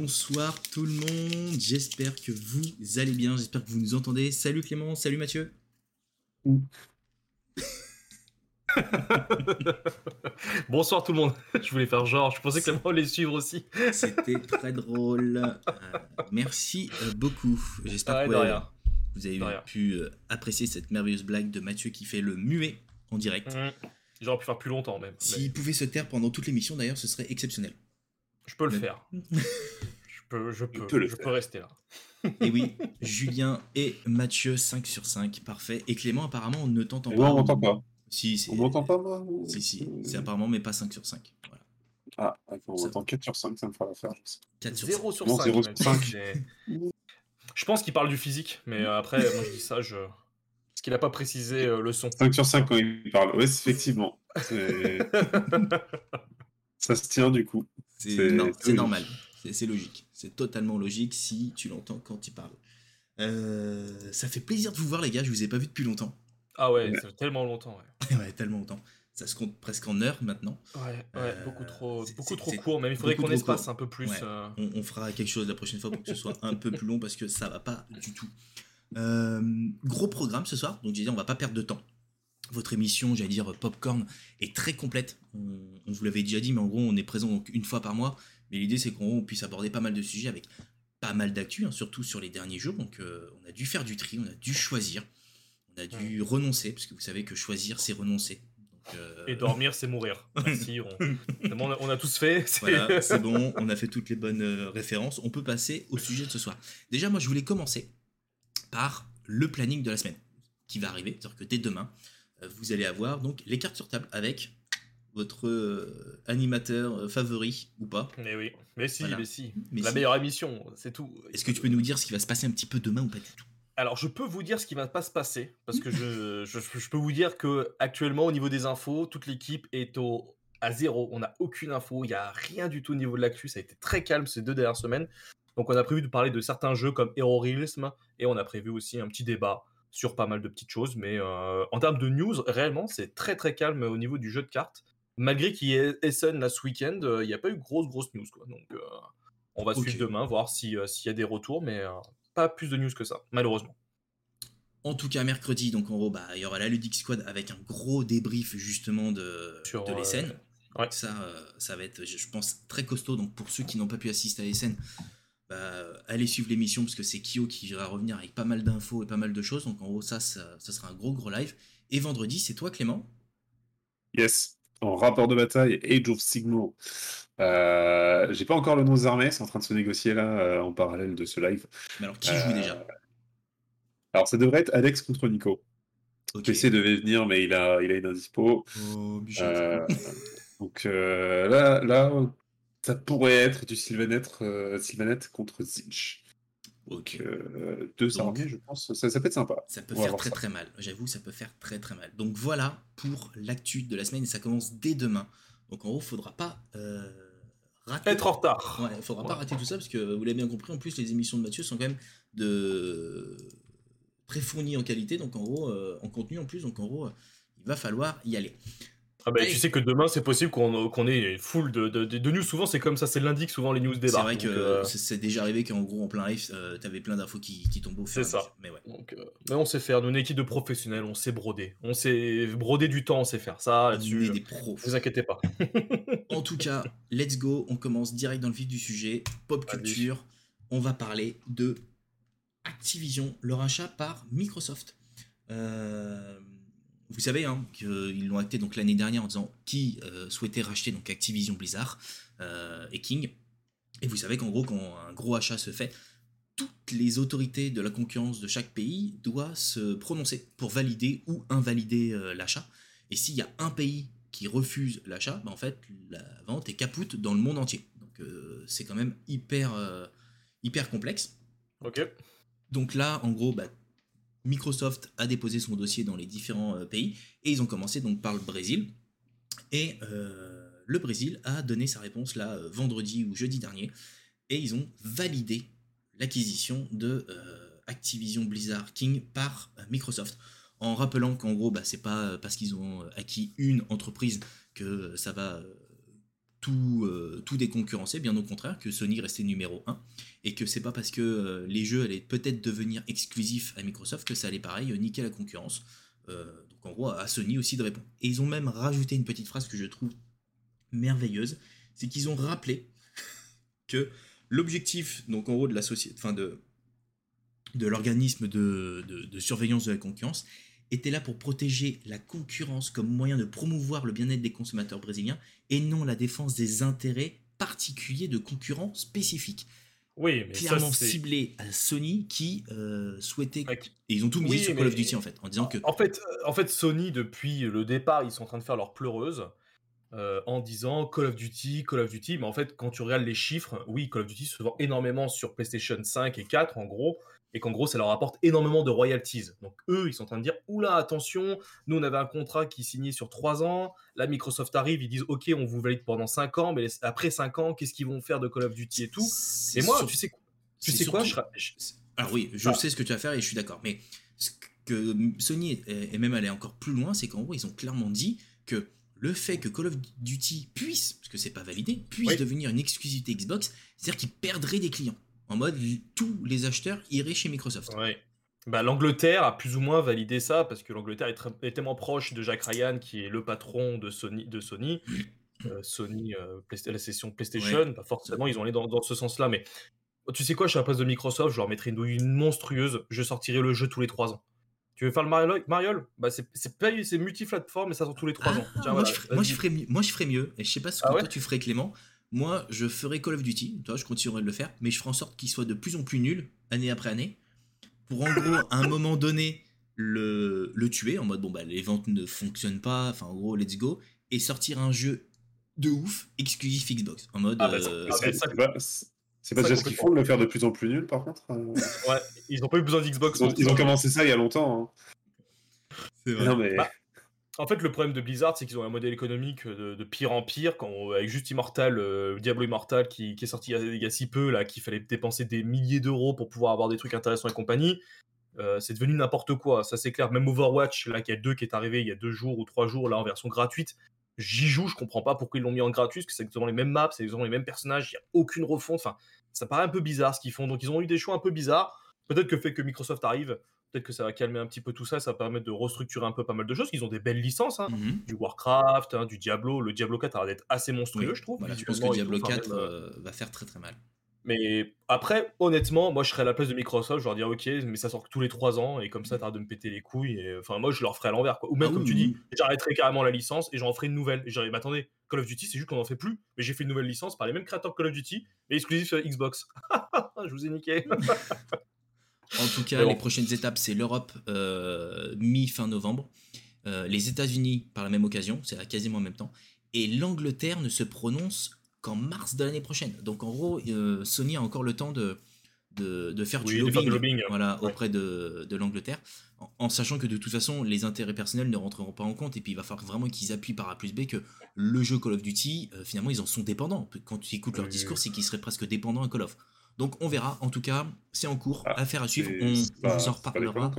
bonsoir tout le monde. J'espère que vous allez bien. J'espère que vous nous entendez. Salut Clément, salut Mathieu. Bonsoir tout le monde. Je voulais faire genre, je pensais que Clément allait suivre aussi. C'était très drôle. Euh, merci euh, beaucoup. J'espère que ouais, vous avez pu euh, apprécier cette merveilleuse blague de Mathieu qui fait le muet en direct. Mhm. J'aurais pu faire plus longtemps même. mais S'il pouvait se taire pendant toute l'émission, d'ailleurs, ce serait exceptionnel. je peux le faire. Je peux, je peux, le je peux rester là. Et oui, Julien et Mathieu, 5 sur 5, parfait. Et Clément, apparemment, on ne t'entend Et pas. moi, on m'entend pas. Si, c'est. On m'entend pas, moi Si, si, c'est apparemment, mais pas 5 sur 5. Voilà. Ah, on Ça- m'entend 4 sur 5, ça me fera l'affaire. je sais. 4 sur 0 sur Non, 5. zéro même. sur cinq. J'ai- Je pense qu'il parle du physique, mais euh, après, moi je dis ça, je... parce qu'il n'a pas précisé euh, le son. 5 sur 5 quand il parle. C'est- effectivement. Ça se tient du coup. C'est C'est- non, c'est normal. C'est c'est logique. C'est totalement logique si tu l'entends quand il parle. Euh, ça fait plaisir de vous voir, les gars. Je vous ai pas vu depuis longtemps. Ah ouais, Ouais. ça fait tellement longtemps. Ouais, ouais, tellement longtemps. Ça se compte presque en heures maintenant. ouais, ouais, Euh, beaucoup trop, c'est- beaucoup trop court. Même il faudrait qu'on espace court. un peu plus. Ouais. euh, On, on fera quelque chose la prochaine fois pour que ce soit un peu plus long parce que ça va pas du tout. Euh, gros programme ce soir, donc j'ai dit on va pas perdre de temps. Votre émission, j'allais dire Popcorn, est très complète. On, on vous l'avait déjà dit, mais en gros on est présent donc une fois par mois. Mais l'idée c'est qu'on puisse aborder pas mal de sujets avec pas mal d'actu, hein, surtout sur les derniers jours. Donc euh, on a dû faire du tri, on a dû choisir, on a dû renoncer, parce que vous savez que choisir c'est renoncer. Donc, euh, Et dormir, c'est mourir. Merci. On, a, tous fait. c'est- voilà, c'est bon, on a fait toutes les bonnes euh, références. On peut passer au sujet de ce soir. Déjà, moi, je voulais commencer par le planning de la semaine qui va arriver. C'est-à-dire que dès demain, vous allez avoir donc les cartes sur table avec votre euh, animateur euh, favori ou pas. Mais oui, mais si, Voilà. mais si. Mais La si. meilleure émission, c'est tout. Est-ce que tu peux nous dire ce qui va se passer un petit peu demain ou pas du tout? Alors, je peux vous dire ce qui va pas se passer, parce que je, je, je peux vous dire que actuellement, au niveau des infos, toute l'équipe est au, à zéro. On n'a aucune info, il n'y a rien du tout au niveau de l'actu. Ça a été très calme ces deux dernières semaines. Donc, on a prévu de parler de certains jeux comme Hero Realism, et on a prévu aussi un petit débat sur pas mal de petites choses. Mais euh, en termes de news, réellement, c'est très très calme au niveau du jeu de cartes. Malgré qu'il y ait Essen là ce week-end, euh, il n'y a pas eu grosse grosse news. Quoi. Donc, euh, on va suivre demain, voir si, euh, s'il y a des retours, mais euh, pas plus de news que ça, malheureusement. En tout cas, mercredi, donc en gros, bah, il y aura la Ludic Squad avec un gros débrief justement de, Sur, de euh, l'Essen. ouais. Ça, euh, ça va être, je je pense, très costaud. Donc pour ceux qui n'ont pas pu assister à l'Essen, bah, allez suivre l'émission parce que c'est Kyo qui va revenir avec pas mal d'infos et pas mal de choses. Donc en gros, ça, ça, ça sera un gros gros live. Et vendredi, c'est toi Clément? Yes. En rapport de bataille, Age of Sigmar. Euh, J'ai pas encore le nom des armées, c'est en train de se négocier là euh, en parallèle de ce live. Mais alors qui Euh, joue déjà? Alors ça devrait être Alex contre Nico. Ok. PC devait venir, mais il a, il a une indispo. Oh. Euh, donc euh, là, là, ça pourrait être du Sylvanette, euh, Sylvanette contre Zinch. Ok. Euh, deux Donc- armées, je pense. Ça, ça peut être sympa. Ça peut On faire très ça. très mal. J'avoue, ça peut faire très très mal. Donc voilà pour l'actu de la semaine et ça commence dès demain. Donc en gros, faudra pas euh, rater. Être en retard. Ouais, faudra pas rater tout ça parce que vous l'avez bien compris. En plus, les émissions de Mathieu sont quand même de très fournies en qualité. Donc en gros, euh, en contenu en plus. Donc en gros, euh, il va falloir y aller. Ah bah, tu sais que demain, c'est possible qu'on qu'on ait full de, de, news. Souvent, c'est comme ça, c'est lundi que souvent les news C'est débarquent. vrai que donc, euh, c'est- c'est déjà arrivé qu'en gros en plein live, euh, t'avais plein d'infos qui, qui tombent au fur et à C'est ça. Mais ouais. donc, euh, mais on sait faire. Nous, une équipe de professionnels, on sait broder. On sait broder du temps, on sait faire ça On est là-dessus. des pros. Ne vous inquiétez pas. En tout cas, let's go, on commence direct dans le vif du sujet. Pop Allez. culture, on va parler de Activision, le rachat par Microsoft. Euh, vous savez hein, qu'ils l'ont acté donc l'année dernière en disant qui euh, souhaitait racheter donc Activision Blizzard euh, et King. Et vous savez qu'en gros, quand un gros achat se fait, toutes les autorités de la concurrence de chaque pays doivent se prononcer pour valider ou invalider euh, l'achat. Et s'il y a un pays qui refuse l'achat, bah en fait, la vente est capoute dans le monde entier. Donc c'est quand même hyper, hyper complexe. Ok. Donc là, en gros, bah, Microsoft a déposé son dossier dans les différents euh, pays et ils ont commencé donc par le Brésil. Et euh, le Brésil a donné sa réponse là euh, vendredi ou jeudi dernier et ils ont validé l'acquisition de Activision Blizzard King par Microsoft. En rappelant qu'en gros, bah, c'est pas parce qu'ils ont acquis une entreprise que ça va tout, euh, tout déconcurrencer, bien au contraire, que Sony restait numéro 1, et que c'est pas parce que euh, les jeux allaient peut-être devenir exclusifs à Microsoft que ça allait pareil niquer la concurrence. donc en gros, à Sony aussi de répondre. Et ils ont même rajouté une petite phrase que je trouve merveilleuse, c'est qu'ils ont rappelé que l'objectif, donc en gros, de la société, enfin de, de l'organisme de, de, surveillance de la concurrence, était là pour protéger la concurrence comme moyen de promouvoir le bien-être des consommateurs brésiliens et non la défense des intérêts particuliers de concurrents spécifiques. Oui, mais clairement ciblé à Sony qui euh, souhaitait et ils ont tout mis sur Call of Duty en fait en disant que en fait euh, en fait Sony depuis le départ ils sont en train de faire leur pleureuse euh, en disant Call of Duty, Call of Duty, mais en fait, quand tu regardes les chiffres, oui, Call of Duty se vend énormément sur PlayStation 5 et 4, en gros, et qu'en gros, ça leur apporte énormément de royalties. Donc, eux, ils sont en train de dire Oula, attention, nous, on avait un contrat qui signait sur 3 ans, là, Microsoft arrive, ils disent Ok, on vous valide pendant 5 ans, mais après 5 ans, qu'est-ce qu'ils vont faire de Call of Duty et tout? Et moi, tu sais, tu sais quoi Alors, oui, je sais ce que tu vas faire et je suis d'accord, mais ce que Sony est même allé encore plus loin, c'est qu'en gros, ils ont clairement dit que le fait que Call of Duty puisse, parce que c'est pas validé, puisse devenir une exclusivité Xbox, c'est-à-dire qu'ils perdraient des clients. En mode, tous les acheteurs iraient chez Microsoft. Ouais. Bah, L'Angleterre a plus ou moins validé ça parce que l'Angleterre est, tellement proche de Jack Ryan, qui est le patron de Sony, de Sony, euh, Sony euh, la session PlayStation. Bah, forcément, ils ont allé dans, ce sens-là. Mais tu sais quoi, je suis à la place de Microsoft, je leur mettrai une douille monstrueuse. Je sortirai le jeu tous les 3 ans. Tu veux faire le Mario Mariol bah c'est c'est multiplateforme mais ça sort tous les 3 ans. Ah, moi, je ferais, moi, je ferais, moi, je ferais mieux et je sais pas ce que ah toi tu ferais Clément. Moi je ferais Call of Duty, toi je continuerai de le faire mais je ferai en sorte qu'il soit de plus en plus nul année après année pour en gros à un moment donné le, le tuer en mode bon bah les ventes ne fonctionnent pas, enfin en gros let's go et sortir un jeu de ouf exclusif Xbox en mode ah, bah, euh, c'est pas déjà ce qu'ils font de le faire de plus en plus nul, par contre. Euh. ouais, ils n'ont pas eu besoin d'Xbox. Ils, ont commencé ça il y a longtemps. Hein. C'est vrai. mais... Bah, en fait, le problème de Blizzard, c'est qu'ils ont un modèle économique de, pire en pire. Avec juste Immortal, euh, Diablo Immortal, qui, est sorti il y, a, si peu, là, qu'il fallait dépenser des milliers d'euros pour pouvoir avoir des trucs intéressants et compagnie. Euh, c'est devenu n'importe quoi, ça c'est clair. Même Overwatch, là, qui a deux qui est arrivé il y a deux jours ou trois jours, là, en version gratuite, j'y joue, je comprends pas pourquoi ils l'ont mis en gratuit, parce que c'est exactement les mêmes maps, c'est exactement les mêmes personnages, il n'y a aucune refonte. Enfin, ça paraît un peu bizarre ce qu'ils font. Donc ils ont eu des choix un peu bizarres. Peut-être que le fait que Microsoft arrive, peut-être que ça va calmer un petit peu tout ça, ça va permettre de restructurer un peu pas mal de choses. Ils ont des belles licences, hein. mhm. du Warcraft, hein, du Diablo. Le Diablo 4 a l'air d'être assez monstrueux, je trouve. Voilà, je pense que Diablo 4 euh, va faire très très mal. Mais après, honnêtement, moi je serais à la place de Microsoft, je leur dirais ok, mais ça sort tous les 3 ans et comme ça t'arrêtes de me péter les couilles. Et... Enfin, moi je leur ferais à l'envers quoi. Ou même ah comme tu dis, j'arrêterais carrément la licence et j'en ferai une nouvelle. Et j'aurais, mais attendez, Call of Duty c'est juste qu'on en fait plus, mais j'ai fait une nouvelle licence par les mêmes créateurs que Call of Duty et exclusif sur Xbox. je vous ai niqué. en tout cas, les prochaines étapes c'est l'Europe euh, mi-fin novembre, euh, les États-Unis par la même occasion, c'est quasiment en même temps, et l'Angleterre ne se prononce qu'en mars de l'année prochaine. Donc en gros, euh, Sony a encore le temps de, de, faire du lobbying, voilà, auprès de, de l'Angleterre, en, sachant que de toute façon, les intérêts personnels ne rentreront pas en compte, et puis il va falloir vraiment qu'ils appuient par A plus B que le jeu Call of Duty, finalement, ils en sont dépendants. Quand tu écoutes leur discours, c'est qu'ils seraient presque dépendants à Call of. Donc on verra, en tout cas, c'est en cours, ah, affaire à suivre, on, vous en reparlera.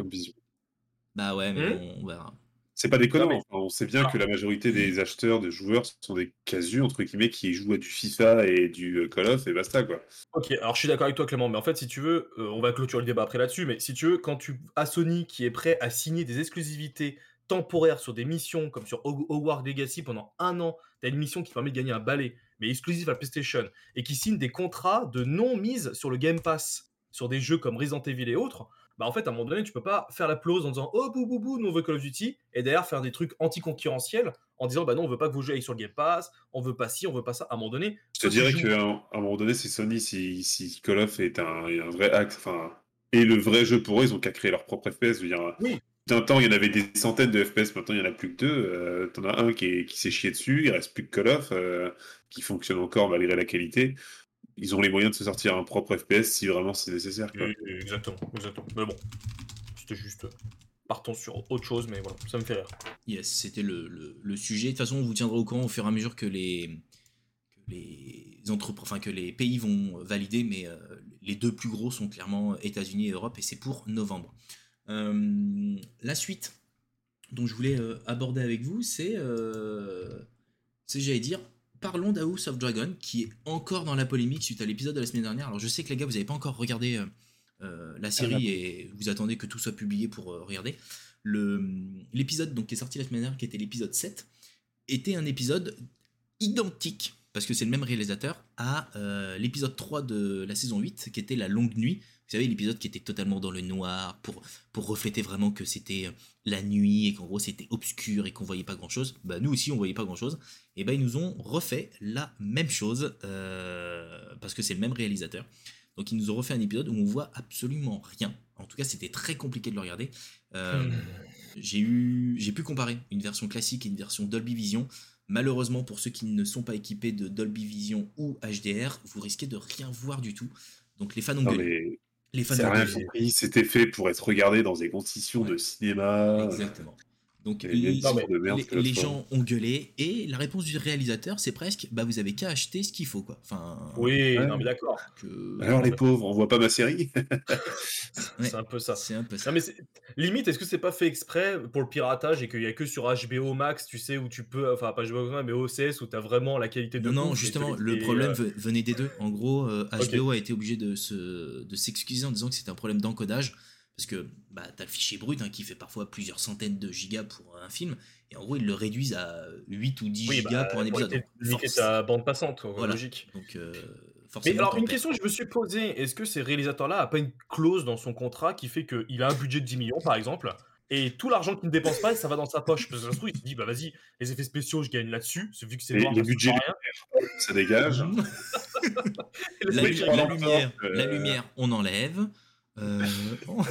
Bah ouais, mais hmm on verra. C'est pas déconnant. On sait bien que la majorité des acheteurs, de joueurs, sont des casus, entre guillemets, qui jouent à du FIFA et du euh, Call of et basta, quoi. Ok, alors je suis d'accord avec toi, Clément, mais en fait, si tu veux, euh, on va clôturer le débat après là-dessus, mais si tu veux, quand tu as Sony qui est prêt à signer des exclusivités temporaires sur des missions comme sur Hogwarts Legacy pendant un an, tu as une mission qui permet de gagner un balai, mais exclusive à PlayStation, et qui signe des contrats de non-mise sur le Game Pass, sur des jeux comme Resident Evil et autres, bah en fait, à un moment donné, tu peux pas faire la plause en disant oh bou bou bou, nous on veut Call of Duty, et derrière faire des trucs anti-concurrentiels en disant bah non, on veut pas que vous jouiez sur le Game Pass, on veut pas ci, on veut pas ça. À un moment donné, je te dirais qu'à un moment donné, c'est Sony, si, si, Call of est un, un vrai acte, enfin, et le vrai jeu pour eux, ils ont qu'à créer leur propre FPS. Oui. D'un temps, il y en avait des centaines de FPS, maintenant il y en a plus que deux. Euh, T'en as un qui, qui s'est chié dessus, il reste plus que Call of, euh, qui fonctionne encore malgré la qualité ils ont les moyens de se sortir un propre FPS si vraiment c'est nécessaire. exactement, exactement. Mais bon, c'était juste. Partons sur autre chose, mais voilà, ça me fait rire. Yes, c'était le, le, sujet. De toute façon, on vous tiendra au courant au fur et à mesure que les, que les, entreprises, enfin, que les pays vont valider, mais euh, les deux plus gros sont clairement États-Unis et Europe, et c'est pour novembre. Euh, la suite dont je voulais aborder avec vous, c'est, c'est j'allais dire, parlons d'House of Dragon, qui est encore dans la polémique suite à l'épisode de la semaine dernière. Alors je sais que les gars, vous n'avez pas encore regardé euh, euh, la série et vous attendez que tout soit publié pour regarder. L'épisode donc qui est sorti la semaine dernière, qui était l'épisode 7, était un épisode identique, parce que c'est le même réalisateur, à l'épisode 3 de la saison 8, qui était La Longue Nuit, vous savez, l'épisode qui était totalement dans le noir pour, pour refléter vraiment que c'était euh, la nuit et qu'en gros c'était obscur et qu'on voyait pas grand chose. Bah, nous aussi on voyait pas grand chose. Et bah, ils nous ont refait la même chose euh, parce que c'est le même réalisateur. Donc ils nous ont refait un épisode où on voit absolument rien. En tout cas, c'était très compliqué de le regarder. Euh, hmm. J'ai eu, j'ai pu comparer une version classique et une version Dolby Vision. Malheureusement, pour ceux qui ne sont pas équipés de Dolby Vision ou HDR, vous risquez de rien voir du tout. Donc les fans ont gueulé. Les fans compris, c'était fait pour être regardé dans des conditions de cinéma. Exactement. Donc les, gens ont gueulé et la réponse du réalisateur c'est presque bah vous avez qu'à acheter ce qu'il faut quoi. Enfin oui, non mais d'accord. Alors les pauvres, on voit pas ma série. c'est un peu ça. C'est un peu ça. mais limite est-ce que c'est pas fait exprès pour le piratage et qu'il y a que sur HBO Max, tu sais où tu peux enfin pas HBO Max mais OCS où tu as vraiment la qualité de Non non, justement, le problème euh, venait des deux. En gros, HBO euh, a été obligé de se de s'excuser en disant que c'était un problème d'encodage parce que bah, tu as le fichier brut hein, qui fait parfois plusieurs centaines de gigas pour un film, et en gros, ils le réduisent à 8 ou 10 gigas bah, pour un épisode. Limiter ta bande passante, logique. Donc, euh, Mais alors, une question que je me suis posée est-ce que ces réalisateurs-là n'ont pas une clause dans son contrat qui fait qu'il a un budget de 10 millions, par exemple et tout l'argent qu'il ne dépense pas, ça va dans sa poche? Parce que ça se trouve, il se dit, bah vas-y, les effets spéciaux, je gagne là-dessus. Vu que c'est noir, les budgets, ça dégage. la, lumière, la lumière, on enlève. Euh,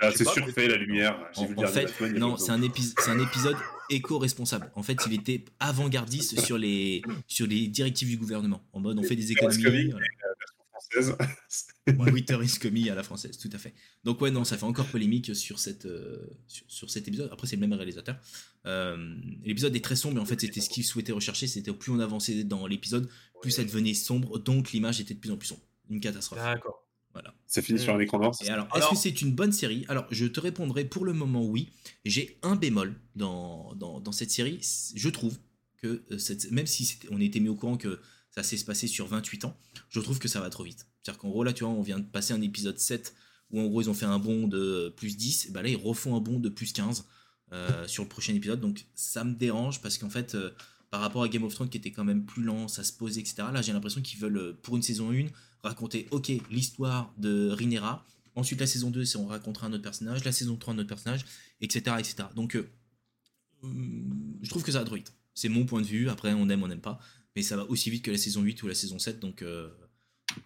ah, c'est surfait la lumière. En, fait, non, c'est un, un, épisode éco-responsable. En fait, il était avant-gardiste sur les, sur les directives du gouvernement. En mode, on fait des économies. Française. Winter is coming à la française, tout à fait. Donc ouais, non, ça fait encore polémique sur, cette, euh, sur, cet épisode. Après, c'est le même réalisateur. Euh, l'épisode est très sombre, mais en fait, c'était ce qu'il souhaitait rechercher. C'était plus on avançait dans l'épisode, plus ça devenait sombre, donc l'image était de plus en plus sombre. Une catastrophe. D'accord. Voilà. Ça finit sur un écran noir. Et alors, est-ce que c'est une bonne série? Alors, je te répondrai pour le moment oui. J'ai un bémol dans, dans, dans, cette série. Je trouve que euh, cette, même si on était mis au courant que ça s'est passé sur 28 ans, je trouve que ça va trop vite. C'est-à-dire qu'en gros, là, tu vois, on vient de passer un épisode 7 où en gros, ils ont fait un bond de plus 10. Et bah là, ils refont un bond de plus 15 euh, sur le prochain épisode. Donc, ça me dérange parce qu'en fait, euh, par rapport à Game of Thrones qui était quand même plus lent, ça se posait, etc. Là, j'ai l'impression qu'ils veulent, pour une saison 1, raconter, ok, l'histoire de Rhaenyra. Ensuite, la saison 2, c'est on racontera un autre personnage. La saison 3, un autre personnage, etc. etc. Donc, euh, hum, je trouve que ça vite. C'est mon point de vue. Après, on aime, on n'aime pas. Mais ça va aussi vite que la saison 8 ou la saison 7. Donc. Euh,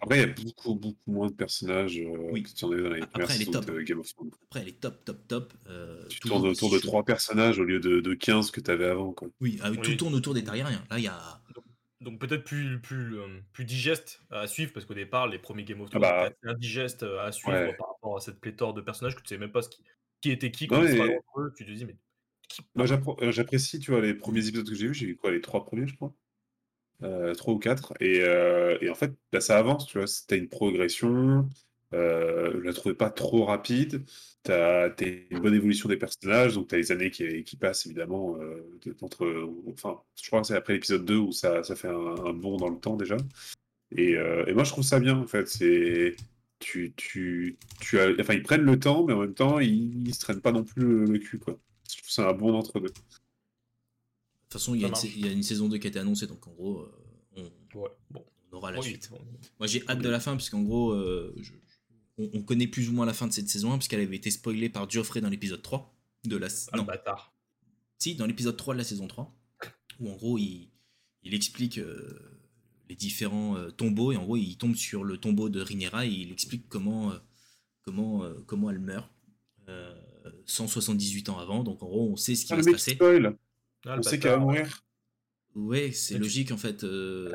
après, il y a beaucoup, beaucoup moins de personnages euh, oui. que tu en as dans les Après, elle est top. Game of Thrones. Après, elle est top, top, top. tu tournes autour de 3 personnages au lieu de, de 15 que tu avais avant. Quoi. Oui, ah tout tourne autour des Targaryens. Là, il y a donc peut-être plus, plus, euh, plus digeste à suivre, parce qu'au départ, les premiers Game of Thrones ah bah, indigeste euh, à suivre par rapport à cette pléthore de personnages que tu sais même pas ce qui, qui était qui, quand tu te dis, mais Moi euh, j'apprécie, tu vois, les premiers épisodes que j'ai vus, j'ai vu quoi, les trois premiers, je crois. trois ou quatre. Et, et en fait, bah, ça avance, tu vois, c'était une progression. Euh, je la trouvais pas trop rapide. Tu as, une bonne évolution des personnages, donc tu as les années qui, qui passent évidemment euh, entre. Enfin, je crois que c'est après l'épisode 2 où ça, ça fait un, bond dans le temps déjà. Et, euh, et, moi je trouve ça bien en fait. C'est. Tu, tu, tu as, enfin, ils prennent le temps, mais en même temps, ils, se traînent pas non plus le, cul. Quoi. Je trouve ça un bon entre deux. De toute façon, il y, a une, il y, a une saison 2 qui a été annoncée, donc en gros, on, ouais, bon. on aura la suite. Moi j'ai hâte de la fin, puisqu'en gros, je, on, connaît plus ou moins la fin de cette saison 1 puisqu'elle avait été spoilée par Geoffrey dans l'épisode 3 de la ah, non. bâtard. Si, dans l'épisode 3 de la saison 3 où en gros il, explique euh, les différents euh, tombeaux et en gros il tombe sur le tombeau de Rhaenyra et il explique comment euh, comment comment elle meurt 178 ans avant donc en gros on sait ce qui ah, va se passer. Ah, on sait qu'elle va mourir. Ouais, c'est logique en fait, euh,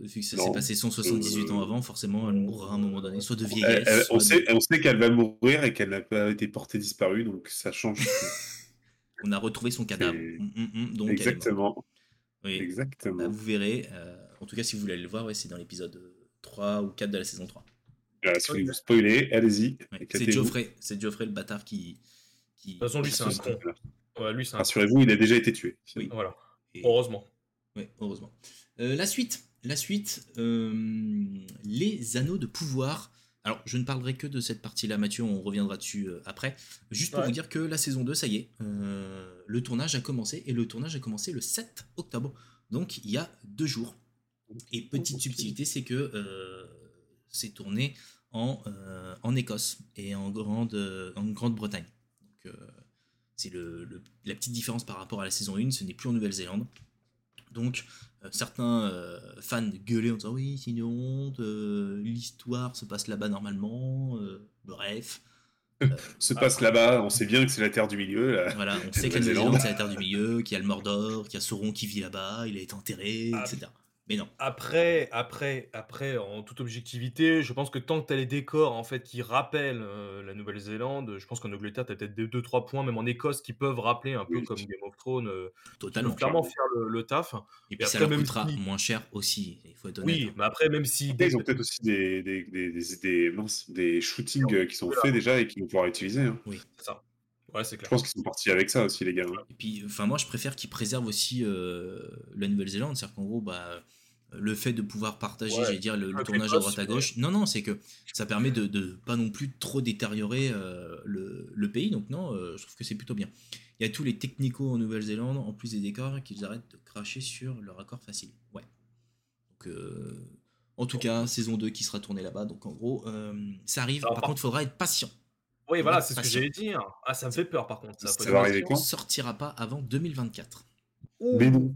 vu que ça s'est passé 178 ans avant, forcément elle mourra à un moment donné, soit de vieillesse. on, sait, qu'elle va mourir et qu'elle n'a pas été portée disparue, donc ça change. on a retrouvé son cadavre. Mm, mm, mm, donc Exactement. Oui. Exactement. Bah, vous verrez, euh, en tout cas si vous voulez aller le voir, ouais, c'est dans l'épisode 3 ou 4 de la saison 3. si vous spoiler, allez-y. c'est Geoffrey, c'est Geoffrey le bâtard qui. qui... De toute façon, lui c'est un con. Rassurez-vous, il a déjà été tué. Oui. Voilà. Heureusement. Heureusement. la suite, la suite, les anneaux de pouvoir. Alors, je ne parlerai que de cette partie-là, Mathieu, on reviendra dessus après. Juste pour vous dire que la saison 2, ça y est, le tournage a commencé, et le tournage a commencé le 7 octobre, donc il y a deux jours. Et petite subtilité, c'est que c'est tourné en, en Écosse et en Grande-Bretagne. En Grande donc, c'est le, la petite différence par rapport à la saison 1, ce n'est plus en Nouvelle-Zélande. Donc, euh, certains euh, fans gueulaient en disant oui, c'est une honte, euh, l'histoire se passe là-bas normalement, bref. se passe là-bas, on sait bien que c'est la terre du milieu. Voilà, on sait que la Nouvelle-Zélande c'est la terre du milieu, qu'il y a le Mordor, qu'il y a Sauron qui vit là-bas, il a été enterré, ah, etc. Mais non. Après, après, après, en toute objectivité, je pense que tant que tu as les décors en fait qui rappellent euh, la Nouvelle-Zélande, je pense qu'en Angleterre, tu as peut-être 2-3 points, même en Écosse, qui peuvent rappeler un peu comme Game of Thrones. Euh, Totalement. clairement faire le, taf. Et, puis ça leur coûtera moins cher aussi, il faut être honnête. Oui, mais après, même si. ils ont peut-être aussi des, des, des, des, des shootings euh, qui sont faits déjà et qu'ils vont pouvoir utiliser. Hein. Oui, c'est ça. Ouais, c'est clair. Je pense qu'ils sont partis avec ça aussi, les gars. Hein. Et puis, enfin, moi, je préfère qu'ils préservent aussi la Nouvelle-Zélande. C'est-à-dire qu'en gros, bah le fait de pouvoir partager, j'allais dire, le, tournage à droite à gauche. Non, non, c'est que ça permet de, de, pas non plus trop détériorer euh, le, pays. Donc non, euh, je trouve que c'est plutôt bien. Il y a tous les technicaux en Nouvelle-Zélande, en plus des décors, qu'ils arrêtent de cracher sur leur accord facile. Ouais. Donc, euh, en tout cas, saison 2 qui sera tournée là-bas. Donc en gros, ça arrive. par, contre, il faudra être patient. Oui, voilà, c'est ce que j'allais dire. Ah, ça me fait peur par contre. Ça, ça va arriver quand? Sortira pas avant 2024. Mais non.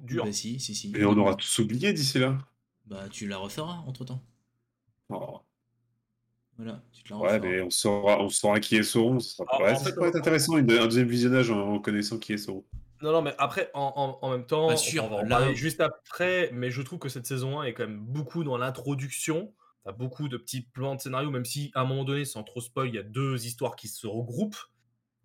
Dur. Bah, si, si, si. Et on aura tous oublié d'ici là. Bah, tu la referas entre temps. Oh. Voilà, tu te la Ouais, mais on saura, on saura qui est Sauron. Ça, ouais, ça pourrait être intéressant, un deuxième visionnage en, connaissant qui est Sauron. Non, non, mais après, en, en, même temps, sûr, on va en parler juste après, mais je trouve que cette saison 1 est quand même beaucoup dans l'introduction. T'as beaucoup de petits plans de scénario, même si à un moment donné, sans trop spoil, il y a deux histoires qui se regroupent,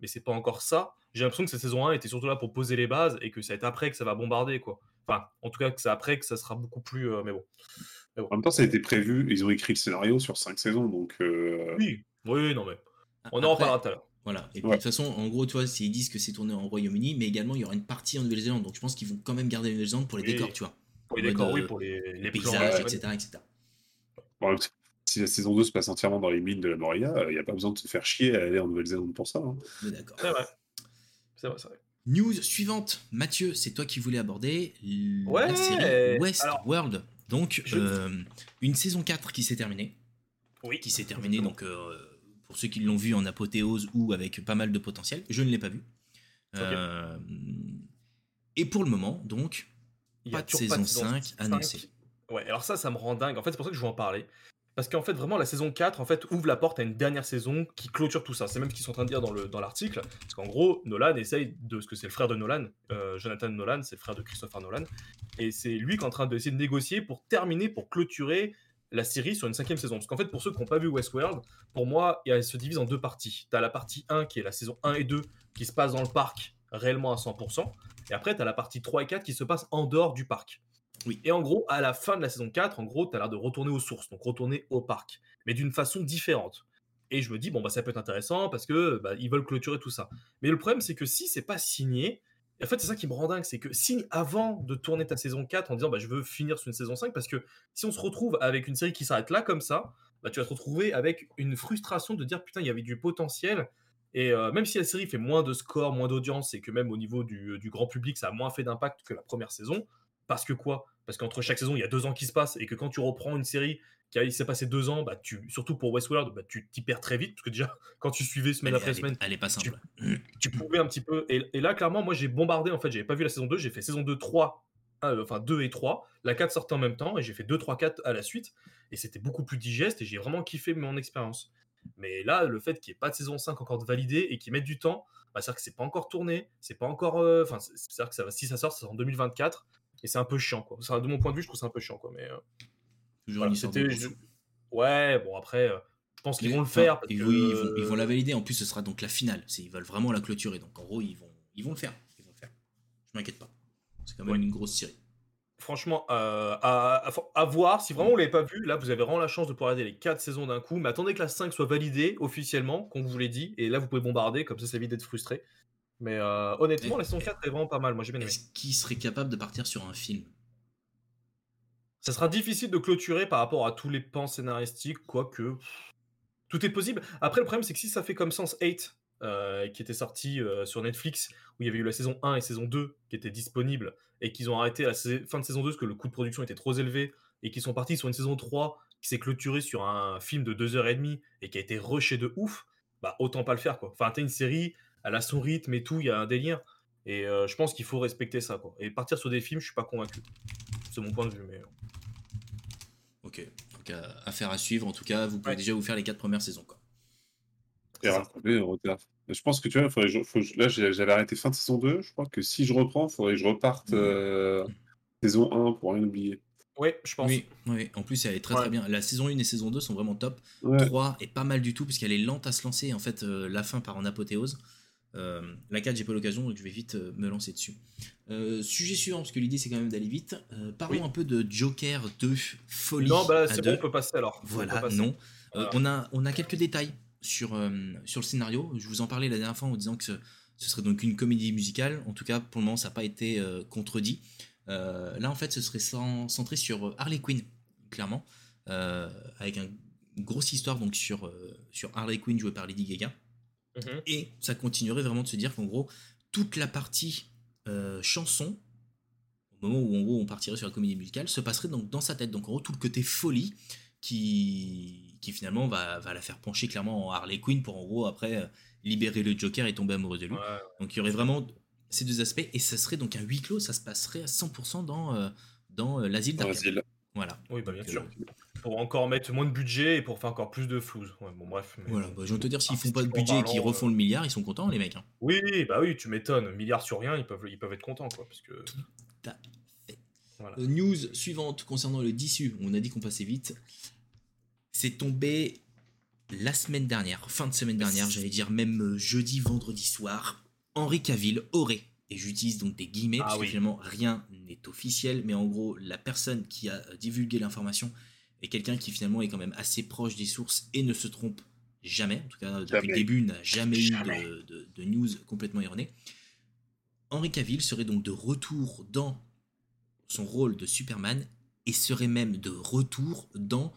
mais c'est pas encore ça j'ai l'impression que cette saison 1 était surtout là pour poser les bases et que ça va être après que ça va bombarder, quoi. Enfin, en tout cas, que c'est après que ça sera beaucoup plus. Euh, mais, bon. En même temps, ça a été prévu. Ils ont écrit le scénario sur 5 saisons, donc. Euh, oui, oui, non, mais. On en reparlera tout à l'heure. Voilà. Et de toute façon, en gros, tu vois, ils disent que c'est tourné en Royaume-Uni, mais également il y aura une partie en Nouvelle-Zélande. Donc je pense qu'ils vont quand même garder la Nouvelle-Zélande pour les décors, tu vois. Pour les décors, oui, pour les, les paysages, etc. etc. si la saison 2 se passe entièrement dans les mines de la Moria, il n'y a pas besoin de se faire chier à aller en Nouvelle-Zélande pour ça. Hein. D'accord. News suivante, Mathieu, c'est toi qui voulais aborder la série Westworld. Donc, euh, une saison 4 qui s'est terminée. Oui. Qui s'est terminée, donc, euh, pour ceux qui l'ont vu en apothéose ou avec pas mal de potentiel. Je ne l'ai pas vu. Euh, et pour le moment, donc, pas de, saison 5 annoncée. Ouais, alors ça, ça me rend dingue. En fait, c'est pour ça que je veux en parler. Parce qu'en fait, vraiment, la saison 4 en fait, ouvre la porte à une dernière saison qui clôture tout ça. C'est même ce qu'ils sont en train de dire dans l'article. Parce qu'en gros, Nolan essaye de. ce que c'est le frère de Nolan, euh, Jonathan Nolan, c'est le frère de Christopher Nolan. Et c'est lui qui est en train d'essayer de négocier pour terminer, pour clôturer la série sur une cinquième saison. Parce qu'en fait, pour ceux qui n'ont pas vu Westworld, pour moi, elle se divise en deux parties. Tu as la partie 1 qui est la saison 1 et 2 qui se passe dans le parc réellement à 100%. Et après, tu as la partie 3 et 4 qui se passe en dehors du parc. Oui. Et en gros, à la fin de la saison 4, en gros, tu as l'air de retourner aux sources, donc retourner au parc, mais d'une façon différente. Et je me dis, bon, bah, ça peut être intéressant parce que bah, ils veulent clôturer tout ça. Mais le problème, c'est que si c'est pas signé, en fait, c'est ça qui me rend dingue, c'est que signe avant de tourner ta saison 4 en disant, bah, je veux finir sur une saison 5, parce que si on se retrouve avec une série qui s'arrête là, comme ça, bah, tu vas te retrouver avec une frustration de dire, putain, il y avait du potentiel. Et euh, même si la série fait moins de score, moins d'audience, et que même au niveau du, du grand public, ça a moins fait d'impact que la première saison, parce que quoi? Parce qu'entre chaque saison, il y a deux ans qui se passent et que quand tu reprends une série qui a, s'est passé deux ans, bah, tu, surtout pour Westworld, bah, tu t'y perds très vite parce que déjà, quand tu suivais semaine après semaine, elle est pas simple. Tu, pouvais un petit peu. Et, là, clairement, moi, j'ai bombardé. En fait, j'avais pas vu la saison 2, j'ai fait saison 2, 3, euh, enfin 2 et 3. La 4 sortait en même temps et j'ai fait 2, 3, 4 à la suite. Et c'était beaucoup plus digeste et j'ai vraiment kiffé mon expérience. Mais là, le fait qu'il n'y ait pas de saison 5 encore de validée et qu'ils mettent du temps, bah, c'est-à-dire que c'est pas encore tourné, c'est pas encore. Euh, enfin, c'est-à-dire que ça si ça sort, c'est en 2024 et c'est un peu chiant quoi. de mon point de vue, je trouve c'est un peu chiant quoi. Mais euh, Toujours c'était. Ouais, bon après, euh, je pense qu'ils vont le faire. Parce que... oui, ils, vont, ils, vont, la valider. En plus, ce sera donc la finale. Ils veulent vraiment la clôturer. Donc en gros, ils vont, ils vont le faire. Ils vont le faire. Je m'inquiète pas. C'est quand même une grosse série. Franchement, euh, à, à, voir. Si vraiment vous l'avez pas vu, là, vous avez vraiment la chance de pouvoir regarder les 4 saisons d'un coup. Mais attendez que la 5 soit validée officiellement, comme vous l'ai dit. Et là, vous pouvez bombarder. Comme ça, ça évite d'être frustré. Mais euh, honnêtement, la saison 4 est vraiment pas mal. Moi, j'ai bien aimé. Est-ce qu'il serait capable de partir sur un film? Ça sera difficile de clôturer par rapport à tous les pans scénaristiques, quoique tout est possible. Après, le problème, c'est que si ça fait comme Sense 8, euh, qui était sorti euh, sur Netflix, où il y avait eu la saison 1 et saison 2 qui étaient disponibles, et qu'ils ont arrêté à la fin de saison 2 parce que le coût de production était trop élevé, et qu'ils sont partis sur une saison 3 qui s'est clôturée sur un film de 2h30 et qui a été rushé de ouf, bah autant pas le faire quoi. Enfin, t'as une série, elle a son rythme et tout, il y a un délire. Et euh, je pense qu'il faut respecter ça quoi. Et partir sur des films, je suis pas convaincu. C'est mon point de vue, mais. Ok, donc affaire à suivre. En tout cas, vous pouvez déjà vous faire les quatre premières saisons quoi. Je pense que tu vois, là j'avais arrêté fin de saison 2. Je crois que si je reprends, il faudrait que je reparte mmh. euh, saison 1 pour rien oublier. Oui, je pense. Oui, oui, en plus elle est très très bien. La saison 1 et saison 2 sont vraiment top. 3 est pas mal du tout, puisqu'elle est lente à se lancer. En fait, euh, la fin part en apothéose. Euh, la 4, j'ai pas l'occasion, donc je vais vite me lancer dessus. sujet suivant, parce que l'idée c'est quand même d'aller vite. parlons un peu de Joker 2 Folie. Non, bah c'est bon, on peut passer alors. Voilà, non. on, a, on a quelques détails sur, euh, sur le scénario. Je vous en parlais la dernière fois en disant que ce, serait donc une comédie musicale. En tout cas, pour le moment, ça n'a pas été euh, contredit. Euh, là, en fait, ce serait centré sur Harley Quinn, clairement, avec une grosse histoire donc sur, sur Harley Quinn jouée par Lady Gaga. Mhm. Et ça continuerait vraiment de se dire qu'en gros, toute la partie chanson, au moment où en gros on partirait sur la comédie musicale, se passerait donc dans sa tête. Donc en gros, tout le côté folie qui, qui finalement va, va, la faire pencher clairement en Harley Quinn pour en gros après euh, libérer le Joker et tomber amoureuse de lui. Donc il y aurait vraiment ces deux aspects et ça serait donc un huis clos, ça se passerait à 100% dans, euh, dans euh, l'asile d'Arkham. Voilà. Oui, bah bien sûr. Pour encore mettre moins de budget et pour faire encore plus de flou. bon, bref. Voilà, bah, je vais te dire, s'ils font pas de budget et qu'ils refont le milliard, ils sont contents, les mecs. Hein. Oui, bah oui, tu m'étonnes. Milliard sur rien, ils peuvent, ils peuvent être contents, quoi. Parce que... Tout à fait. News suivante concernant le DISU. On a dit qu'on passait vite. C'est tombé la semaine dernière, fin de semaine dernière, j'allais dire même euh, jeudi, vendredi soir. Henri Cavill aurait, et j'utilise donc des guillemets, ah parce que finalement rien n'est officiel, mais en gros, la personne qui a euh, divulgué l'information est quelqu'un qui finalement est quand même assez proche des sources et ne se trompe jamais, en tout cas depuis le début, n'a jamais, eu de, de, news complètement erronées. Henri Cavill serait donc de retour dans son rôle de Superman et serait même de retour dans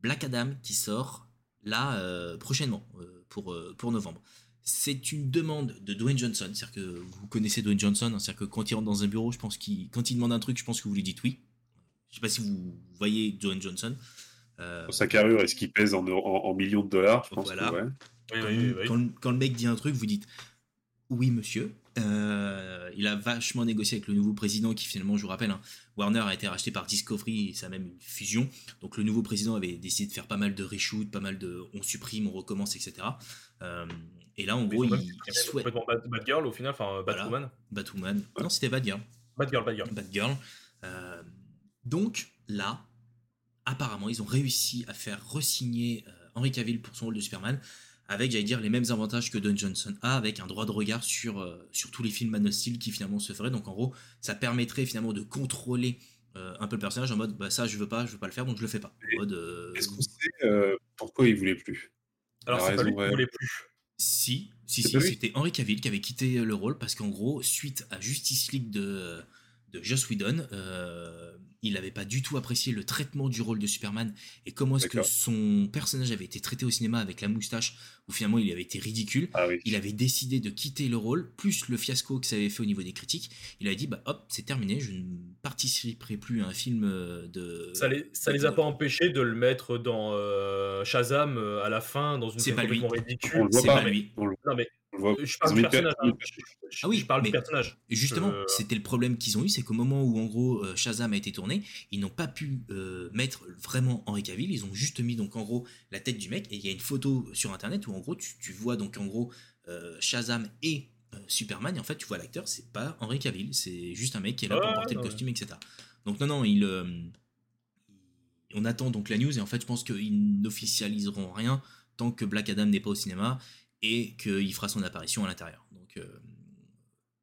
Black Adam qui sort là euh, prochainement euh, pour, euh, pour novembre. C'est une demande de Dwayne Johnson, c'est-à-dire que vous connaissez Dwayne Johnson, hein, c'est-à-dire que quand il rentre dans un bureau, je pense qu'il quand il demande un truc, je pense que vous lui dites oui. Je sais pas si vous voyez Dwayne Johnson. Sa carrure, est-ce qu'il pèse en, en, millions de dollars Je pense voilà. quand, quand, le mec dit un truc, vous dites oui monsieur. Euh, il a vachement négocié avec le nouveau président qui finalement, je vous rappelle, hein, Warner a été racheté par Discovery, ça a même une fusion. Donc le nouveau président avait décidé de faire pas mal de reshoot, pas mal de on supprime, on recommence, etc. Euh, et là, en gros, il, il souhaite... Complètement Bad, Girl au final, enfin Batwoman. Batwoman. Non, c'était Bad Girl. Bad Girl, Bad Girl. Bad Girl. Euh, donc là, apparemment, ils ont réussi à faire resigner Henry Cavill pour son rôle de Superman avec, j'allais dire, les mêmes avantages que Don Johnson a, avec un droit de regard sur, euh, sur tous les films Man of Steel qui finalement se feraient. Donc en gros, ça permettrait finalement de contrôler euh, un peu le personnage en mode, bah ça je veux pas, je veux pas le faire, donc je le fais pas. Euh, Est-ce qu'on sait pourquoi il voulait plus? Alors c'est pas lui qui voulait plus. Si, si, si, c'était Henry Cavill qui avait quitté le rôle parce qu'en gros, suite à Justice League de, de Joss Whedon, il n'avait pas du tout apprécié le traitement du rôle de Superman et comment est-ce que son personnage avait été traité au cinéma avec la moustache où finalement il avait été ridicule. Ah il avait décidé de quitter le rôle, plus le fiasco que ça avait fait au niveau des critiques. Il a dit bah hop, c'est terminé, je ne participerai plus à un film euh, de. Ça les, ça les a pas empêchés de le mettre dans euh, Shazam euh, à la fin dans une scène complètement ridicule. C'est pas lui. Non mais je parle du personnage. Hein. Ah oui, je parle du personnage. Justement, c'était le problème qu'ils ont eu, c'est qu'au moment où en gros Shazam a été tourné, ils n'ont pas pu mettre vraiment Henri Cavill, ils ont juste mis donc en gros la tête du mec et il y a une photo sur internet où en gros tu, vois donc en gros Shazam et Superman et en fait tu vois l'acteur, c'est pas Henri Cavill, c'est juste un mec qui est là pour porter le costume, etc. Donc non non, il on attend donc la news et en fait je pense qu'ils n'officialiseront rien tant que Black Adam n'est pas au cinéma et qu'il fera son apparition à l'intérieur. Donc euh,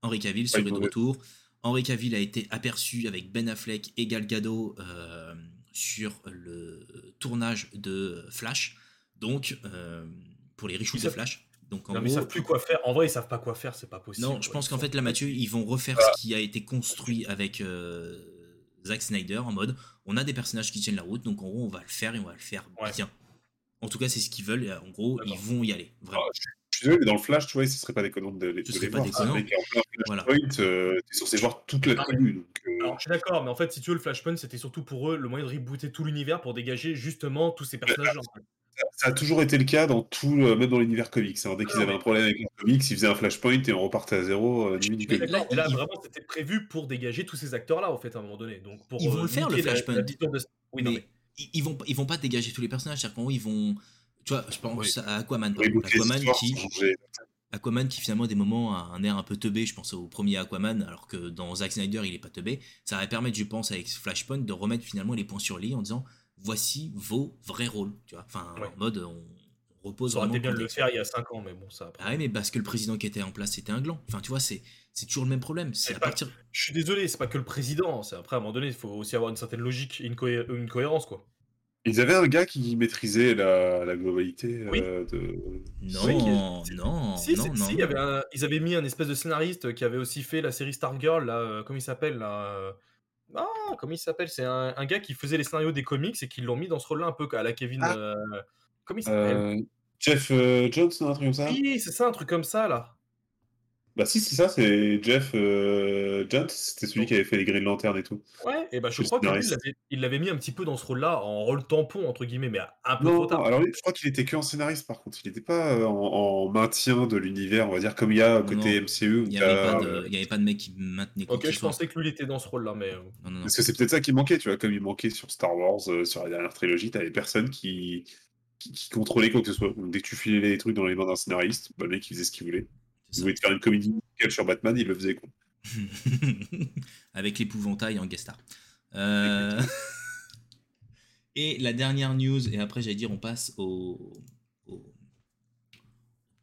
Henri Cavill serait de retour. Henri Cavill a été aperçu avec Ben Affleck et Gal Gadot euh, sur le tournage de Flash. Donc, euh, pour les reshoots de Flash. Donc en non, mais ils savent plus quoi faire. En vrai, ils savent pas quoi faire, c'est pas possible. Non, je pense qu'en fait, là, Mathieu, ils vont refaire ce qui a été construit avec euh, Zack Snyder en mode on a des personnages qui tiennent la route, donc en gros, on va le faire et on va le faire bien. En tout cas, c'est ce qu'ils veulent. En gros, ils vont y aller. Vraiment. Ah, je suis désolé, mais dans le Flash, tu vois, ce serait pas déconnant de, de, ce serait pas Déconnant. Avec un Flashpoint, euh, t'es censé voir toute la tribu. Euh. Alors, je suis d'accord, mais en fait, si tu veux, le Flashpoint, c'était surtout pour eux le moyen de rebooter tout l'univers pour dégager justement tous ces personnages-là. Ça, a toujours été le cas dans tout, euh, même dans l'univers comics. Hein. Dès qu'ils avaient un problème avec les comics, ils faisaient un flashpoint et on repartait à zéro. Euh, là, là, vraiment, c'était prévu pour dégager tous ces acteurs-là, en fait, à un moment donné. Donc, pour, ils vont le faire, le flashpoint. Oui, mais, mais... Ils, vont, ils vont pas dégager tous les personnages. C'est-à-dire qu'en ils vont. Tu vois, je pense à Aquaman. Par exemple. Aquaman qui. Aquaman qui finalement des moments a un air un peu teubé, je pense au premier Aquaman, alors que dans Zack Snyder il est pas teubé, ça va permettre je pense avec Flashpoint de remettre finalement les points sur les en disant voici vos vrais rôles, tu vois. Enfin en mode on, repose ça aurait été bien de le faire il y a 5 ans mais bon ça Ah oui mais parce que le président qui était en place c'était un gland. Enfin tu vois c'est c'est toujours le même problème. C'est à partir... Je suis désolé, c'est pas que le président. C'est après à un moment donné, il faut aussi avoir une certaine logique, une, une cohérence quoi. Ils avaient un gars qui maîtrisait la, la globalité euh, de. Non, non, si, non, non. Si, ils avaient mis un espèce de scénariste qui avait aussi fait la série Stargirl, là, euh, comment il s'appelle là euh, Ah, comment il s'appelle C'est un, un, gars qui faisait les scénarios des comics et qui l'ont mis dans ce rôle-là un peu à la Kevin. Ah. comment il s'appelle? Jeff Jones, un truc comme ça? Oui, c'est ça, un truc comme ça là. Bah si, c'est ça, c'est Jeff euh, Jones, c'était celui qui avait fait les Green Lantern et tout. Ouais, et bah je crois qu'il il l'avait mis un petit peu dans ce rôle-là, en rôle tampon, entre guillemets, mais un peu trop tard. alors je crois qu'il était que en scénariste par contre, il n'était pas euh, en, maintien de l'univers, on va dire, comme il y a côté MCU. Il n'y avait, pas de mec qui maintenait quoi Ok, je pensais que lui il était dans ce rôle-là, mais... Euh, Parce que c'est peut-être ça qui manquait, tu vois, comme il manquait sur Star Wars, sur la dernière trilogie, t'avais personne qui... Qui, contrôlait quoi que ce soit. dès que tu filais les trucs dans les mains d'un scénariste, bah, le mec il faisait ce qu'il voulait. Il voulait faire une comédie sur Batman, il le faisait. Avec l'épouvantail en guest star. Euh, et la dernière news, et après j'allais dire on passe aux,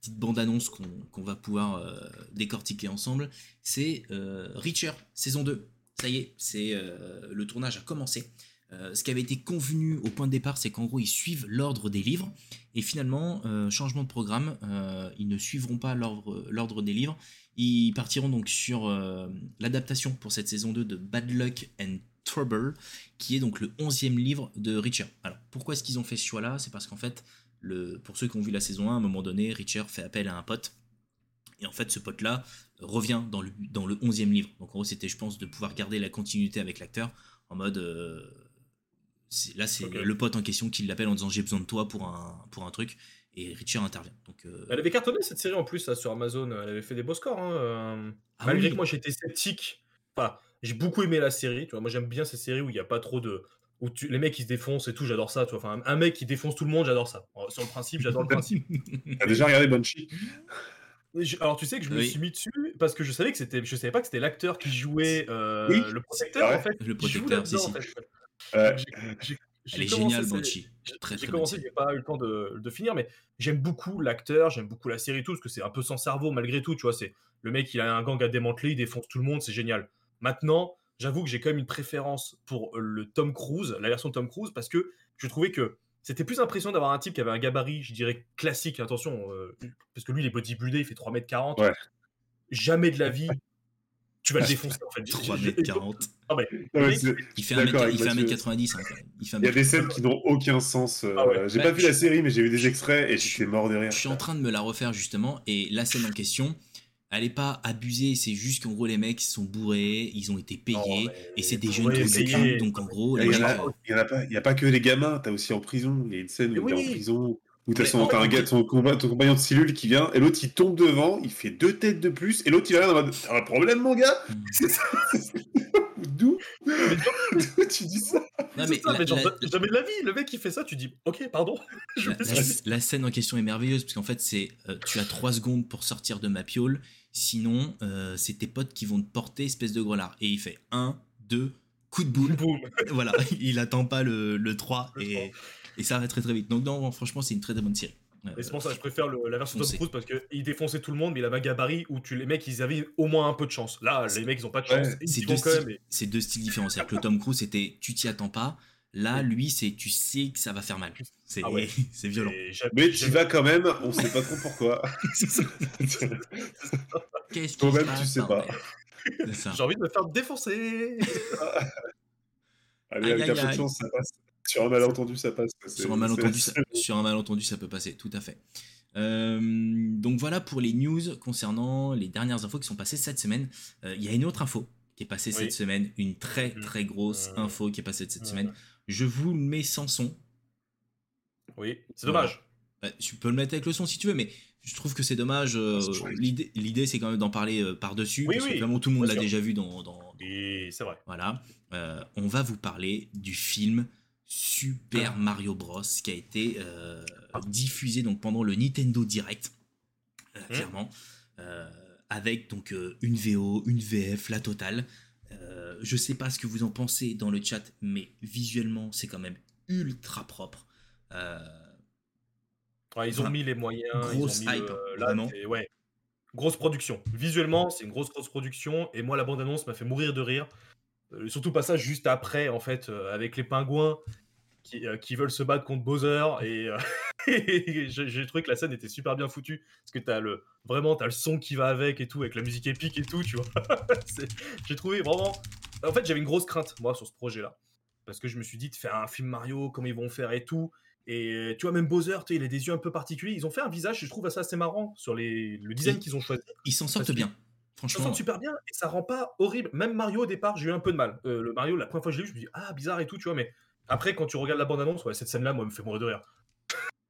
petites bandes annonces qu'on va pouvoir euh, décortiquer ensemble, c'est euh, Reacher, saison 2. Ça y est, c'est le tournage a commencé. Euh, ce qui avait été convenu au point de départ, c'est qu'en gros, ils suivent l'ordre des livres. Et finalement, euh, changement de programme, euh, ils ne suivront pas l'ordre des livres. Ils partiront donc sur l'adaptation pour cette saison 2 de Bad Luck and Trouble, qui est donc le 11e livre de Richard. Alors, pourquoi est-ce qu'ils ont fait ce choix-là? C'est parce qu'en fait, pour ceux qui ont vu la saison 1, à un moment donné, Richard fait appel à un pote. Et en fait, ce pote-là revient dans le, dans le 11e livre. Donc en gros, c'était, je pense, de pouvoir garder la continuité avec l'acteur en mode là, c'est le pote en question qui l'appelle en disant j'ai besoin de toi pour un, pour un truc. Et Richard intervient. Donc, euh, Elle avait cartonné cette série en plus sur Amazon. Elle avait fait des beaux scores. Hein, euh, ah malgré que moi j'étais sceptique. Enfin, j'ai beaucoup aimé la série. Tu vois, moi j'aime bien ces séries où il n'y a pas trop de. Où les mecs qui se défoncent et tout, j'adore ça. Tu vois. Enfin, un mec qui défonce tout le monde, j'adore ça. Sur le principe, j'adore le principe. T'as déjà regardé Banshee? Alors tu sais que je me suis mis dessus parce que je savais que c'était, je savais pas que c'était l'acteur qui jouait euh, le protecteur en fait. Le protecteur, si, si. Euh, Elle est géniale, Banshee. J'ai commencé, j'ai pas eu le temps de, de finir, mais j'aime beaucoup l'acteur, j'aime beaucoup la série, tout, parce que c'est un peu sans cerveau malgré tout, tu vois. C'est le mec, il a un gang à démanteler, il défonce tout le monde, c'est génial. Maintenant, j'avoue que j'ai quand même une préférence pour le Tom Cruise, la version Tom Cruise, parce que je trouvais que c'était plus impressionnant d'avoir un type qui avait un gabarit, je dirais, classique, attention, euh, parce que lui, il est bodybuildé, il fait 3m40. Ouais. Jamais de la vie, tu vas le défoncer en fait. 3m40. Ah, il fait 1m90. Hein, il, y a des scènes qui n'ont aucun sens. Euh, ah j'ai pas vu la série, mais j'ai vu des extraits et j'étais mort de rire. Je suis en train de me la refaire justement, et la scène en question, elle est pas abusée, c'est juste qu'en gros les mecs sont bourrés, ils ont été payés, et c'est des jeunes qui donc en gros... Il n'y a, a, pas que les gamins, t'as aussi en prison, il y a une scène où t'es en prison où t'as son, un gars, ton, compagnon de cellule qui vient, et l'autre il tombe devant, il fait deux têtes de plus, et l'autre il va là T'as un problème, mon gars D'où tu dis ça non, mais, jamais de la vie, le mec qui fait ça, tu dis Ok, pardon. la, scène en question est merveilleuse, parce qu'en fait, c'est euh, tu as trois secondes pour sortir de ma piole, sinon euh, c'est tes potes qui vont te porter, espèce de grelard. Et il fait un, deux, coup de boule. voilà, il attend pas le, le 3 et et ça va très très vite. Donc non, franchement, c'est une très très bonne série. et c'est pour ça que je préfère la version Tom Cruise parce qu'il défonçait tout le monde, mais il avait un gabarit où tu, les mecs ils avaient au moins un peu de chance. Là, les mecs ils ont pas de chance. c'est deux, deux, styles différents. C'est-à-dire que le Tom Cruise c'était tu t'y attends pas. Là, lui, c'est tu sais que ça va faire mal. C'est Ah ouais. violent. Mais tu vas quand même, on sait pas trop pourquoi. Qu'est-ce se passe, tu sais pas. J'ai envie de me faire défoncer. Allez, avec un peu de chance, ça passe. Sur un malentendu, ça passe. Sur un, malentendu, ça, sur un malentendu, ça peut passer, tout à fait. Euh, donc voilà pour les news concernant les dernières infos qui sont passées cette semaine. Euh, Il y a une autre info qui est passée Oui. cette semaine, une très Mhm. très grosse info qui est passée cette Mhm. semaine. Je vous le mets sans son. Oui, c'est Voilà. dommage. Euh, tu peux le mettre avec le son si tu veux, mais je trouve que c'est dommage. euh, chouette. L'idée, c'est quand même d'en parler par-dessus, Oui, parce que oui, vraiment tout le monde l'a déjà vu dans, dans- Et c'est vrai. Voilà. On va vous parler du film Super Mario Bros. qui a été euh, diffusé donc pendant le Nintendo Direct, euh, Mhm. clairement, Euh, avec donc une VO, une VF, la totale. Je sais pas ce que vous en pensez dans le chat, mais visuellement c'est quand même ultra propre. Ouais, ils ont mis les moyens. grosse ils ont mis hype, le- hein, là, vraiment. c'est- ouais. Grosse production. Visuellement, c'est une grosse, grosse production. Et moi, la bande-annonce m'a fait mourir de rire. Euh, surtout pas ça juste après, en fait, euh, avec les pingouins qui, euh, qui veulent se battre contre Bowser. Et, et j'ai trouvé que la scène était super bien foutue. Parce que t'as le, vraiment, t'as le son qui va avec et tout, avec la musique épique et tout, tu vois. J'ai trouvé vraiment. En fait, j'avais une grosse crainte, moi, sur ce projet-là. Parce que je me suis dit, de faire un film Mario, comment ils vont faire et tout. Et tu vois, même Bowser, il a des yeux un peu particuliers. Ils ont fait un visage, je trouve ça assez marrant sur les, le design qu'ils ont choisi. ils s'en sortent que- Ça franchement. sent super bien et ça rend pas horrible. Même Mario, au départ, j'ai eu un peu de mal. Euh, le Mario, la première fois que je l'ai vu, je me dis, ah, bizarre et tout, tu vois. Mais après, quand tu regardes la bande-annonce, ouais, cette scène-là, moi, elle me fait mourir de rire.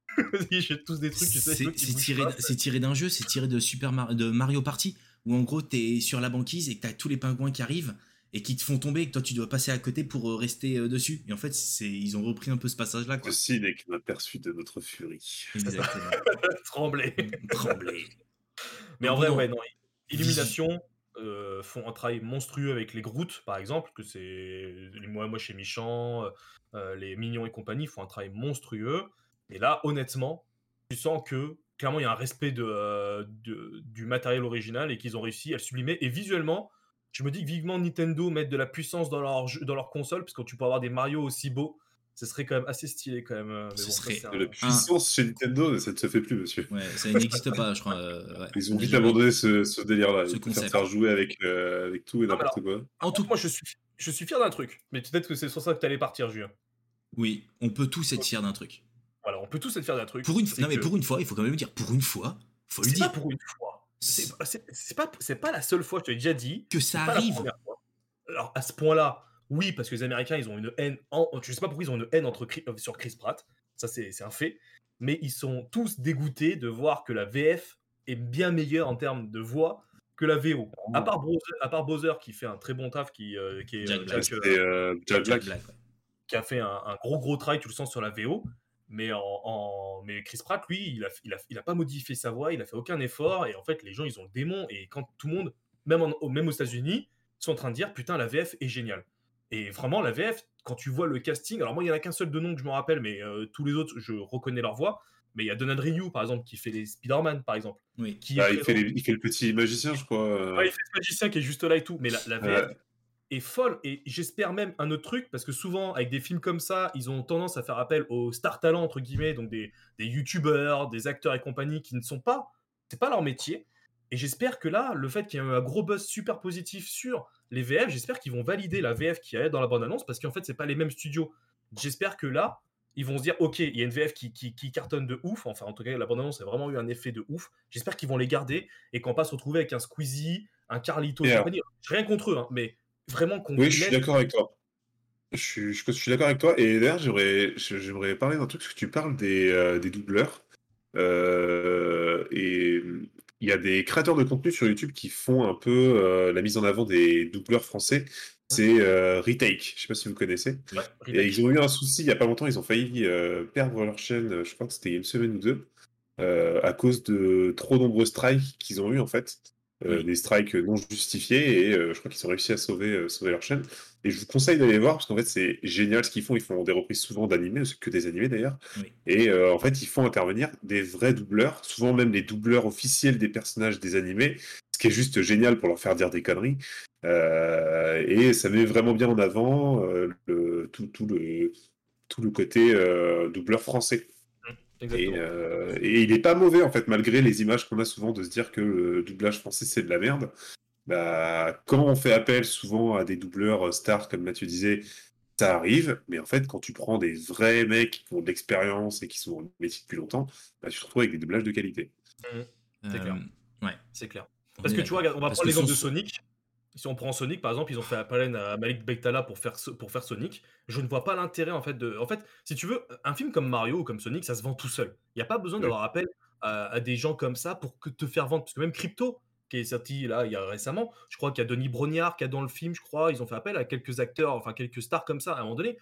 j'ai tous des trucs, tu sais. C'est tiré, pas. c'est tiré d'un jeu, c'est tiré de Super Mar- de Mario Party, où en gros t'es sur la banquise et que t'as tous les pingouins qui arrivent et qui te font tomber et que toi tu dois passer à côté pour euh, rester euh, dessus. Et en fait, c'est ils ont repris un peu ce passage-là. Ceci n'est qu'un aperçu de notre furie. Exactement. Trembler. Trembler. Mais en vrai, non. ouais, non. Illumination euh, font un travail monstrueux avec les Groot, par exemple, que c'est les moi, moi chez Michan, euh, les Mignons et compagnie font un travail monstrueux. Et là, honnêtement, tu sens que clairement il y a un respect de, euh, du matériel original et qu'ils ont réussi à le sublimer. Et visuellement, je me dis vivement Nintendo mette de la puissance dans leur dans leur console, parce que tu peux avoir des Mario aussi beaux. Ce serait quand même assez stylé quand même. euh, Mais Ce bon, serait un- la puissance chez Nintendo, ça ne se fait plus, monsieur. Ouais, ça n'existe pas, je crois. euh, ouais. Ils ont vite abandonné ce, ce délire-là. Ce Ils préfèrent concept. faire jouer avec, euh, avec tout et mais n'importe quoi. En tout Moi, je suis, je suis fier d'un truc. Mais peut-être que c'est sur ça que tu allais partir, Julien. oui, on peut tous être fiers d'un truc. Voilà, on peut tous être fiers d'un truc. Pour une, non mais pour une fois, il faut quand même dire pour une fois, faut le C'est pas dire pour une fois. C'est pas, pas, pas la seule fois, je te l'ai déjà dit. que ça arrive. Alors, à ce point-là, oui, parce que les Américains, ils ont une haine. En... Je sais pas pourquoi ils ont une haine entre Chris- euh, sur Chris Pratt. Ça, c'est un fait. Mais ils sont tous dégoûtés de voir que la VF est bien meilleure en termes de voix que la VO. À part Bowser, à part Bowser qui fait un très bon taf, qui, euh, qui est Jack euh, Black. Jack, euh, C'était Jack Jack Black. Qui a fait un, un gros gros travail, tu le sens sur la VO. Mais, en, en- mais Chris Pratt, lui, il a, il, a, il a pas modifié sa voix, il a fait aucun effort. Et en fait, les gens, ils ont le démon. Et quand tout le monde, même, en- même aux États-Unis, sont en train de dire Putain, la VF est géniale. Et vraiment, la VF, quand tu vois le casting, alors moi, il n'y en a qu'un seul de nom que je me rappelle, mais euh, tous les autres, je reconnais leur voix. Mais il y a Donald Ryu, par exemple, qui fait les Spider-Man, par exemple. Oui. Qui Bah, il, fait présent- les- il fait le petit magicien, je crois. euh. Ouais, il fait ce magicien qui est juste là et tout. Mais la, la VF, Ouais. est folle et j'espère même un autre truc parce que souvent avec des films comme ça ils ont tendance à faire appel aux star talents entre guillemets donc des, des youtubeurs des acteurs et compagnie qui ne sont pas c'est pas leur métier et j'espère que là le fait qu'il y ait un gros buzz super positif sur les VF j'espère qu'ils vont valider la VF qui est dans la bande annonce parce qu'en fait c'est pas les mêmes studios j'espère que là ils vont se dire ok il y a une VF qui, qui, qui cartonne de ouf enfin en tout cas la bande annonce a vraiment eu un effet de ouf j'espère qu'ils vont les garder et qu'on pas se retrouver avec un Squeezie un Carlito rien contre eux hein, mais vraiment qu'on Oui, je suis d'accord avec toi. Je suis, je, je suis d'accord avec toi. Et d'ailleurs, j'aimerais, j'aimerais parler d'un truc, parce que tu parles des, euh, des doubleurs. Euh, et il y a des créateurs de contenu sur YouTube qui font un peu euh, la mise en avant des doubleurs français. C'est euh, Retake. Je sais pas si vous connaissez. Ouais, Et ils ont eu un souci il y a pas longtemps. Ils ont failli euh, perdre leur chaîne. Je crois que c'était il y a une semaine ou deux. à cause de trop nombreux strikes qu'ils ont eu en fait. Oui. Des strikes non justifiés. Et je crois qu'ils ont réussi à sauver, sauver leur chaîne. Et je vous conseille d'aller voir parce qu'en fait, c'est génial ce qu'ils font. Ils font des reprises souvent d'animés, que des animés d'ailleurs. Oui. Et euh, en fait, ils font intervenir des vrais doubleurs, souvent même les doubleurs officiels des personnages des animés, ce qui est juste génial pour leur faire dire des conneries. Euh, et ça met vraiment bien en avant euh, le, tout, tout le, tout le côté doubleur français. Mmh, et, il est pas mauvais en fait, malgré les images qu'on a souvent de se dire que le doublage français c'est de la merde. Bah, quand on fait appel souvent à des doubleurs stars, comme Mathieu disait, ça arrive, mais en fait, quand tu prends des vrais mecs qui ont de l'expérience et qui sont en métier depuis longtemps, bah, tu te retrouves avec des doublages de qualité. Mmh. C'est clair. Ouais. C'est clair. Parce que tu vois, on va prendre l'exemple de Sonic. Si on prend Sonic, par exemple, ils ont fait appel à Malik Bektala pour faire, pour faire Sonic. Je ne vois pas l'intérêt, en fait, de. En fait, si tu veux, un film comme Mario ou comme Sonic, ça se vend tout seul. Il n'y a pas besoin d'avoir appel à, des gens comme ça pour que te faire vendre. Parce que même Crypto, qui est sorti là il y a récemment, je crois qu'il y a Denis Brognard qui a dans le film, je crois, ils ont fait appel à quelques acteurs, enfin quelques stars comme ça. À un moment donné,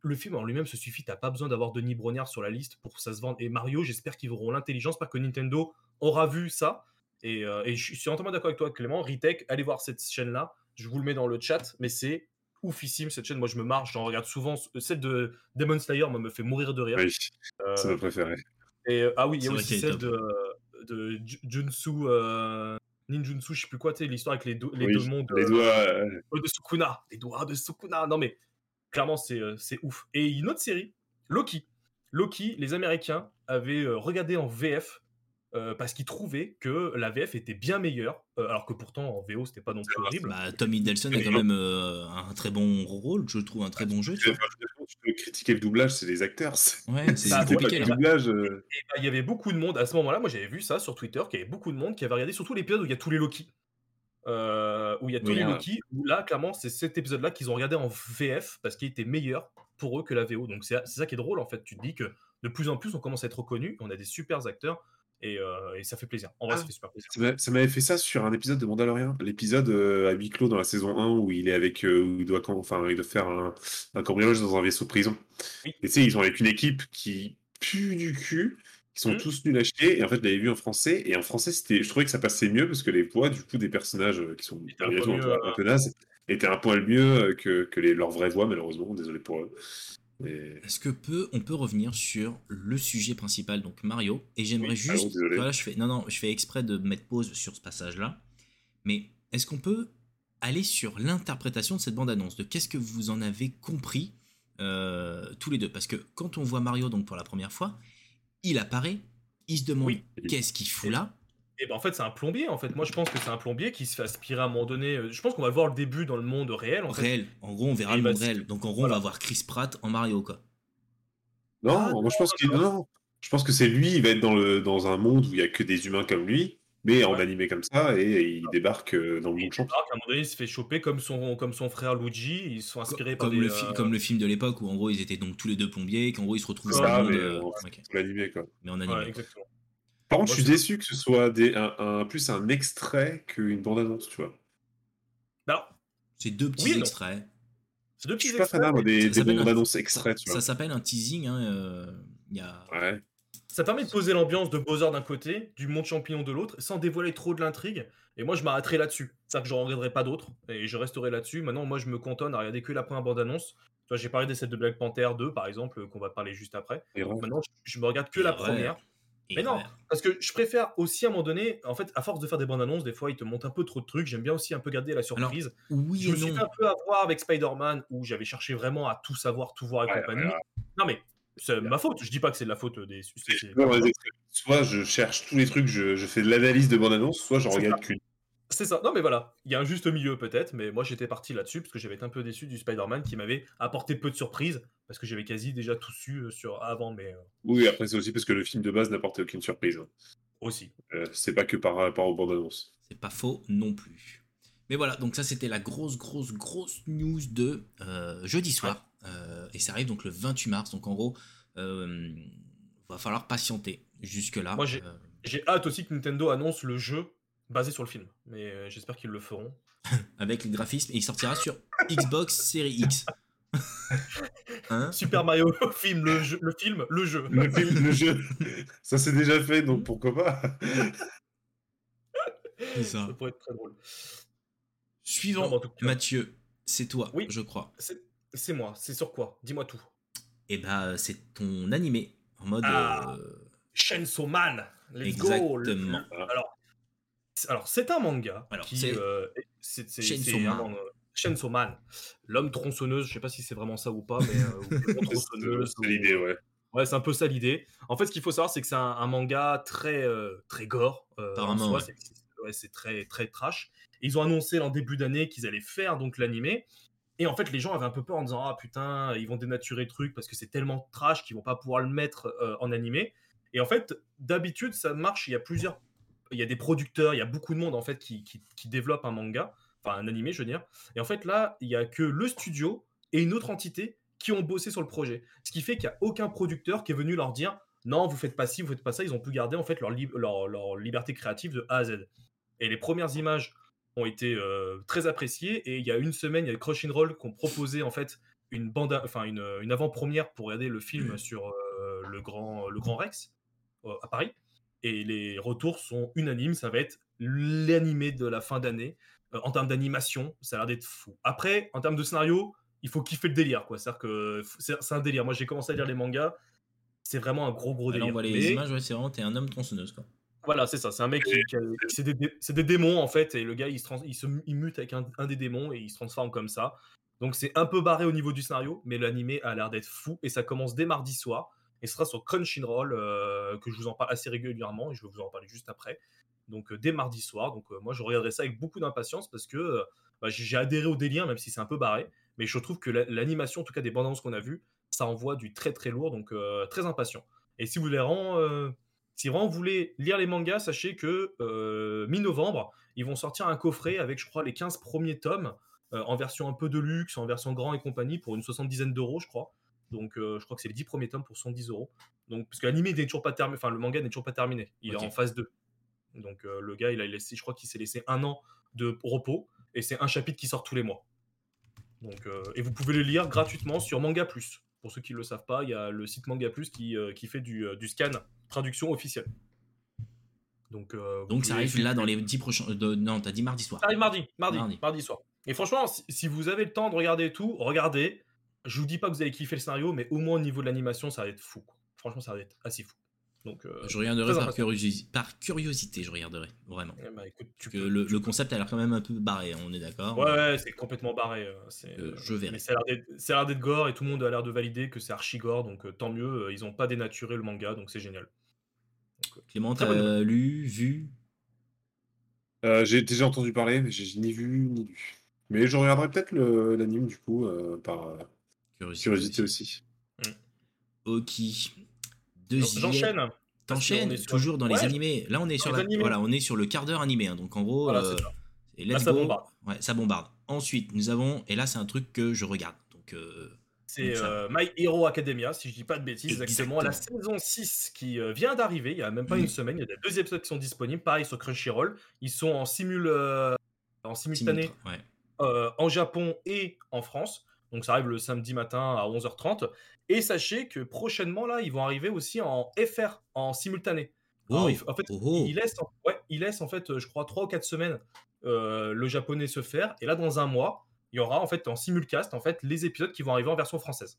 le film en lui-même se suffit. T'as pas besoin d'avoir Denis Brognard sur la liste pour que ça se vende. Et Mario, j'espère qu'ils auront l'intelligence, pas que Nintendo aura vu ça. Et, euh, et je suis entièrement d'accord avec toi, Clément. Retech, allez voir cette chaîne-là je vous le mets dans le chat, mais c'est oufissime cette chaîne. Moi, je me marche, j'en regarde souvent. Celle de Demon Slayer moi, me fait mourir de rire. Oui, c'est ma préférée. Et, euh, ah oui, il y a aussi celle de, de Junsu. Euh, Ninjutsu, je sais plus quoi, tu sais, l'histoire avec les, les deux mondes. Les doigts. Euh, de Sukuna. Les doigts de Sukuna. Non, mais clairement, c'est ouf. Et une autre série, Loki. Loki, les Américains avaient regardé en VF euh, parce qu'il trouvait que la VF était bien meilleure, euh, alors que pourtant en VO c'était pas non plus horrible. Bah, Tom Hiddleston a quand même euh, un très bon rôle, je trouve un très bon jeu. Tu, peux critiquer le doublage, c'est les acteurs. Ouais, c'est compliqué. Le doublage. Bah, il y avait beaucoup de monde à ce moment-là. Moi j'avais vu ça sur Twitter, qu'il y avait beaucoup de monde qui avait regardé surtout l'épisode où il y a tous les Loki. où il y a tous les Loki, où là, clairement, c'est cet épisode-là qu'ils ont regardé en VF parce qu'il était meilleur pour eux que la VO. Donc c'est ça qui est drôle en fait. Tu te dis que de plus en plus on commence à être reconnu, on a des super acteurs. Euh, et, ça fait plaisir. En vrai, ça ah. fait super plaisir. Ça m'avait fait ça sur un épisode de Mandalorian, l'épisode euh, à huis clos dans la saison 1 où il est avec, euh, où il doit, enfin, il doit faire un, un cambriolage dans un vaisseau prison. Et tu sais, ils sont avec une équipe qui pue du cul, qui sont mmh. tous nuls à chier. Et en fait, je l'avais vu en français, et en français, c'était, je trouvais que ça passait mieux parce que les voix du coup des personnages qui sont un, peu, nazes étaient un poil mieux que, que les, leurs vraies voix, malheureusement. Désolé pour eux. Est-ce que peut, on peut revenir sur le sujet principal, donc Mario? Et j'aimerais juste. voilà, je fais, non, non, je fais exprès de mettre pause sur ce passage-là. Mais est-ce qu'on peut aller sur l'interprétation de cette bande-annonce? De qu'est-ce que vous en avez compris euh, tous les deux? Parce que quand on voit Mario donc pour la première fois, il apparaît, il se demande qu'est-ce qu'il fout là? Et ben en fait, c'est un plombier. En fait, moi, je pense que c'est un plombier qui se fait aspirer à un moment donné. Euh, je pense qu'on va voir le début dans le monde réel. En réel. En gros, on verra le monde réel. Donc, en gros, on va voir Chris Pratt en Mario, quoi. Non, ah, moi, je pense qu'il non. Je pense que c'est lui. Il va être dans le dans un monde où il y a que des humains comme lui, mais en animé comme ça, et il débarque euh, dans le monde champ. À un moment donné, il se fait choper comme son comme son frère Luigi. Ils sont inspirés comme par le euh, comme le film de l'époque où en gros ils étaient donc tous les deux plombiers, qu'en gros ils se retrouvent dans le monde. Mais, quoi. Mais en animé. exactement. Par contre, je suis déçu que ce soit des, un, plus un extrait qu'une bande-annonce, tu vois. Non. C'est deux petits extraits. C'est deux petits je suis extraits. Pas fan des, des bandes-annonces extraits, tu vois. Ça s'appelle un teasing. Hein, euh, y a... Ouais. Ça permet de poser l'ambiance de Bowser d'un côté, du monde champignon de l'autre, sans dévoiler trop de l'intrigue. Et moi, je m'arrêterai là-dessus. C'est que je n'en regarderai pas d'autres. Et je resterai là-dessus. Maintenant, moi, je me cantonne à regarder que la première bande-annonce. J'ai parlé des sets de Black Panther 2, par exemple, qu'on va parler juste après. Maintenant, je, me regarde que la première mais non, parce que je préfère aussi à un moment donné, en fait, à force de faire des bandes annonces, des fois, ils te montent un peu trop de trucs. J'aime bien aussi un peu garder la surprise. oui je me suis fait un peu avoir avec Spider-Man où j'avais cherché vraiment à tout savoir, tout voir et compagnie. Non, mais c'est ma faute. Je dis pas que c'est de la faute des. Soit je cherche tous les trucs, je, je fais de l'analyse de bande annonce, soit j'en regarde qu'une. C'est ça. Non, mais voilà. Il y a un juste milieu peut-être, mais moi j'étais parti là-dessus parce que j'avais été un peu déçu du Spider-Man qui m'avait apporté peu de surprises parce que j'avais quasi déjà tout su euh, sur avant. Mais euh, oui, après c'est aussi parce que le film de base n'apportait aucune surprise. Hein. Aussi. Euh, c'est pas que par rapport aux bandes annonces. C'est pas faux non plus. Mais voilà, donc ça c'était la grosse, grosse, grosse news de jeudi soir. et ça arrive donc le 28 mars. Donc en gros, va falloir patienter jusque-là. Moi j'ai hâte aussi que Nintendo annonce le jeu basé sur le film. Mais euh, j'espère qu'ils le feront. Avec le graphisme, et il sortira sur Xbox Series X. Hein Super Mario, le film, le, jeu, le film, le jeu. Le film, le jeu. Ça c'est déjà fait, donc pourquoi pas ça. ça. pourrait être très drôle. Suivant, Mathieu, c'est toi, oui, je crois. C'est moi, c'est sur quoi? Dis-moi tout. Eh bah, c'est ton animé en mode. Ah, euh... Chainsaw Man, let's Exactement. Alors, alors, c'est un manga. Alors, c'est euh, un, Chainsaw Man, l'homme tronçonneuse, je sais pas si c'est vraiment ça ou pas, mais c'est l'idée, ouais. Ouais, c'est un peu ça l'idée. En fait, ce qu'il faut savoir, c'est que c'est un, manga très, très gore. Apparemment, c'est très, très trash. ils ont annoncé en début d'année qu'ils allaient faire donc l'animé. Et en fait, les gens avaient un peu peur en disant Ah putain, ils vont dénaturer le truc parce que c'est tellement trash qu'ils vont pas pouvoir le mettre en animé. Et en fait, d'habitude, ça marche. Il y a plusieurs. Il y a des producteurs, il y a beaucoup de monde en fait qui, qui, qui développent un manga, enfin un animé, je veux dire. Et en fait, là, il y a que le studio et une autre entité qui ont bossé sur le projet. Ce qui fait qu'il n'y a aucun producteur qui est venu leur dire non, vous faites pas ci, vous faites pas ça. Ils ont pu garder en fait leur, leur, leur liberté créative de A à Z. Et les premières images ont été euh, très appréciées. Et il y a une semaine, il y a Crushing Roll qui ont proposé en fait une bande, enfin une, une avant-première pour regarder le film sur euh, le grand, le grand Rex euh, à Paris. Et les retours sont unanimes. Ça va être l'animé de la fin d'année. en termes d'animation, ça a l'air d'être fou. Après, en termes de scénario, il faut kiffer le délire, quoi. C'est-à-dire que c'est un délire. Moi, j'ai commencé à lire les mangas. C'est vraiment un gros, gros délire. on voit les images, ouais, c'est vraiment, t'es un homme tronçonneuse, quoi. Voilà, c'est ça. C'est un mec qui, c'est des, démons en fait, et le gars il se, il se mute avec un, des démons et il se transforme comme ça. Donc c'est un peu barré au niveau du scénario, mais l'animé a l'air d'être fou et ça commence dès mardi soir et ce sera sur Crunchyroll euh, que je vous en parle assez régulièrement et je vais vous en parler juste après. Donc euh, dès mardi soir. Donc euh, moi je regarderai ça avec beaucoup d'impatience parce que bah, j'ai adhéré au délire même si c'est un peu barré. Mais je trouve que l'animation, en tout cas des bandes qu'on a vues, ça envoie du très très lourd, donc euh, très impatient. Et si vous voulez euh, si vraiment voulez lire les mangas, sachez que euh, mi-novembre, ils vont sortir un coffret avec, je crois, les 15 premiers tomes en version un peu de luxe, en version grand et compagnie, pour une soixante-dizaine d'euros, je crois. Donc, je crois que c'est les 10 premiers tomes pour 110 euros. Donc, parce que l'anime n'est toujours pas terminé, enfin, le manga n'est toujours pas terminé. Il est en phase 2. Donc, le gars, il a laissé, je crois qu'il s'est laissé un an de repos, et c'est un chapitre qui sort tous les mois. Donc, euh, et vous pouvez le lire gratuitement sur Manga Plus. Pour ceux qui ne le savent pas, il y a le site Manga Plus qui, euh, qui fait du, euh, du, scan traduction officielle. Donc, Donc ça arrive là dans les 10 prochains. non, t'as dit mardi soir. Ça arrive mardi, mardi, mardi, soir. Et franchement, si, vous avez le temps de regarder tout, regardez. Je vous dis pas que vous allez kiffer le scénario, mais au moins au niveau de l'animation, ça va être fou. Franchement, ça va être assez fou. Donc, euh, je regarderai par, par, curiosité, je regarderai, vraiment. Eh ben, que le, concept a l'air quand même un peu barré, on est d'accord Ouais, c'est complètement barré. Euh, euh, je verrai. ça a l'air d'être gore et tout le monde a l'air de valider que c'est archi gore, donc tant mieux. Ils n'ont pas dénaturé le manga, donc c'est génial. Clément, t'as lu, vu? J'ai déjà entendu parler, mais j'ai ni vu ni lu. Mais je regarderai peut-être l'anime du coup, par curiosité, aussi. Mm. Ok. J'enchaîne. T'enchaînes toujours dans les animés. Là, on est sur la... voilà, on est sur le quart d'heure animé. Hein. Donc en gros, euh, et let's ça bombarde. Ouais, ça bombarde. Ensuite, nous avons et là, c'est un truc que je regarde. Donc euh, c'est euh, My Hero Academia, si je dis pas de bêtises, exactement. La saison 6 qui vient d'arriver, il y a même pas une semaine, il y a deux épisodes qui sont disponibles, pareil sur Crunchyroll. Ils sont en, simul, en simultané en Japon et en France. Donc ça arrive le samedi matin à 11h30. Et sachez que prochainement, là, ils vont arriver aussi en FR, en simultané. en fait, oh, oh. il, laisse, ouais, il laisse, en fait, je crois, 3 ou 4 semaines euh, le japonais se faire. Et là, dans un mois, il y aura en fait en simulcast en fait, les épisodes qui vont arriver en version française.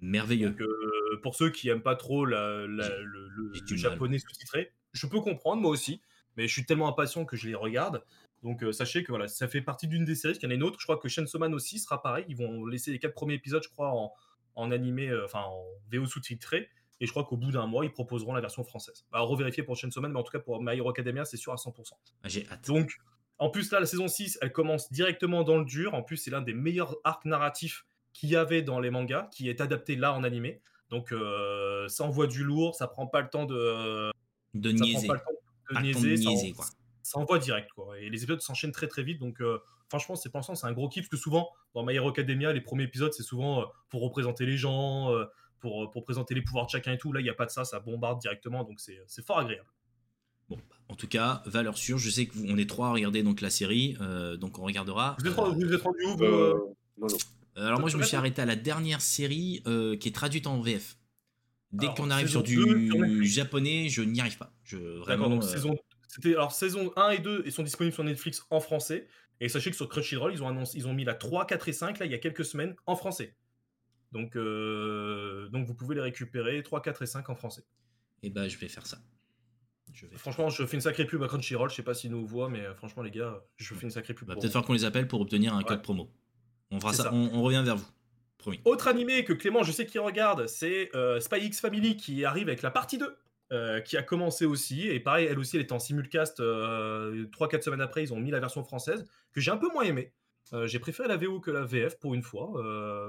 Merveilleux. Donc, euh, pour ceux qui n'aiment pas trop le, le japonais sous-titré, je peux comprendre, moi aussi. Mais je suis tellement impatient que je les regarde. Donc euh, sachez que voilà, ça fait partie d'une des séries. Il y en a une autre, je crois que Chainsaw Man aussi sera pareil. Ils vont laisser les quatre premiers épisodes, je crois, en, en animé, euh, enfin en VO sous-titré. Et je crois qu'au bout d'un mois, ils proposeront la version française. À revérifier pour Chainsaw Man, mais en tout cas pour My Hero Academia, c'est sûr à 100%. Ah, j'ai hâte. Donc, en plus là, la saison 6, elle commence directement dans le dur. En plus, c'est l'un des meilleurs arcs narratifs qu'il y avait dans les mangas, qui est adapté là en animé. Donc, euh, ça envoie du lourd, ça prend pas le temps de de niaiser. de niaiser, quoi ça envoie direct quoi. Et les épisodes s'enchaînent très très vite donc euh, franchement c'est pensant c'est un gros kiff que souvent dans My Hero Academia les premiers épisodes c'est souvent euh, pour représenter les gens euh, pour, pour présenter les pouvoirs de chacun et tout là il n'y a pas de ça ça bombarde directement donc c'est fort agréable. Bon, en tout cas, valeur sûre. Je sais qu'on est trois à regarder donc la série, donc on regardera. Vous êtes, vous êtes rendu où Alors moi, je me suis arrêté à la dernière série qui est traduite en VF. Dès qu'on arrive sur du japonais, je n'y arrive pas. Je, vraiment, donc saison c'était alors saison 1 et 2 ils sont disponibles sur Netflix en français. Et sachez que sur Crunchyroll, ils ont annoncé, ils ont mis la 3, 4 et 5 là il y a quelques semaines en français. Donc, euh, donc vous pouvez les récupérer 3, 4 et 5 en français. Et eh bah ben, je vais faire ça. Je vais franchement, je fais une sacrée pub à Crunchyroll. Je sais pas s'ils nous voient, mais euh, franchement les gars, je fais une sacrée pub. Va peut-être falloir qu'on les appelle pour obtenir un code promo. On, fera ça, On, revient vers vous. Promis. Autre animé que Clément, je sais qu'il regarde, c'est euh, Spy X Family qui arrive avec la partie 2. Euh, qui a commencé aussi, et pareil, elle aussi, elle était en simulcast 3-4 euh, semaines après, ils ont mis la version française, que j'ai un peu moins aimé. j'ai préféré la VO que la VF pour une fois,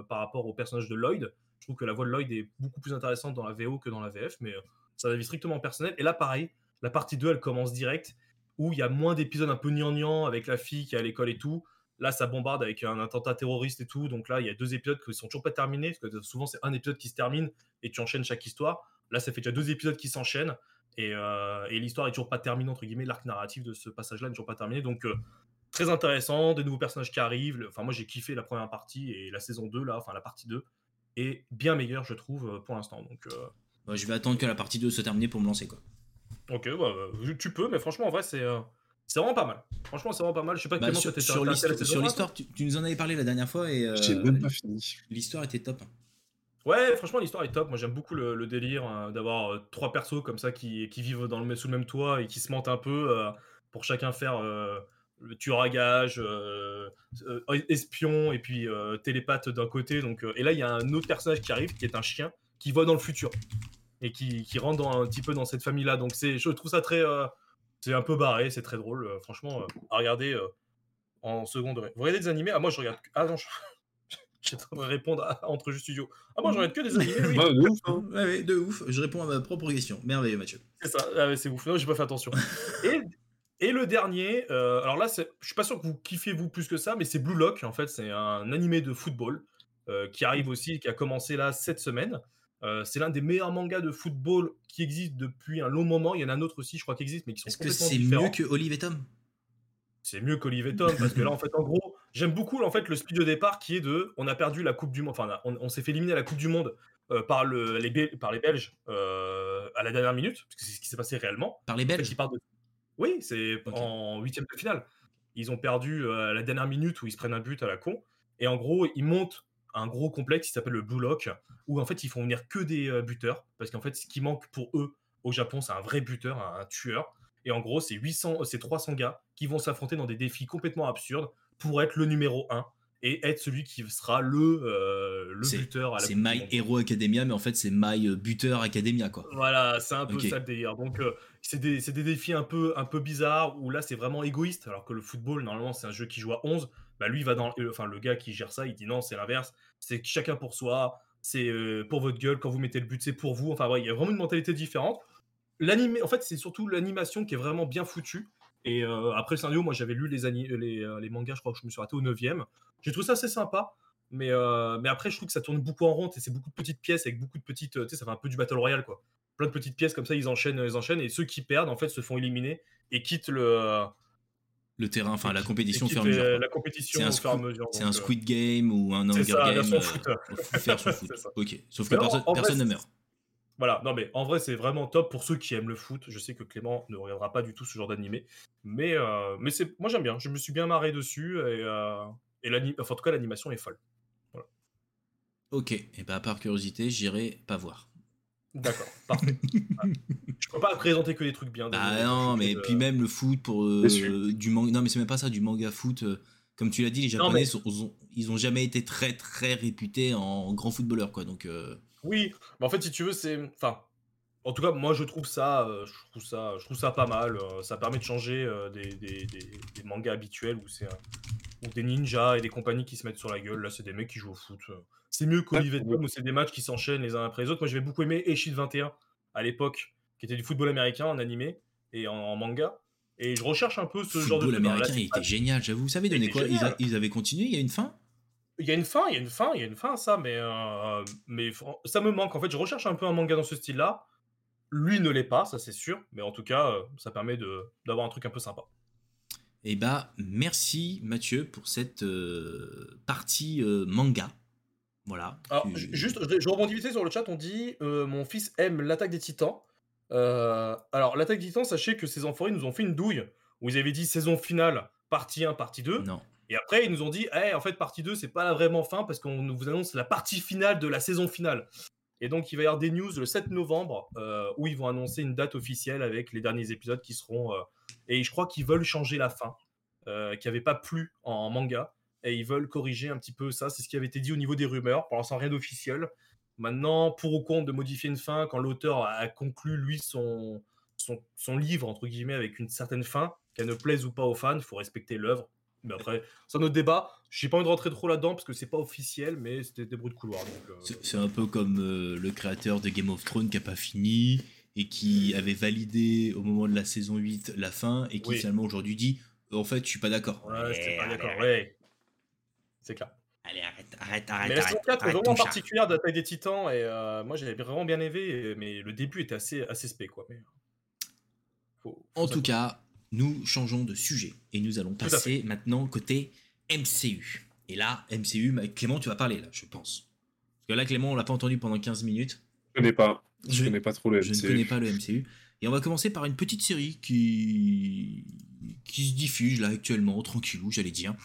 par rapport au personnage de Lloyd. Je trouve que la voix de Lloyd est beaucoup plus intéressante dans la VO que dans la VF, mais ça avis strictement personnel. Et là, pareil, la partie 2, elle commence direct, où il y a moins d'épisodes un peu gnangnan avec la fille qui est à l'école et tout. Là, ça bombarde avec un attentat terroriste et tout. Donc là, il y a deux épisodes qui sont toujours pas terminés, parce que souvent, c'est un épisode qui se termine et tu enchaînes chaque histoire. Là, ça fait déjà deux épisodes qui s'enchaînent. Et, euh, l'histoire est toujours pas terminée, entre guillemets. L'arc narratif de ce passage-là n'est toujours pas terminé. Donc, euh, très intéressant. Des nouveaux personnages qui arrivent. Enfin, moi, j'ai kiffé la première partie et la saison 2, là, enfin, la partie 2, est bien meilleure, je trouve, euh, pour l'instant. Donc, je vais attendre que la partie 2 se termine pour me lancer, quoi. Ok, bah, tu peux, mais franchement, en vrai, c'est. C'est vraiment pas mal. Franchement, c'est vraiment pas mal. Je sais pas bah, sur, sur l'histoire, tu, nous en avais parlé la dernière fois et euh, même pas fini. L'histoire était top. Ouais, franchement, l'histoire est top. Moi, j'aime beaucoup le, délire hein, d'avoir euh, trois persos comme ça qui, vivent dans le, sous le même toit et qui se mentent un peu euh, pour chacun faire le tueur à gage, espion et puis télépathe d'un côté. Donc, et là, il y a un autre personnage qui arrive qui est un chien qui voit dans le futur et qui, rentre dans, un petit peu dans cette famille-là. Donc, c'est, je trouve ça très c'est un peu barré, c'est très drôle. Euh, franchement, euh, à regarder euh, en seconde. Vous regardez des animés? Ah, moi, je regarde. Ah non, je. J'ai train de répondre à, entre jeux studio. Ah, moi, je regarde que des animés. Oui. de ouf. Hein. Ouais, de ouf. Je réponds à ma propre question. Merveilleux, Mathieu. C'est ça. Ah, c'est ouf. Non, j'ai pas fait attention. et, et le dernier, alors là, je suis pas sûr que vous kiffez vous plus que ça, mais c'est Blue Lock. En fait, c'est un animé de football qui arrive aussi, qui a commencé là cette semaine. Euh, c'est l'un des meilleurs mangas de football qui existe depuis un long moment. Il y en a un autre aussi, je crois, qui existe, mais qui sont Est-ce que c'est mieux que Olive et Tom? C'est mieux qu'Olive et Tom, parce que là, en fait, en gros, j'aime beaucoup en fait le speed de départ qui est de, on a perdu la Coupe du Monde, enfin, on, s'est fait éliminer à la Coupe du Monde euh, par, le, les, par les Belges euh, à la dernière minute, parce que c'est ce qui s'est passé réellement. Par les Belges Oui, c'est en huitième de finale. Ils ont perdu à la dernière minute où ils se prennent un but à la con. Et en gros, ils montent un gros complexe qui s'appelle le Blue Lock, où en fait ils font venir que des euh, buteurs, parce qu'en fait ce qui manque pour eux au Japon, c'est un vrai buteur, un, tueur. Et en gros, c'est 800, c'est 300 gars qui vont s'affronter dans des défis complètement absurdes pour être le numéro 1 et être celui qui sera le, euh, le buteur à la C'est My Hero Academia, mais en fait, c'est My euh, Buteur Academia, quoi. Voilà, c'est un peu ça le délire. Donc, c'est des, des, défis un peu, un peu bizarres où là, c'est vraiment égoïste, alors que le football, normalement, c'est un jeu qui joue à 11 bah lui va dans enfin le gars qui gère ça il dit non c'est l'inverse. C'est chacun pour soi c'est euh, pour votre gueule. Quand vous mettez le but c'est pour vous. Enfin il y a vraiment une mentalité différente. En fait c'est surtout l'animation qui est vraiment bien foutue et euh, après le scénario moi j'avais lu les, les, euh, les, mangas je crois que je me suis raté au 9 j'ai trouvé ça assez sympa mais, mais après je trouve que ça tourne beaucoup en rond et c'est beaucoup de petites pièces avec beaucoup de petites tu sais ça fait un peu du battle royale quoi plein de petites pièces comme ça ils enchaînent ils enchaînent et ceux qui perdent en fait se font éliminer et quittent le le terrain, enfin la compétition mesure. La compétition c'est un, C'est un, Squid euh, Game ou un Hunger Game. Euh, faire son foot. ok. Sauf que personne, ne meurt. Voilà, non mais en vrai c'est vraiment top pour ceux qui aiment le foot. Je sais que Clément ne regardera pas du tout ce genre d'animé, mais euh, mais c'est moi j'aime bien. Je me suis bien marré dessus et, et enfin, en tout cas l'animation est folle. Ok, et bah par curiosité j'irai pas voir. D'accord, parfait. je peux pas présenter que des trucs bien. Ah non, mais puis même le foot pour euh, du manga. Non, mais c'est même pas ça, du manga foot. Euh, comme tu l'as dit, les Japonais, ils ont jamais été très très réputés en grands footballeurs, quoi. Donc. Euh, oui, mais en fait, si tu veux, c'est, enfin, en tout cas, moi, je trouve ça, je trouve ça, je trouve ça pas mal. ça permet de changer des, des, des, mangas habituels où c'est des ninjas et des compagnies qui se mettent sur la gueule. Là, c'est des mecs qui jouent au foot. C'est mieux qu'Olivier Tom où c'est des matchs qui s'enchaînent les uns après les autres. Moi, j'avais beaucoup aimé Eshid 21 à l'époque, qui était du football américain en animé et en, manga. Et je recherche un peu ce genre de. Football américain, il était génial, j'avoue. Vous savez donner quoi? Ils, avaient continué Il y a une fin? Il y a une fin, il y a une fin, il y a une fin, ça, mais, euh, mais ça me manque. En fait, je recherche un peu un manga dans ce style-là. Lui ne l'est pas, ça c'est sûr, mais en tout cas, euh, ça permet d'avoir un truc un peu sympa. Eh bah, merci Mathieu pour cette euh, partie manga. Voilà. Alors, juste, je, rebondis vite sur le chat. On dit euh, Mon fils aime l'attaque des titans. Alors, l'attaque des titans, sachez que ces enfoirés nous ont fait une douille où ils avaient dit saison finale, partie 1, partie 2. Non. Et après, ils nous ont dit hey, en fait, partie 2, c'est pas vraiment fin parce qu'on vous annonce la partie finale de la saison finale. Et donc, il va y avoir des news le 7 novembre euh, où ils vont annoncer une date officielle avec les derniers épisodes qui seront. et je crois qu'ils veulent changer la fin, qui n'avait pas plu en manga et ils veulent corriger un petit peu ça. C'est ce qui avait été dit au niveau des rumeurs. Pour l'instant, rien d'officiel. Maintenant, pour ou contre de modifier une fin, quand l'auteur a conclu, lui, son, son, livre, entre guillemets, avec une certaine fin, qu'elle ne plaise ou pas aux fans, il faut respecter l'œuvre. Mais après, c'est un autre débat. J'ai pas envie de rentrer trop là-dedans parce que c'est pas officiel, mais c'était des bruits de couloir. Euh, c'est un peu comme euh, le créateur de Game of Thrones qui a pas fini et qui avait validé au moment de la saison 8 la fin et qui finalement aujourd'hui dit en fait, je suis pas d'accord. Ouais, c'est pas d'accord, ouais. C'est clair. Allez, arrête, arrête, arrête. Mais la saison 4 est vraiment particulière de la taille des titans et euh, moi j'avais vraiment bien aimé, mais le début était assez, assez spé quoi. Mais... en tout cas, nous changeons de sujet et nous allons passer maintenant côté MCU. Et là, MCU, Clément, tu vas parler là, je pense. Parce que là, Clément, on l'a pas entendu pendant 15 minutes. Je connais pas. Je, connais pas trop le MCU. Je ne connais pas le MCU. Et on va commencer par une petite série qui qui se diffuse là actuellement, tranquillou, j'allais dire,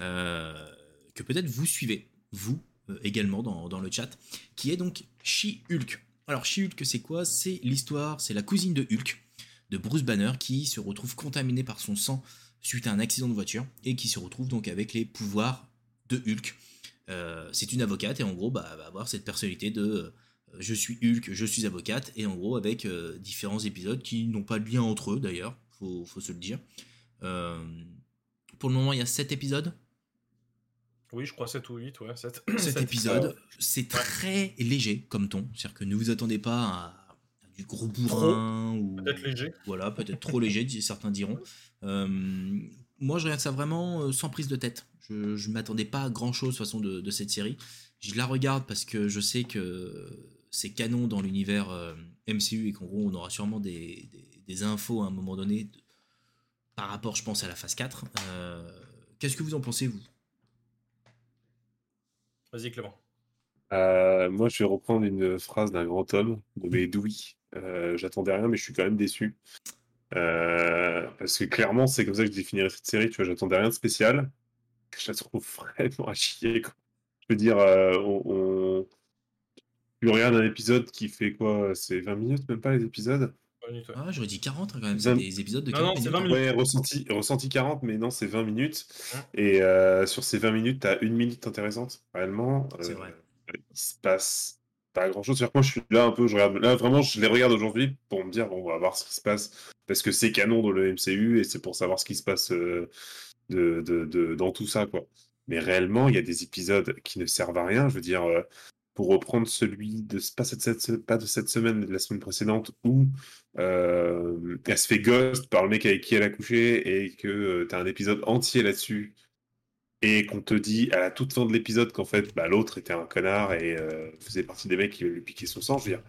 euh, que peut-être vous suivez, vous euh, également dans, dans, le chat, qui est donc She-Hulk. Alors She-Hulk, c'est quoi? C'est l'histoire, c'est la cousine de Hulk, de Bruce Banner, qui se retrouve contaminée par son sang suite à un accident de voiture, et qui se retrouve donc avec les pouvoirs de Hulk. Euh, c'est une avocate, et en gros, bah, va avoir cette personnalité de je suis Hulk, je suis avocate, et en gros avec différents épisodes qui n'ont pas de lien entre eux d'ailleurs, faut, faut se le dire. Euh, pour le moment, il y a 7 épisodes. Oui, je crois 7 ou 8, ouais. 7, 7 épisodes. C'est très léger comme ton. C'est-à-dire que ne vous attendez pas à, du gros bourrin. ou Peut-être léger. Voilà, peut-être trop léger, certains diront. Euh, moi, je regarde ça vraiment euh, sans prise de tête. Je ne m'attendais pas à grand-chose façon de, de, cette série. Je la regarde parce que je sais que c'est canon dans l'univers MCU et qu'en gros, on aura sûrement des, des, des, infos à un moment donné par rapport, je pense, à la phase 4. Euh, qu'est-ce que vous en pensez, vous? Vas-y, Clément. Euh, moi, je vais reprendre une phrase d'un grand homme nommé Dewey. Euh, j'attendais rien, mais je suis quand même déçu. parce que clairement, c'est comme ça que je définirais cette série. Tu vois, j'attendais rien de spécial. Je la trouve vraiment à chier. Je veux dire, on, on... tu regardes un épisode qui fait quoi C'est 20 minutes, même pas les épisodes? Ah, j'aurais dit 40 hein, quand même, c'est des épisodes de 40 minutes. Hein. Ouais, ressenti, ressenti 40, mais non, c'est 20 minutes. Et euh, sur ces 20 minutes, tu as une minute intéressante, réellement. C'est vrai. Euh, il se passe pas grand chose. Moi, je suis là un peu, je regarde, là vraiment, je les regarde aujourd'hui pour me dire, bon, on va voir ce qui se passe. Parce que c'est canon dans le MCU et c'est pour savoir ce qui se passe euh, de, de, de, dans tout ça, quoi. Mais réellement, il y a des épisodes qui ne servent à rien. Je veux dire, pour reprendre celui de pas, cette, pas de cette semaine, de la semaine précédente, où euh, elle se fait ghost par le mec avec qui elle a couché et que euh, tu as un épisode entier là-dessus et qu'on te dit à la toute fin de l'épisode qu'en fait bah, l'autre était un connard et euh, faisait partie des mecs qui lui piquer son sang, je veux dire,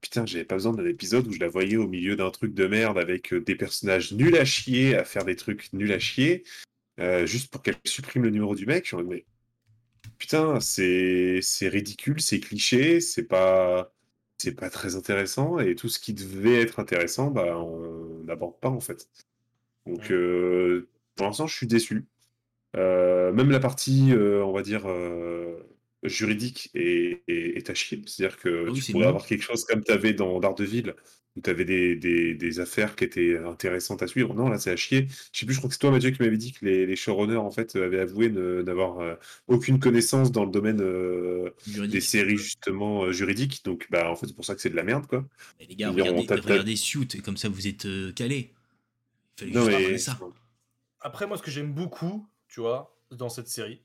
putain, j'avais pas besoin d'un épisode où je la voyais au milieu d'un truc de merde avec des personnages nuls à chier, à faire des trucs nuls à chier, juste pour qu'elle supprime le numéro du mec. Je me putain, c'est ridicule, c'est cliché, c'est pas c'est pas très intéressant et tout ce qui devait être intéressant, bah on n'aborde pas en fait. Donc euh, pour l'instant, je suis déçu. Euh, même la partie, euh, on va dire juridique est, est, à chier. C'est-à-dire que ah tu pourrais avoir quelque chose comme tu avais dans Daredevil, où tu avais des, des, des, affaires qui étaient intéressantes à suivre. Non, là, c'est à chier. Je sais plus, je crois que c'est toi, Mathieu, qui m'avait dit que les, les, showrunners, en fait, avaient avoué n'avoir euh, aucune connaissance dans le domaine euh, des séries, justement, euh, juridiques. Donc, bah, en fait, c'est pour ça que c'est de la merde, quoi. Mais les gars, regardez, regardez Suit, et comme ça, vous êtes calés. Il fallait juste ça. Après, moi, ce que j'aime beaucoup, tu vois, dans cette série,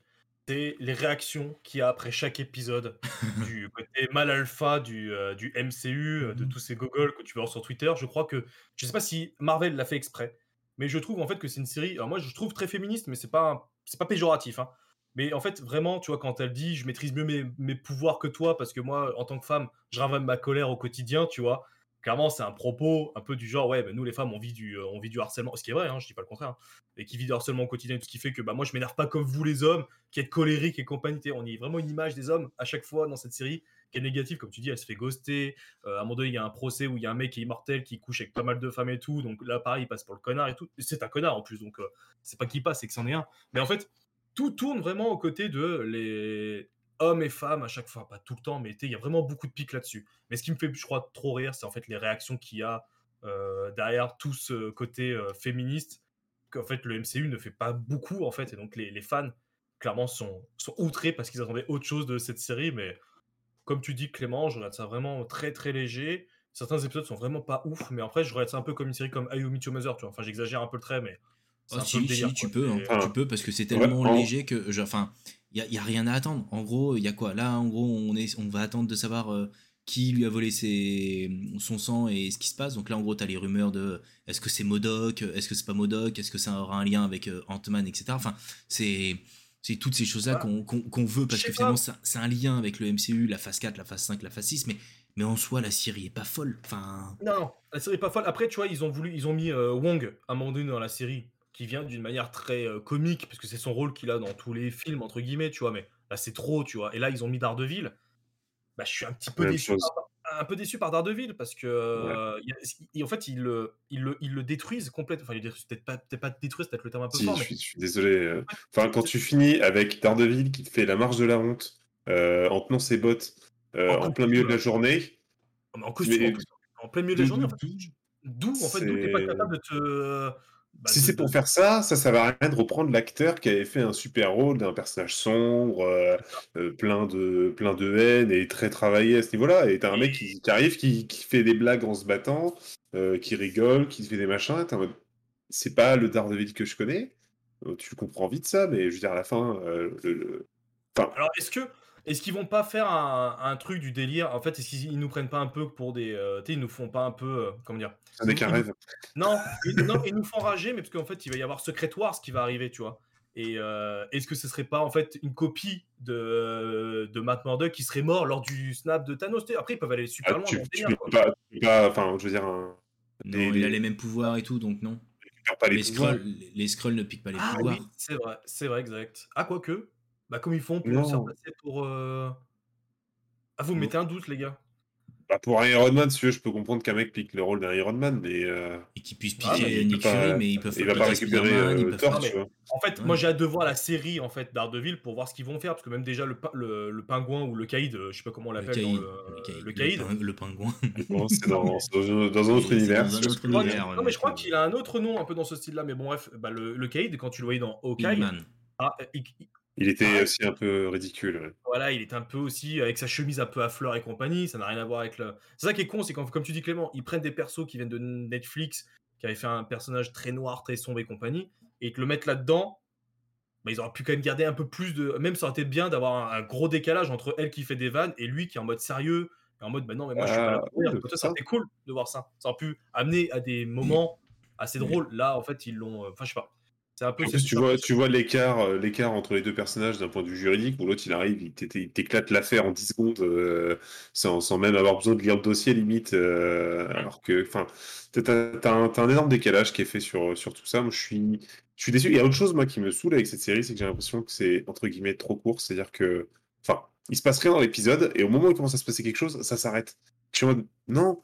c'est les réactions qu'il y a après chaque épisode du côté mal alpha du, euh, du MCU, euh, de mmh tous ces gogoles que tu vois sur Twitter. Je crois que, je sais pas si Marvel l'a fait exprès, mais je trouve en fait que c'est une série, alors moi je trouve très féministe, mais c'est pas, c'est pas péjoratif. Hein. Mais en fait, vraiment, tu vois, quand elle dit je maîtrise mieux mes, mes, pouvoirs que toi, parce que moi, en tant que femme, je ravale ma colère au quotidien, tu vois clairement, c'est un propos un peu du genre, ouais, bah, nous les femmes, on vit du, euh, on vit du harcèlement, ce qui est vrai, hein, je dis pas le contraire, hein, et qui vit du harcèlement au quotidien, tout ce qui fait que bah, moi je m'énerve pas comme vous les hommes, qui êtes colériques et compagnie. On y a vraiment une image des hommes à chaque fois dans cette série qui est négative, comme tu dis, elle se fait ghoster. Euh, à un moment donné, il y a un procès où il y a un mec qui est immortel qui couche avec pas mal de femmes et tout, donc là, pareil, il passe pour le connard et tout. C'est un connard en plus, donc euh, c'est pas qui passe, c'est que c'en est un. Mais en fait, tout tourne vraiment aux côtés de les hommes et femmes à chaque fois, pas tout le temps, mais il y a vraiment beaucoup de pics là-dessus. Mais ce qui me fait, je crois, trop rire, c'est en fait les réactions qu'il y a euh, derrière tout ce côté euh, féministe, qu'en fait le MCU ne fait pas beaucoup, en fait, et donc les, fans clairement, sont, sont outrés parce qu'ils attendaient autre chose de cette série. Mais comme tu dis, Clément, je regarde ça vraiment très très léger. Certains épisodes sont vraiment pas ouf, mais après, je regarde ça un peu comme une série comme Ayumi Meet tu vois. Enfin, j'exagère un peu le trait, mais. Oh, si, si, tu peux, hein, tu peux, parce que c'est tellement léger que, enfin, il y, a rien à attendre. En gros, il y a quoi? Là, en gros, on, est, on va attendre de savoir euh, qui lui a volé ses, son sang et ce qui se passe. Donc là, en gros, tu as les rumeurs de est-ce que c'est Modoc, est-ce que c'est pas Modoc, est-ce que ça aura un lien avec euh, Ant-Man, etc. Enfin, c'est c'est toutes ces choses-là qu'on veut parce que finalement c'est un lien avec le MCU, la phase 4, la phase 5, la phase 6, mais, mais en soi la série est pas folle. Enfin... Non, la série est pas folle. Après, tu vois, ils ont voulu, ils ont mis euh, Wong à un moment donné dans la série qui vient d'une manière très euh, comique parce que c'est son rôle qu'il a dans tous les films entre guillemets, tu vois. Mais là c'est trop, tu vois. Et là ils ont mis Daredevil. Bah, je suis un petit peu déçu un peu déçu par Daredevil parce que euh, en fait ils le, ils le, ils le détruisent complètement. Enfin, peut-être pas, peut pas détruisent, peut-être le terme un peu fort. Je, suis, désolé. Euh. Enfin, quand tu finis avec Daredevil qui te fait la marche de la honte euh, en tenant ses bottes en, plein milieu de la journée. en costume, en, plein milieu de la journée. D'où en fait, d'où t'es pas capable de te bah, si c'est pour faire ça, ça, ça va rien de reprendre l'acteur qui avait fait un super rôle d'un personnage sombre, euh, euh, plein, de, plein de haine et très travaillé à ce niveau-là. Et t'as un mec qui, arrive, qui, fait des blagues en se battant, euh, qui rigole, qui fait des machins. C'est pas le Daredevil que je connais. Tu comprends vite ça, mais je veux dire, à la fin. Le, Alors, est-ce que est-ce qu'ils vont pas faire un, truc du délire? En fait, est-ce qu'ils nous prennent pas un peu pour des. Euh, tu sais, ils nous font pas un peu. Euh, comment dire? Ça n'est qu'un rêve. Non, ils, non, ils nous font rager, mais parce qu'en fait, il va y avoir Secret Wars qui va arriver, tu vois. Et euh, est-ce que ce serait pas en fait une copie de, de Matt Murdock qui serait mort lors du snap de Thanos? Après, ils peuvent aller super ah, loin. Tu, pas, enfin, je veux dire. non, il a les mêmes pouvoirs et tout, donc non. Pas les, les, scrolls, les, scrolls ne piquent pas les ah, pouvoirs. Oui, c'est vrai, c'est vrai, exact. Ah, quoique. Bah, comme ils font pour se repasser pour. Euh, ah, vous mettez un doute, les gars. Bah, pour un Iron Man, si tu veux, je peux comprendre qu'un mec pique le rôle d'un Iron Man, mais. Euh, et qu'il puisse ah, piquer Nick Fury, mais ils peuvent il va pas récupérer euh, Thor, tu vois. En fait, moi j'ai hâte de voir la série en fait d'Ardeville pour voir ce qu'ils vont faire, parce que même déjà le, le, le pingouin ou le caïd, je sais pas comment on l'appelle dans le, le caïd. Le, pingouin. c'est dans, dans, un autre univers. non, mais je crois qu'il a un autre nom un peu dans ce style-là, mais bon, bref, bah, le, caïd, quand tu le voyais dans Hawkeye. Ah, il était aussi un peu ridicule. Voilà, il est un peu aussi avec sa chemise un peu à fleurs et compagnie. Ça n'a rien à voir avec le. C'est ça qui est con, c'est quand, comme tu dis Clément, ils prennent des persos qui viennent de Netflix, qui avaient fait un personnage très noir, très sombre et compagnie, et te le mettent là-dedans. Bah, ils auraient pu quand même garder un peu plus de. Même ça aurait été bien d'avoir un, gros décalage entre elle qui fait des vannes et lui qui est en mode sérieux, et en mode bah non, mais moi je suis pas là pour ah, ça aurait été cool de voir ça. Ça aurait pu amener à des moments assez drôles. Là, en fait, ils l'ont. Euh, enfin, je sais pas. En plus, tu vois, tu vois l'écart, euh, l'écart entre les deux personnages d'un point de vue juridique, où l'autre il arrive, il t'éclate l'affaire en 10 secondes euh, sans, sans, même avoir besoin de lire le dossier limite. Euh, alors que, enfin, t'as, un, un, énorme décalage qui est fait sur, sur tout ça. Moi, je suis, je suis déçu. Il y a autre chose moi qui me saoule avec cette série, c'est que j'ai l'impression que c'est entre guillemets trop court. C'est-à-dire que, enfin, il se passe rien dans l'épisode et au moment où il commence à se passer quelque chose, ça s'arrête. Je suis en mode, non,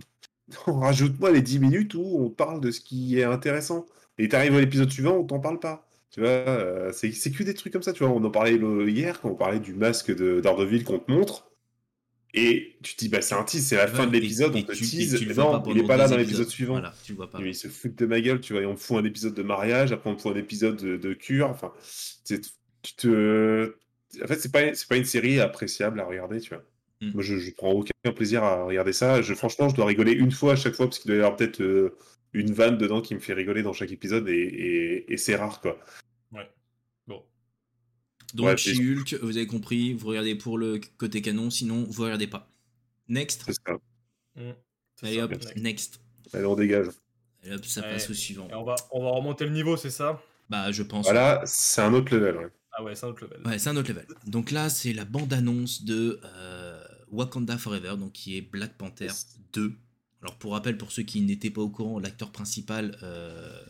non rajoute-moi les 10 minutes où on parle de ce qui est intéressant. Et t'arrives à l'épisode suivant, on t'en parle pas. Tu vois, euh, c'est, que des trucs comme ça, tu vois. On en parlait hier, quand on parlait du masque de d'Ardeville qu'on te montre. Et tu te dis, bah, c'est un tease, c'est la fin de l'épisode, on te tease. non, il est pas là dans l'épisode suivant. Voilà, tu vois pas. Il se fout de ma gueule, tu vois. Et on me fout un épisode de mariage, après on me fout un épisode de, cure. Enfin, tu te. En fait, c'est pas, c'est pas une série appréciable à regarder, tu vois. Hmm. Moi, je, je prends aucun plaisir à regarder ça. Je, franchement, je dois rigoler une fois à chaque fois, parce qu'il doit y avoir peut-être. Euh, une vanne dedans qui me fait rigoler dans chaque épisode et, c'est rare quoi. Ouais. Bon. Donc chez Hulk, vous avez compris, vous regardez pour le côté canon, sinon vous regardez pas. Next. C'est ça. Mmh. Allez hop, next. Allez, on dégage. Allez hop, ça passe au suivant. on, va, on va remonter le niveau, c'est ça? Bah, je pense. Voilà, c'est un autre level. Ouais. Ah ouais, c'est un autre level. Ouais, c'est un autre level. Donc là, c'est la bande-annonce de euh, Wakanda Forever, donc qui est Black Panther 2. Alors pour rappel, pour ceux qui n'étaient pas au courant, l'acteur principal, euh,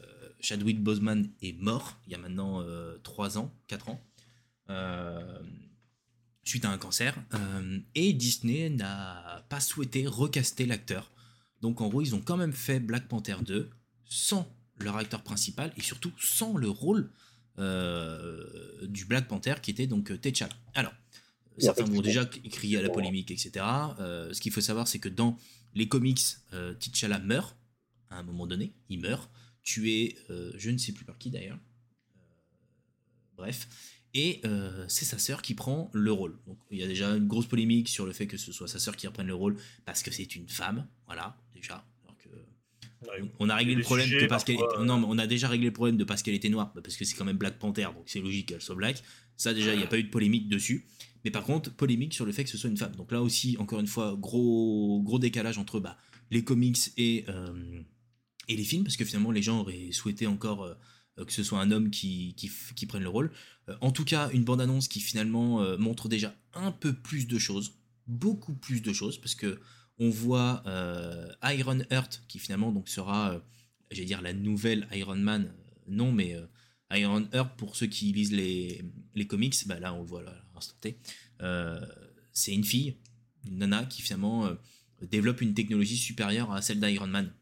Chadwick Boseman, est mort il y a maintenant 3 euh, ans, 4 ans, euh, suite à un cancer. et Disney n'a pas souhaité recaster l'acteur. Donc en gros, ils ont quand même fait Black Panther 2 sans leur acteur principal et surtout sans le rôle du Black Panther qui était donc T'Challa. Alors, certains vont déjà crier à la polémique, etc. ce qu'il faut savoir, c'est que dans les comics, euh, T'Challa meurt à un moment donné, il meurt, tué, euh, je ne sais plus par qui d'ailleurs. Euh, bref. Et c'est sa sœur qui prend le rôle. Donc il y a déjà une grosse polémique sur le fait que ce soit sa sœur qui reprenne le rôle parce que c'est une femme, voilà, déjà. on a réglé le problème de parce qu'elle non, on a déjà réglé le problème de parce qu'elle était noire, parce que c'est quand même Black Panther, donc c'est logique qu'elle soit black. Ça déjà, il n'y a pas eu de polémique dessus. Mais par contre, polémique sur le fait que ce soit une femme. Donc là aussi, encore une fois, gros, gros décalage entre bah, les comics et, euh, et les films, parce que finalement, les gens auraient souhaité encore euh, que ce soit un homme qui, qui, prenne le rôle. Euh, en tout cas, une bande-annonce qui finalement montre déjà un peu plus de choses, beaucoup plus de choses, parce que on voit Iron Heart, qui finalement donc sera, j'allais dire, la nouvelle Iron Man, non, mais Iron Heart, pour ceux qui lisent les, les comics, bah là on le voit là, T, c'est une fille, une nana qui finalement développe une technologie supérieure à celle d'Iron Man.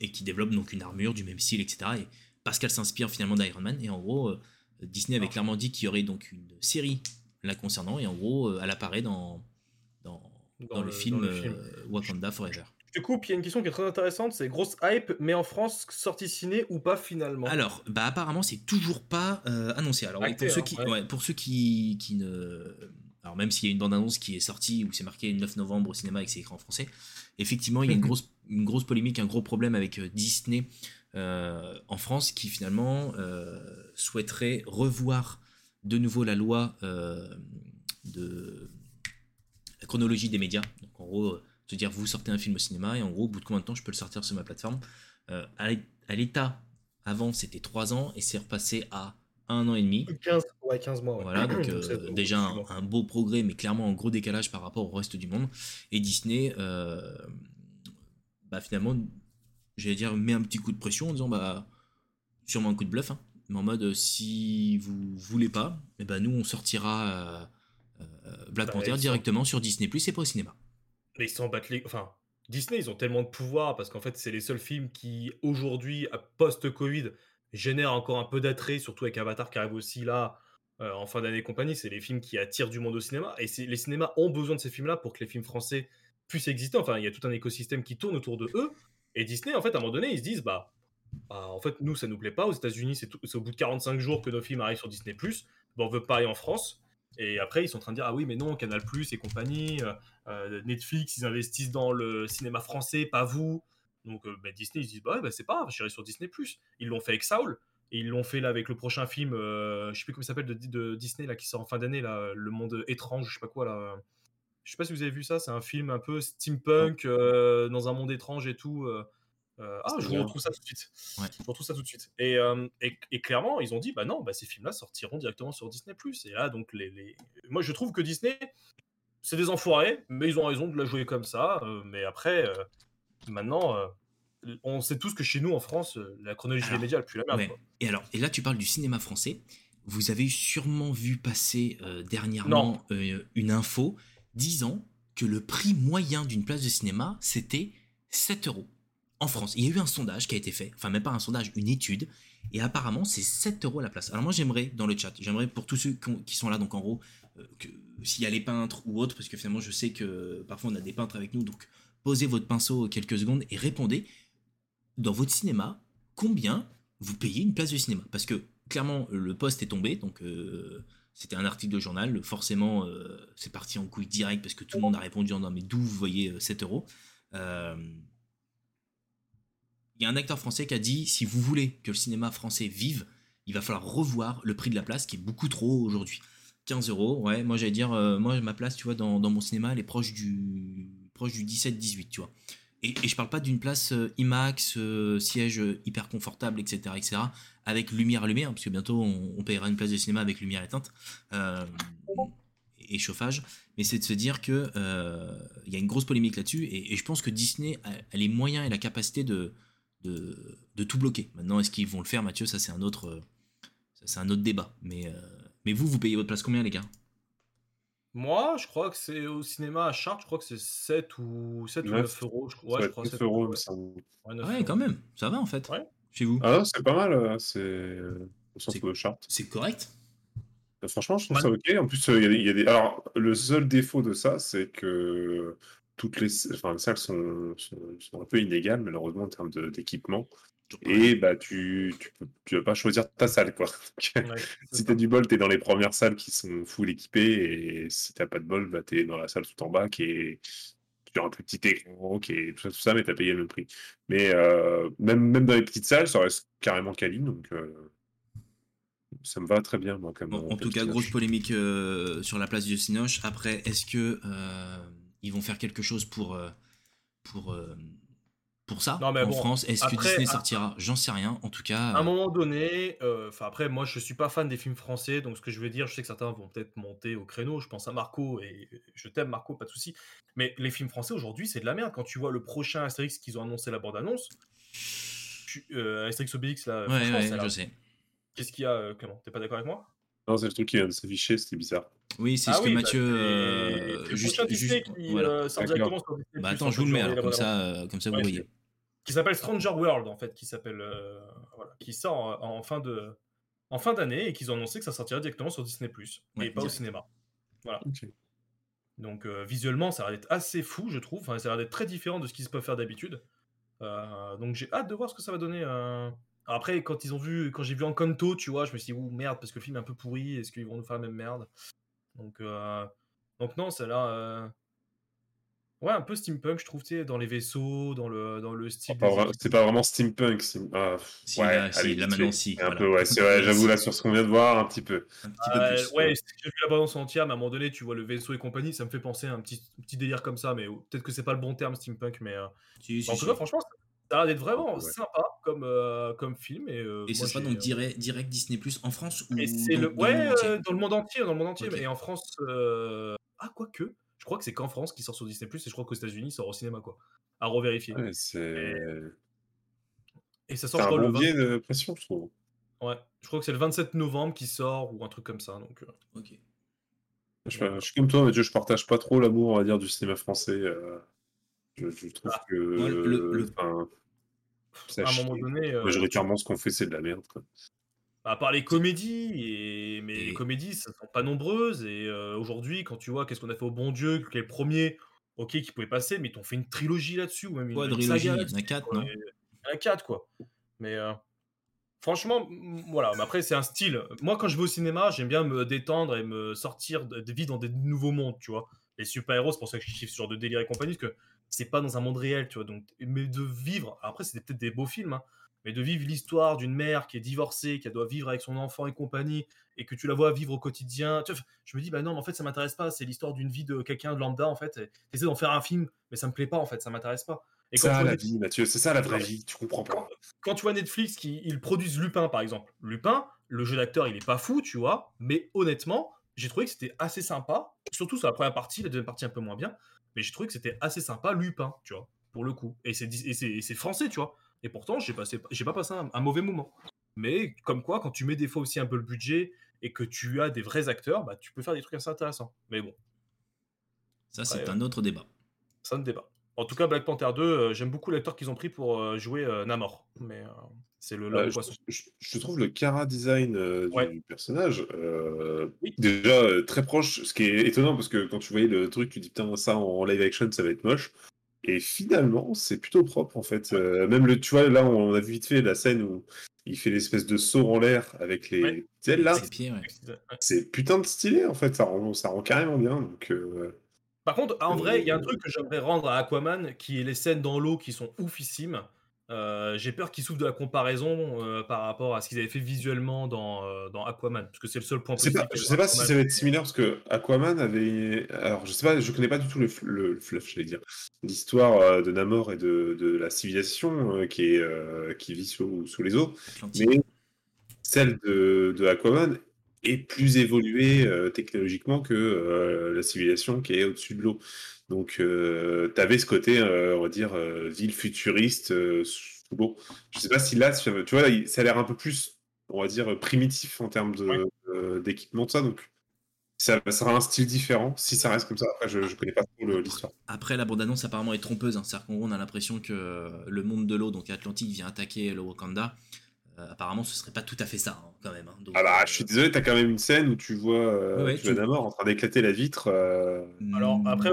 Et qui développe donc une armure du même style, etc. Et parce qu'elle s'inspire finalement d'Iron Man, et en gros, euh, Disney avait clairement dit qu'il y aurait donc une série la concernant, et en gros, euh, elle apparaît dans, dans, dans, le, film, euh, Wakanda Forever. Du coup, il y a une question qui est très intéressante, c'est grosse hype, mais en France, sortie ciné ou pas finalement? Alors, bah apparemment, c'est toujours pas annoncé. Alors, pour, ceux qui, pour ceux qui, qui ne alors même s'il y a une bande-annonce qui est sortie où c'est marqué le 9 novembre au cinéma et que c'est écrit en français, effectivement il y a une grosse, une grosse polémique, un gros problème avec euh, Disney euh, en France qui finalement euh, souhaiterait revoir de nouveau la loi de la chronologie des médias. Donc en gros, se dire vous sortez un film au cinéma et en gros au bout de combien de temps je peux le sortir sur ma plateforme. à l'état avant c'était 3 ans et c'est repassé à un an et demi. 15, ouais, 15 mois. Voilà, donc euh, déjà un, beau progrès, mais clairement un gros décalage par rapport au reste du monde. Et Disney, euh, bah finalement, j'allais dire, met un petit coup de pression en disant, bah, sûrement un coup de bluff, hein, mais en mode, si vous voulez pas, et eh ben nous, on sortira euh, Black bah, Panther directement sur Disney Plus et pas au cinéma. Mais ils s'en battent les. Enfin, Disney, ils ont tellement de pouvoir parce qu'en fait, c'est les seuls films qui, aujourd'hui, post-Covid, génère encore un peu d'attrait, surtout avec Avatar qui arrive aussi là euh, en fin d'année et compagnie. C'est les films qui attirent du monde au cinéma. Et les cinémas ont besoin de ces films-là pour que les films français puissent exister. Enfin, il y a tout un écosystème qui tourne autour de eux. Et Disney, en fait, à un moment donné, ils se disent, bah, bah en fait, nous, ça nous plaît pas. Aux États-Unis, c'est au bout de 45 jours que nos films arrivent sur Disney. Bon, on veut pareil en France. Et après, ils sont en train de dire, ah oui, mais non, Canal et compagnie, euh, euh, Netflix, ils investissent dans le cinéma français, pas vous. Donc euh, bah, Disney, ils se disent, bah, bah c'est pas grave, j'irai sur Disney. Ils l'ont fait avec Saul, et ils l'ont fait là avec le prochain film, euh, je sais plus comment il s'appelle, de, de, Disney, là, qui sort en fin d'année, là, Le Monde étrange, je sais pas quoi, là. Je sais pas si vous avez vu ça, c'est un film un peu steampunk, dans un monde étrange et tout. Ah, je vous retrouve ça tout de suite. Je retrouve ça tout de suite. Et, et, clairement, ils ont dit, bah non, bah, ces films-là sortiront directement sur Disney+. Et là, donc, les, les... moi, je trouve que Disney, c'est des enfoirés, mais ils ont raison de la jouer comme ça. mais après, Maintenant, euh, on sait tous que chez nous, en France, euh, la chronologie des médias, elle plus la merde. Et alors, et là, tu parles du cinéma français. Vous avez sûrement vu passer euh, dernièrement une info disant que le prix moyen d'une place de cinéma, c'était 7 euros en France. Il y a eu un sondage qui a été fait, enfin même pas un sondage, une étude, et apparemment c'est 7 euros la place. Alors moi j'aimerais dans le chat, j'aimerais pour tous ceux qui sont là, donc en gros, que s'il y a les peintres ou autres, parce que finalement je sais que parfois on a des peintres avec nous, donc posez votre pinceau quelques secondes et répondez dans votre cinéma combien vous payez une place de cinéma? Parce que clairement, le poste est tombé, donc euh, c'était un article de journal, forcément euh, c'est parti en couille direct parce que tout le monde a répondu en disant mais d'où vous voyez 7 euh, euros? Il y a un acteur français qui a dit si vous voulez que le cinéma français vive, il va falloir revoir le prix de la place qui est beaucoup trop aujourd'hui. 15 euros, ouais, moi j'allais dire, moi ma place, tu vois, dans, mon cinéma, elle est proche du proche du 17-18, tu vois. Et, et, je parle pas d'une place euh, IMAX, euh, siège euh, hyper confortable, etc., etc., avec lumière allumée, hein, parce que bientôt on, payera une place de cinéma avec lumière éteinte et chauffage. Mais c'est de se dire que il y a une grosse polémique là-dessus, et, je pense que Disney a, les moyens et la capacité de, de, de tout bloquer. Maintenant, est-ce qu'ils vont le faire, Mathieu? Ça, c'est un autre, c'est un autre débat. Mais, mais vous, vous payez votre place combien, les gars? Moi, je crois que c'est au cinéma à Chartres, je crois que c'est 7 ou 7 ou 9 euros. Je, ouais, je crois 9 euros, ouais, ouais quand même, ça va en fait. Ouais. Chez vous. Ah, c'est pas mal, euh, c'est au centre de Chartres. C'est correct. Bah, franchement, je trouve ça ok. En plus, euh, il y, a des. Alors, le seul défaut de ça, c'est que toutes les, enfin, les salles sont, sont, un peu inégales, malheureusement, en termes d'équipement. Et bah, tu, tu, tu, vas pas choisir ta salle, quoi. si t'as du bol, t'es dans les premières salles qui sont full équipées, et si t'as pas de bol, bah, t'es dans la salle tout en bas qui est sur un plus petit écran, qui est tout ça, tout ça, mais t'as payé le même prix. Mais euh, même, même dans les petites salles, ça reste carrément quali, donc euh, ça me va très bien, moi. Comme, en tout cas, grosse polémique euh, sur la place du Cinoche. Après, est-ce que ils vont faire quelque chose pour pour pour ça non, mais en France. Est-ce que Disney sortira? J'en sais rien. En tout cas. À un moment donné, euh, enfin après, moi je suis pas fan des films français, donc ce que je veux dire, je sais que certains vont peut-être monter au créneau. Je pense à Marco et je t'aime Marco, pas de souci. Mais les films français aujourd'hui, c'est de la merde. Quand tu vois le prochain Astérix qu'ils ont annoncé la bande annonce, euh, Astérix Obélix là. Ouais, ouais, je sais. Qu'est-ce qu'il y a, euh, Clément? T'es pas d'accord avec moi? Non, c'est le truc qui vient de s'afficher, c'était bizarre. Oui, c'est ah ce que bah, Mathieu. Euh, juste, juste, qui voilà. euh, sort directement sur Disney. Bah attends, je vous le mets alors, comme ça, euh, comme ça vous voyez. Qui s'appelle Stranger World en fait, qui s'appelle euh, voilà, qui sort en fin de en fin d'année et qu'ils ont annoncé que ça sortirait directement sur Disney Plus ouais, et pas au cinéma. Voilà. Okay. Donc euh, visuellement, ça a l'air d'être assez fou, je trouve. Enfin, ça a l'air d'être très différent de ce qu'ils peuvent faire d'habitude. Euh, donc j'ai hâte de voir ce que ça va donner. Après, quand ils ont vu, quand j'ai vu Encanto, tu vois, je me suis dit, ouh merde, parce que le film est un peu pourri, est-ce qu'ils vont nous faire la même merde? Donc, euh, donc non, c'est là. Euh, ouais, un peu steampunk, je trouve, tu sais, dans les vaisseaux, dans le, dans le style. c'est pas vraiment steampunk. Ah, si, ouais, là, si, si. Un peu, ouais, c'est vrai, j'avoue, là, sur ce qu'on vient de voir, un petit peu. Un petit peu plus, ouais, ouais. j'ai vu la balance entière, mais à un moment donné, tu vois le vaisseau et compagnie, ça me fait penser à un petit, petit délire comme ça, mais peut-être que c'est pas le bon terme, steampunk, mais. Euh, si, en tout cas, franchement, ça a l'air d'être vraiment sympa comme, euh, comme film. Et, euh, et ce sera donc direct, direct Disney Plus en France ou et c'est le, Ouais, euh, dans le monde entier. Dans le monde entier. Okay. Mais en France. Ah, quoique. Je crois que c'est qu'en France qui sort sur Disney Plus et je crois qu'aux États-Unis, ça sort au cinéma. quoi. À revérifier. Ouais, c'est. Et... ça sort un bon le 20... de pression, je trouve. Ouais, je crois que c'est le 27 novembre qui sort ou un truc comme ça. Donc, ok. Je, je, suis comme toi, Mathieu, je partage pas trop l'amour, on va dire, du cinéma français. Je, je, trouve ah, que. le, le... Enfin, à un moment donné. Euh, Majoritairement, ce qu'on fait, c'est de la merde. Quoi. À part les comédies, et... mais et... les comédies, ça sont pas nombreuses. Et euh, aujourd'hui, quand tu vois qu'est-ce qu'on a fait au Bon Dieu, que les premiers, ok, qui pouvaient passer, mais ils t'ont fait une trilogie là-dessus, ou même une, ouais, une saga. Il y en a quatre, non Il y en a quatre, quoi. Mais euh, franchement, voilà. Mais après, c'est un style. Moi, quand je vais au cinéma, j'aime bien me détendre et me sortir de, de vivre dans des nouveaux mondes, tu vois. Les super-héros, c'est pour ça que je kiffe ce genre de délire et compagnie, parce que c'est pas dans un monde réel, tu vois. Donc, mais de vivre, après, c'était peut-être des beaux films, hein, mais de vivre l'histoire d'une mère qui est divorcée, qui doit vivre avec son enfant et compagnie, et que tu la vois vivre au quotidien. Tu vois, je me dis, bah non, mais en fait, ça m'intéresse pas. C'est l'histoire d'une vie de quelqu'un de lambda, en fait. T'essaies d'en faire un film, mais ça me plaît pas, en fait, ça m'intéresse pas. Et ça, la vie, Mathieu, c'est ça la vraie vie, tu comprends pas. Quand, tu vois Netflix qui ils produisent Lupin, par exemple, Lupin, le jeu d'acteur, il est pas fou, tu vois, mais honnêtement, j'ai trouvé que c'était assez sympa, surtout sur la première partie, la deuxième partie un peu moins bien, mais j'ai trouvé que c'était assez sympa Lupin, tu vois pour le coup. Et c'est français, tu vois. Et pourtant, j'ai passé, j'ai pas passé un, mauvais moment. Mais comme quoi, quand tu mets des fois aussi un peu le budget et que tu as des vrais acteurs, bah, tu peux faire des trucs assez intéressants. Mais bon. Ça, c'est un autre débat. C'est un débat. En tout cas, Black Panther 2, euh, j'aime beaucoup l'acteur qu'ils ont pris pour euh, jouer euh, Namor. Mais c'est le bah, je, je, trouve le cara design du personnage déjà très proche, ce qui est étonnant parce que quand tu voyais le truc, tu dis putain, ça en live action, ça va être moche. Et finalement, c'est plutôt propre en fait. Euh, même le, tu vois, là, on a vu vite fait la scène où il fait l'espèce de saut en l'air avec les ailes là. C'est putain de stylé en fait, ça rend, ça rend carrément bien. Donc, euh, Par contre, en vrai, il y a un truc que j'aimerais rendre à Aquaman, qui est les scènes dans l'eau qui sont oufissimes. Euh, j'ai peur qu'ils souffrent de la comparaison euh, par rapport à ce qu'ils avaient fait visuellement dans, euh, dans Aquaman, parce que c'est le seul point positif. je sais pas si ça va être similaire, parce que Aquaman avait. Alors, je sais pas, je connais pas du tout le, le, fluff, je vais dire. L'histoire de Namor et de, de la civilisation qui, est, qui vit sous, sous les eaux. Mais celle de, de, Aquaman est plus évoluée technologiquement que la civilisation qui est au-dessus de l'eau. Donc, euh, tu avais ce côté, euh, on va dire, euh, ville futuriste sous l'eau. Je sais pas si là, tu vois, ça a l'air un peu plus, on va dire, primitif en termes d'équipement, de, ça. Donc, ça, sera un style différent si ça reste comme ça. Après, je, ne connais pas trop l'histoire. Après, la bande-annonce apparemment est trompeuse. Hein. C'est-à-dire qu'en gros, on a l'impression que le monde de l'eau, donc Atlantique, vient attaquer le Wakanda. Euh, apparemment, ce serait pas tout à fait ça, hein, quand même. Hein. ah bah, je suis désolé, t'as quand même une scène où tu vois, euh, tu vois en train d'éclater la vitre. Euh, Alors, après,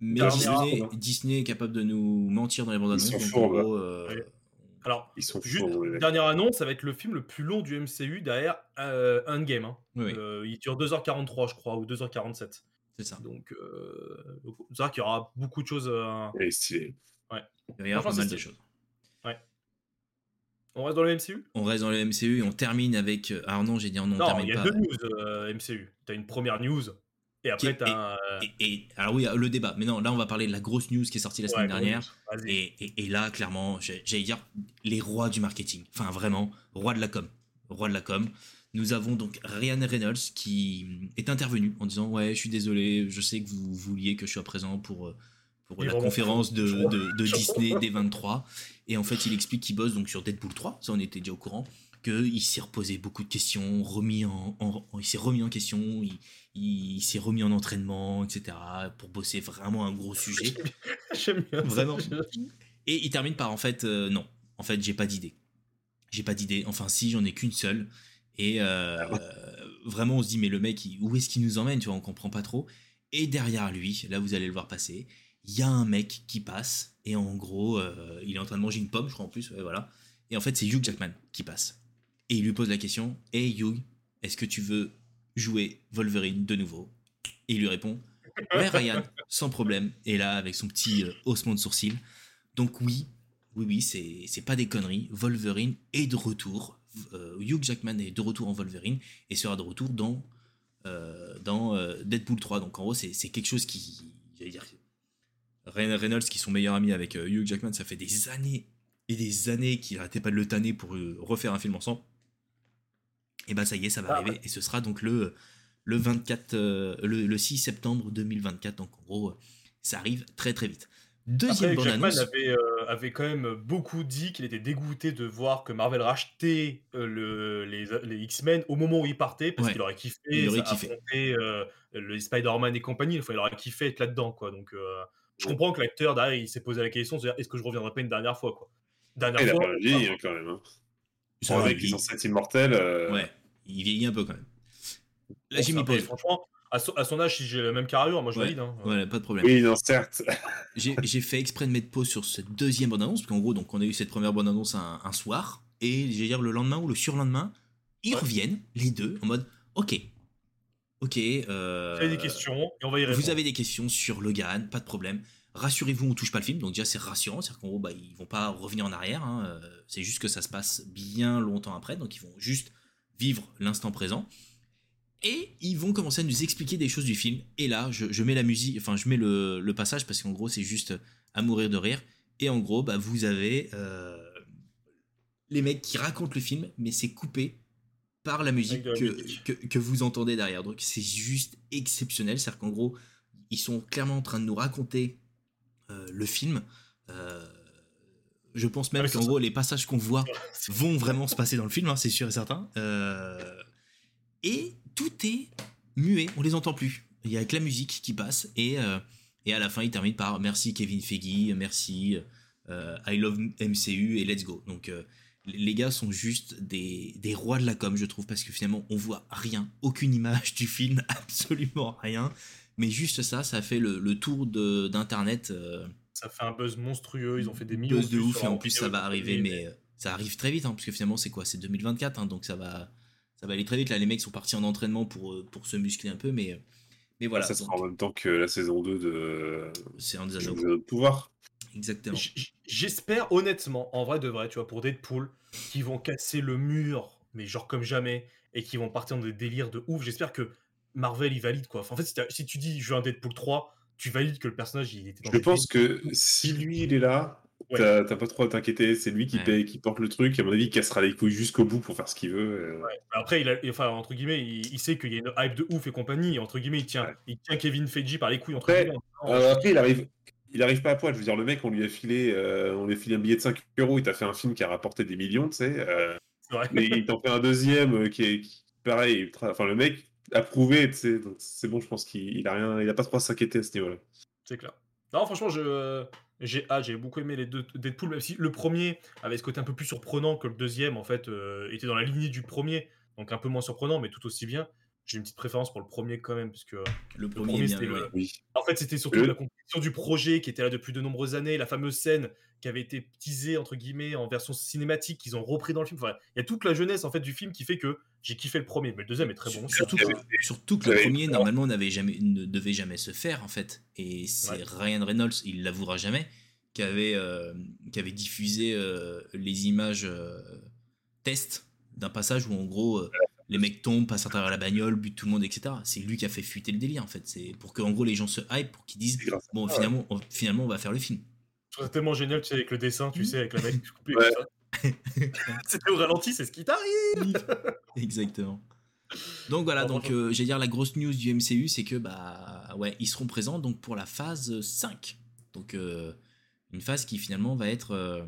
mais Disney, Disney, est capable de nous mentir dans les bandes annonces. Ils sont fourbes. Alors, Ils sont juste, fous, dernière annonce, ça va être le film le plus long du MCU derrière euh, Endgame. hein. Oui, oui, Euh, il dure 2h43, je crois, ou 2h47. c'est ça. Donc, euh, c'est vrai qu'il y aura beaucoup de choses. euh, Il est stylé. Il va y avoir pas mal de choses. On reste dans le MCU On reste dans le MCU et on termine avec. euh, Alors non, j'ai dit non, on Non, termine il y a pas. deux news euh, MCU. T'as une première news, et après, t'as un. euh, Et, et- alors oui, le débat. Mais non, là, on va parler de la grosse news qui est sortie la semaine dernière. Et, là, clairement, j'allais dire les rois du marketing. Enfin, vraiment, roi de la com. Roi de la com. Nous avons donc Ryan Reynolds qui est intervenu en disant Ouais, je suis désolé, je sais que vous vouliez que je sois présent pour, euh, pour la conférence de, de- de Disney vois. D23. Et en fait, il explique qu'il bosse donc sur Deadpool 3. Ça, on était déjà au courant. Qu'il s'est reposé beaucoup de questions, remis en, il s'est remis en question, il, il s'est remis en entraînement, etc. pour bosser vraiment un gros sujet. J'aime bien. Vraiment. Et il termine par en fait, euh, non, en fait, j'ai pas d'idée. J'ai pas d'idée. Enfin, si, j'en ai qu'une seule. Et euh, vraiment, on se dit, mais le mec, il- où est-ce qu'il nous emmène Tu vois, on comprend pas trop. Et derrière lui, là, vous allez le voir passer, il y a un mec qui passe. Et en gros, euh, il est en train de manger une pomme, je crois en plus. voilà. Et en fait, c'est Hugh Jackman qui passe. Et il lui pose la question Hey Hugh, est-ce que tu veux jouer Wolverine de nouveau? Et il lui répond Ouais, Ryan, sans problème. Et là, avec son petit euh, haussement de sourcil. Donc, oui, oui, oui, c'est c'est pas des conneries. Wolverine est de retour. Euh, Hugh Jackman est de retour en Wolverine et sera de retour dans, dans Deadpool 3. Donc, en gros, c'est c'est quelque chose qui. Reynolds, qui sont meilleurs amis avec euh, Hugh Jackman, ça fait des années et des années qu'il arrêtait pas de le tanner pour euh, refaire un film ensemble. Et bah, ça y est, ça va Ah, arriver. Et ce sera donc le le 24 euh, le, le 6 septembre 2024 donc en gros ça arrive très très vite deuxième Après, Jackman avait, euh, avait quand même beaucoup dit qu'il était dégoûté de voir que Marvel rachetait euh, le, les, les X-Men au moment où il partait, parce Ouais. qu'il aurait kiffé, Il aurait kiffé. affronter euh, les Spider-Man et compagnie, enfin, il aurait kiffé être là-dedans. quoi. Donc, je comprends que l'acteur, derrière, il s'est posé la question de dire est-ce que je reviendrai pas une dernière fois quoi. Dernière Il a fois, pas vieilli quand même. Hein. Ça Pour un va, mec qui est il- censé être immortel. euh, ouais il vieillit un peu quand même là bon, j'ai mis pause Franchement, à son, à son âge, si j'ai la même carrure, moi je Ouais. valide. hein. voilà pas de problème Oui, non, certes. j'ai fait exprès de mettre pause sur cette deuxième bande annonce parce qu'en gros donc on a eu cette première bande annonce un, un soir et j'ai dire le lendemain ou le surlendemain ils Ouais. reviennent les deux en mode ok ok euh, Vous avez des questions et on va y répondre. Vous avez des questions sur Logan, pas de problème. Rassurez-vous, on touche pas le film, donc déjà c'est rassurant, c'est-à-dire qu'en gros bah, ils vont pas revenir en arrière, hein, euh, c'est juste que ça se passe bien longtemps après, donc ils vont juste vivre l'instant présent. Et ils vont commencer à nous expliquer des choses du film. Et là, je, je mets la musique, enfin je mets le, le passage parce qu'en gros c'est juste à mourir de rire. Et en gros, bah, vous avez euh, les mecs qui racontent le film, mais c'est coupé par la musique, la que, musique. que, que vous entendez derrière. Donc c'est juste exceptionnel. C'est-à-dire qu'en gros, ils sont clairement en train de nous raconter euh, le film. Euh, je pense même c'est qu'en gros, les passages qu'on voit vont vraiment se passer dans le film, hein, c'est sûr et certain. Euh, et tout est muet, on les entend plus. Il y a que la musique qui passe et, et à la fin il termine par merci Kevin Feige, merci I love MCU et let's go. Donc les gars sont juste des, des rois de la com je trouve parce que finalement on voit rien, aucune image du film, absolument rien. Mais juste ça, ça a fait le, le tour de- d'internet. euh, Ça fait un buzz monstrueux, ils ont fait des millions buzz de ouf et en plus ça va de arriver mais euh, ça arrive très vite hein, parce que finalement c'est quoi? C'est 2024 hein, donc ça va ça va aller très vite là les mecs sont partis en entraînement pour euh, pour se muscler un peu mais mais voilà ça sera donc, en même temps que la saison 2 de. c'est un des notre pouvoir. Exactement J'espère honnêtement, en vrai de vrai, tu vois, pour Deadpool, qu'ils vont casser le mur, mais genre comme jamais, et qu'ils vont partir dans des délires de ouf. J'espère que Marvel il valide quoi. Enfin, en fait, si, tu dis je veux un Deadpool 3, tu valides que le personnage il était dans Je pense que si lui il est là, Ouais. t'as pas trop à t'inquiéter. C'est lui qui Ouais. paye, qui porte le truc. À mon avis, il cassera les couilles jusqu'au bout pour faire ce qu'il veut. euh. Ouais. Après, il a, enfin, entre guillemets, il, il sait qu'il y a une hype de ouf et compagnie. et entre guillemets, il tient, Ouais. il tient Kevin Feige par les couilles. Entre Après, guillemets, en disant, Euh, après, il arrive, il arrive pas à poil. Je veux dire, le mec, on lui a filé, euh, on lui a filé un billet de 5 euros. Il t'a fait un film qui a rapporté des millions, tu sais. euh, mais il t'en fait un deuxième euh, qui est qui- pareil. ultra- Enfin, le mec a prouvé, tu sais. Donc c'est bon, je pense qu'il il a rien, il a pas trop à s'inquiéter à ce niveau-là. C'est clair. Non, franchement, je, j'ai beaucoup aimé les deux Deadpool, même si le premier avait ce côté un peu plus surprenant que le deuxième, en fait, euh, était dans la lignée du premier, donc un peu moins surprenant, mais tout aussi bien. J'ai une petite préférence pour le premier quand même, parce que le premier, c'était En fait, c'était surtout la compétition du projet qui était là depuis de nombreuses années, la fameuse scène qui avait été teasée entre guillemets en version cinématique qu'ils ont repris dans le film. Enfin, il y a toute la jeunesse en fait du film qui fait que j'ai kiffé le premier, mais le deuxième est très bon. Surtout, que, surtout que le premier normalement n'avait jamais ne devait jamais se faire en fait, et c'est Ryan Reynolds, il l'avouera jamais, qui avait euh, qui avait diffusé euh, les images euh, test d'un passage où en gros les mecs tombent, passent à travers la bagnole, butent tout le monde, etc. C'est lui qui a fait fuiter le délire en fait. C'est pour que en gros les gens se hype, pour qu'ils disent bon finalement, on, finalement on va faire le film. C'est tellement génial, tu sais, avec le dessin, tu mmh. sais, avec le mec coupé ouais. C'était au ralenti, c'est ce qui t'arrive. Exactement. Donc voilà, donc euh, j'ai dire la grosse news du MCU, c'est que bah ouais, ils seront présents donc pour la phase 5. Donc euh, une phase qui finalement va être euh,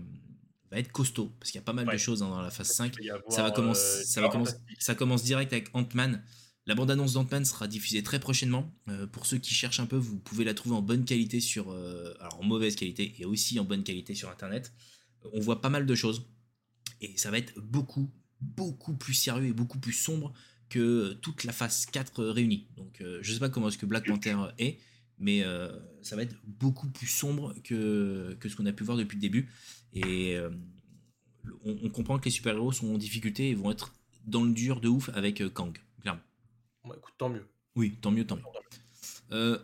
va être costaud parce qu'il y a pas mal de choses dans la phase 5. ça va commencer, ça va commencer, ça commence direct avec Ant-Man. La bande-annonce d'Ant-Man sera diffusée très prochainement. pour ceux qui cherchent un peu, vous pouvez la trouver en bonne qualité sur, alors en mauvaise qualité et aussi en bonne qualité sur Internet. On voit pas mal de choses et ça va être beaucoup, beaucoup plus sérieux et beaucoup plus sombre que toute la phase 4 réunie. Donc euh, je sais pas comment est-ce que Black Panther est, mais euh, ça va être beaucoup plus sombre que, que ce qu'on a pu voir depuis le début. Et euh, on, comprend que les super-héros sont en difficulté et vont être dans le dur de ouf avec Kang, clairement. Bah, écoute, tant mieux. Oui, tant mieux, tant mieux.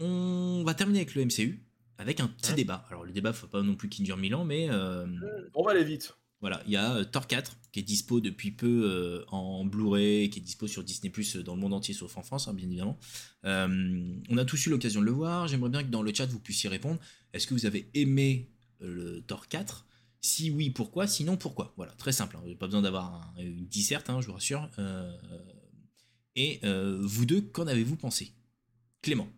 on va terminer avec le MCU avec un petit hein débat. Alors le débat, faut pas non plus qu'il dure mille ans, mais... On va aller vite. Voilà, il y a euh, Thor 4 qui est dispo depuis peu euh, en Blu-ray, qui est dispo sur Disney Plus euh, dans le monde entier sauf en France, hein, bien évidemment. on a tous eu l'occasion de le voir. J'aimerais bien que dans le chat vous puissiez répondre. Est-ce que vous avez aimé le Thor 4 Si oui, pourquoi? Sinon, pourquoi? Voilà, très simple. Hein. pas besoin d'avoir une disserte, hein, je vous rassure. et vous deux, qu'en avez-vous pensé? Clément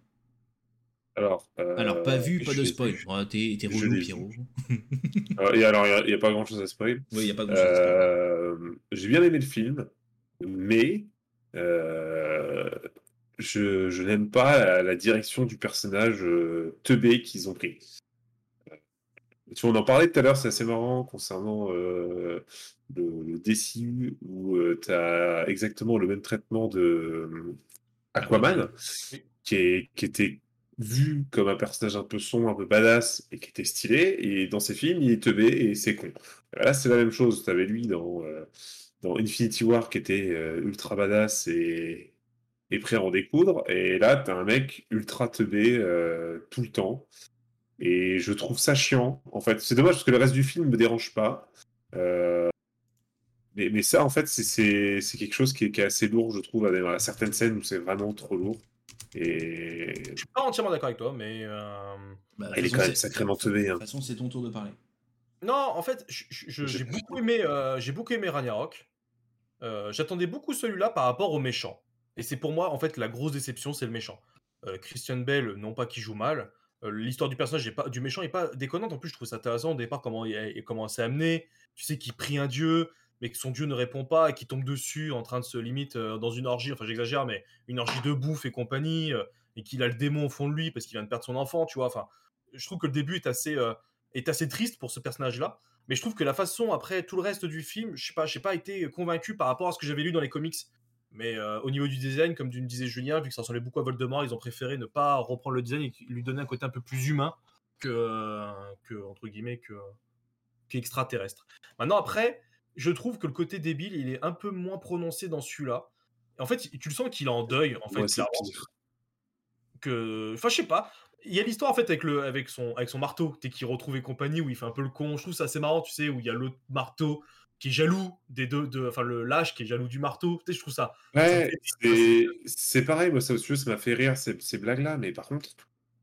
alors, alors, pas vu, pas de spoil. t'es, relou, Pierrot. Euh, et alors, il n'y a, pas grand chose à spoil. Oui, il n'y a pas grand chose à spoil. Euh, j'ai bien aimé le film, mais euh, je, je n'aime pas la, direction du personnage teubé qu'ils ont pris. Tu on en parlait tout à l'heure, c'est assez marrant concernant le, le, DCU où tu as exactement le même traitement de Aquaman, qui, est, qui était vu comme un personnage un peu sombre, un peu badass et qui était stylé. Et dans ses films, il est teubé et c'est con. Là, c'est la même chose. Tu avais lui dans, euh, dans Infinity War qui était euh, ultra badass et, et, prêt à en découdre. Et là, tu as un mec ultra teubé euh, tout le temps. Et je trouve ça chiant. En fait, c'est dommage parce que le reste du film me dérange pas. Mais, mais, ça, en fait, c'est quelque chose qui est, qui est, assez lourd, je trouve, à, certaines scènes où c'est vraiment trop lourd. Et... Je suis pas entièrement d'accord avec toi, mais. Euh... Bah, il est quand même sacrément teubé. Hein. De toute façon, c'est ton tour de parler. Non, en fait, j'ai beaucoup aimé, euh, j'ai beaucoup aimé Ragnarok. Euh, J'attendais beaucoup celui-là par rapport au méchant. Et c'est pour moi, en fait, la grosse déception, c'est le méchant. Euh, Christian Bell, non pas qui joue mal. Euh, l'histoire du personnage, est pas, du méchant, est pas déconnante. En plus, je trouve ça intéressant au départ comment il, comment c'est amené. Tu sais qu'il prie un dieu mais que son dieu ne répond pas et qui tombe dessus en train de se limite euh, dans une orgie, enfin j'exagère, mais une orgie de bouffe et compagnie, euh, et qu'il a le démon au fond de lui parce qu'il vient de perdre son enfant, tu vois. Enfin, je trouve que le début est assez, est assez triste pour ce personnage-là, mais je trouve que la façon après tout le reste du film, je sais pas, pas été convaincu par rapport à ce que j'avais lu dans les comics. Mais au niveau du design, comme tu me disais Julien, vu que ça ressemblait beaucoup à Voldemort, ils ont préféré ne pas reprendre le design et lui donner un côté un peu plus humain que, que entre guillemets, que, qu'extraterrestre. Maintenant, après, je trouve que le côté débile, il est un peu moins prononcé dans celui-là. En fait, tu le sens qu'il est en deuil, en fait, Que, enfin, je sais pas. Il y a l'histoire en fait avec le, avec son, avec son marteau, t'es qui retrouve et compagnie où il fait un peu le con. Je trouve ça assez marrant, tu sais, où il y a l'autre marteau qui est jaloux des deux, de, enfin le lâche qui est jaloux du marteau. Tu sais, je trouve ça. Ouais, c'est pareil. Moi, ça, ça m'a fait rire ces, ces blagues-là, mais par contre,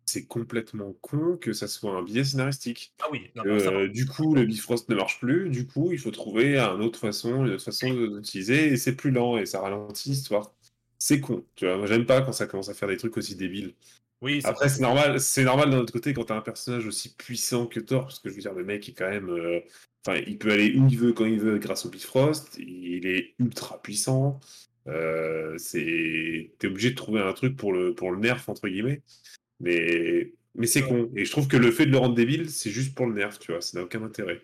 c'est complètement con que ça soit un biais scénaristique. Ah oui, euh, du coup, le Bifrost ne marche plus, du coup, il faut trouver une autre façon, une autre façon d'utiliser, et c'est plus lent, et ça ralentit l'histoire. C'est con, tu vois. Moi, j'aime pas quand ça commence à faire des trucs aussi débiles. Oui, Après, c'est normal, c'est normal d'un autre côté quand t'as un personnage aussi puissant que Thor, parce que je veux dire, le mec est quand même. Euh, enfin, il peut aller où il veut, quand il veut, grâce au Bifrost, il est ultra puissant. Euh, c'est... T'es obligé de trouver un truc pour le, pour le nerf, entre guillemets. Mais, mais c'est con. Et je trouve que le fait de le rendre débile, c'est juste pour le nerf, tu vois. Ça n'a aucun intérêt.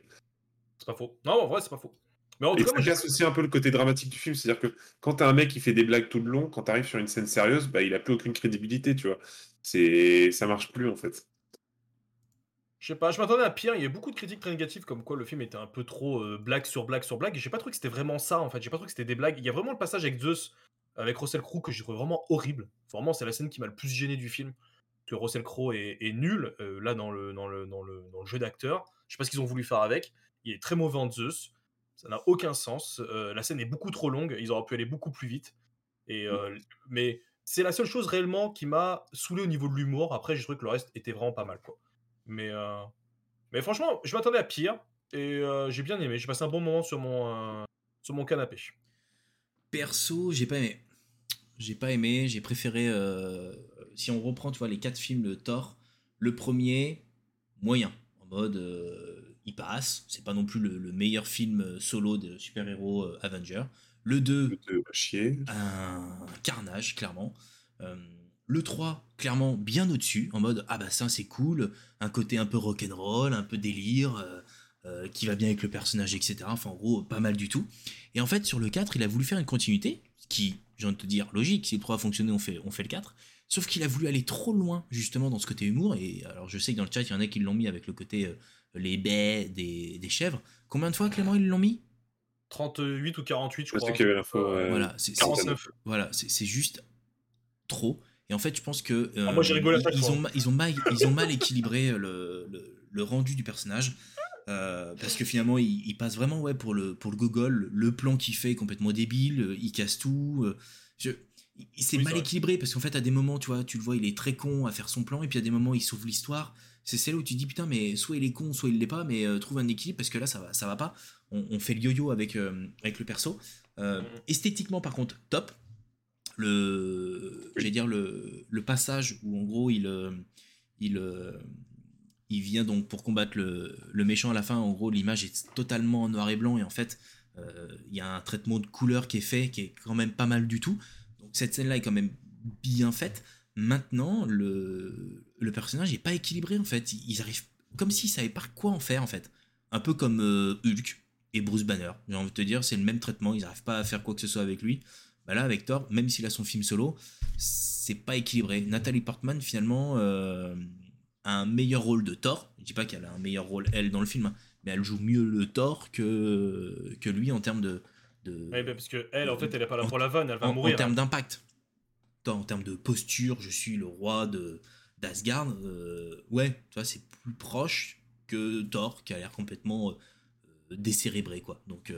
C'est pas faux. Non, en vrai, c'est pas faux. Mais en tout cas, ça casse aussi un peu le côté dramatique du film. C'est-à-dire que quand t'as un mec qui fait des blagues tout le long, quand t'arrives sur une scène sérieuse, bah, il a plus aucune crédibilité, tu vois. C'est... Ça marche plus, en fait. Je sais pas, je m'attendais à pire. Il y a beaucoup de critiques très négatives comme quoi le film était un peu trop euh, blague sur blague sur blague. J'ai pas trouvé que c'était vraiment ça en fait. J'ai pas trouvé que c'était des blagues. Il y a vraiment le passage avec Zeus, avec Russell Crowe que j'ai trouvé vraiment horrible. Vraiment, c'est la scène qui m'a le plus gêné du film. Que Russell Crowe est, nul euh, là dans le, dans le, dans le, dans le jeu d'acteur. Je sais pas ce qu'ils ont voulu faire avec. Il est très mauvais en Zeus. Ça n'a aucun sens. Euh, la scène est beaucoup trop longue. Ils auraient pu aller beaucoup plus vite. Et, mais c'est la seule chose réellement qui m'a saoulé au niveau de l'humour. Après, j'ai trouvé que le reste était vraiment pas mal. Quoi. Mais, euh, mais franchement, je m'attendais à pire. Et euh, j'ai bien aimé. J'ai passé un bon moment sur mon, euh, sur mon canapé. Perso, j'ai pas aimé. J'ai pas aimé. J'ai préféré. si on reprend, tu vois, les quatre films de Thor, le premier, moyen. En mode, il passe. C'est pas non plus le, meilleur film solo de super-héros Avenger. Le 2, un carnage, clairement. Le 3, clairement bien au-dessus, en mode ah bah ça c'est cool, un côté un peu rock'n'roll, un peu délire, euh, euh, qui va bien avec le personnage, etc. Enfin en gros, pas mal du tout. Et en fait, sur le 4, il a voulu faire une continuité, qui, j'ai envie de te dire, logique, si le 3 a fonctionné, on fait, on fait le 4. Sauf qu'il a voulu aller trop loin, justement, dans ce côté humour. Et alors, je sais que dans le chat, il y en a qui l'ont mis avec le côté euh, les baies des, des, chèvres. Combien de fois, Clément, ils l'ont mis? 38 ou 48, je crois. qu'il y avait l'info. Voilà, c'est 49. Voilà, c'est juste trop. Et en fait, je pense que ah, moi, j'ai rigolé ils, ont, ils, ont mal, ils ont mal équilibré le, le, rendu du personnage. Euh, parce que finalement, il, passe vraiment ouais, pour, le, pour le gogol. Le plan qu'il fait est complètement débile. Il casse tout. Euh, je, c'est mal équilibré parce qu'en fait, à des moments, tu vois, tu le vois, il est très con à faire son plan. Et puis à des moments, il sauve l'histoire. C'est celle où tu dis putain, mais soit il est con, soit il l'est pas. Mais euh, trouve un équilibre parce que là, ça va, ça va pas. On, fait le yo-yo avec, avec le perso. Mm. Esthétiquement, par contre, top le, j'allais dire le, le, passage où en gros il, euh, il, euh, il vient donc pour combattre le, le, méchant à la fin. En gros, l'image est totalement en noir et blanc et en fait, euh, il y a un traitement de couleur qui est fait, qui est quand même pas mal du tout. Donc cette scène-là est quand même bien faite. Maintenant, le, le personnage est pas équilibré en fait. Ils arrivent comme s'ils savaient pas quoi en faire en fait. Un peu comme Hulk et Bruce Banner. J'ai envie de te dire, c'est le même traitement. Ils n'arrivent pas à faire quoi que ce soit avec lui. Bah là, avec Thor, même s'il a son film solo, c'est pas équilibré. Nathalie Portman, finalement, euh, a un meilleur rôle de Thor. Je dis pas qu'elle a un meilleur rôle, elle, dans le film, hein, mais elle joue mieux le Thor que, que lui en termes de. de bah, parce que elle, en fait, elle est pas là pour la vanne, elle va mourir. En termes d'impact. En termes de posture, je suis le roi de d'Asgard. Euh, ouais, tu vois, c'est plus proche que Thor, qui a l'air complètement euh, décérébré, quoi. Donc.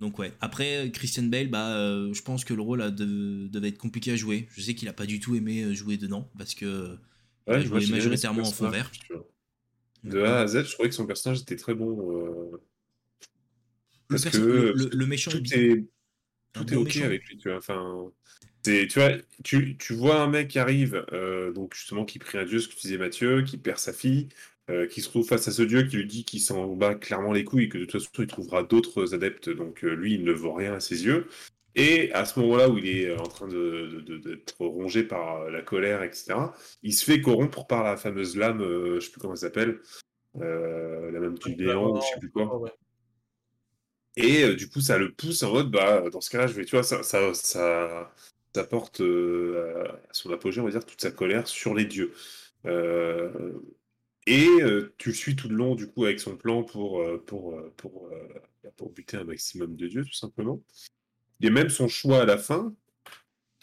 Donc ouais. Après, Christian Bale, bah, euh, je pense que le rôle devait être compliqué à jouer. Je sais qu'il a pas du tout aimé euh, jouer dedans parce que ouais, il a majoritairement en fond vert. De A à Z, je trouvais que son personnage était très bon. Euh, parce que le, méchant tout est, tout est ok avec lui. Tu vois. Enfin, tu vois, tu, tu, vois un mec qui arrive, donc justement qui prie un dieu, ce que tu disais Mathieu, qui perd sa fille, euh, qui se trouve face à ce dieu qui lui dit qu'il s'en bat clairement les couilles et que de toute façon il trouvera d'autres adeptes, donc euh, lui il ne vaut rien à ses yeux. Et à ce moment-là où il est euh, en train d'être rongé par la colère, etc., il se fait corrompre par la fameuse lame, je sais plus comment elle s'appelle, la même du néant, je sais plus quoi. Et du coup, ça le pousse en mode, bah, dans ce cas-là, je vais, tu vois, ça, ça, ça, ça porte à son apogée, on va dire, toute sa colère sur les dieux. Et tu le suis tout le long, du coup, avec son plan pour, pour, pour, pour buter un maximum de dieux, tout simplement. Et même son choix à la fin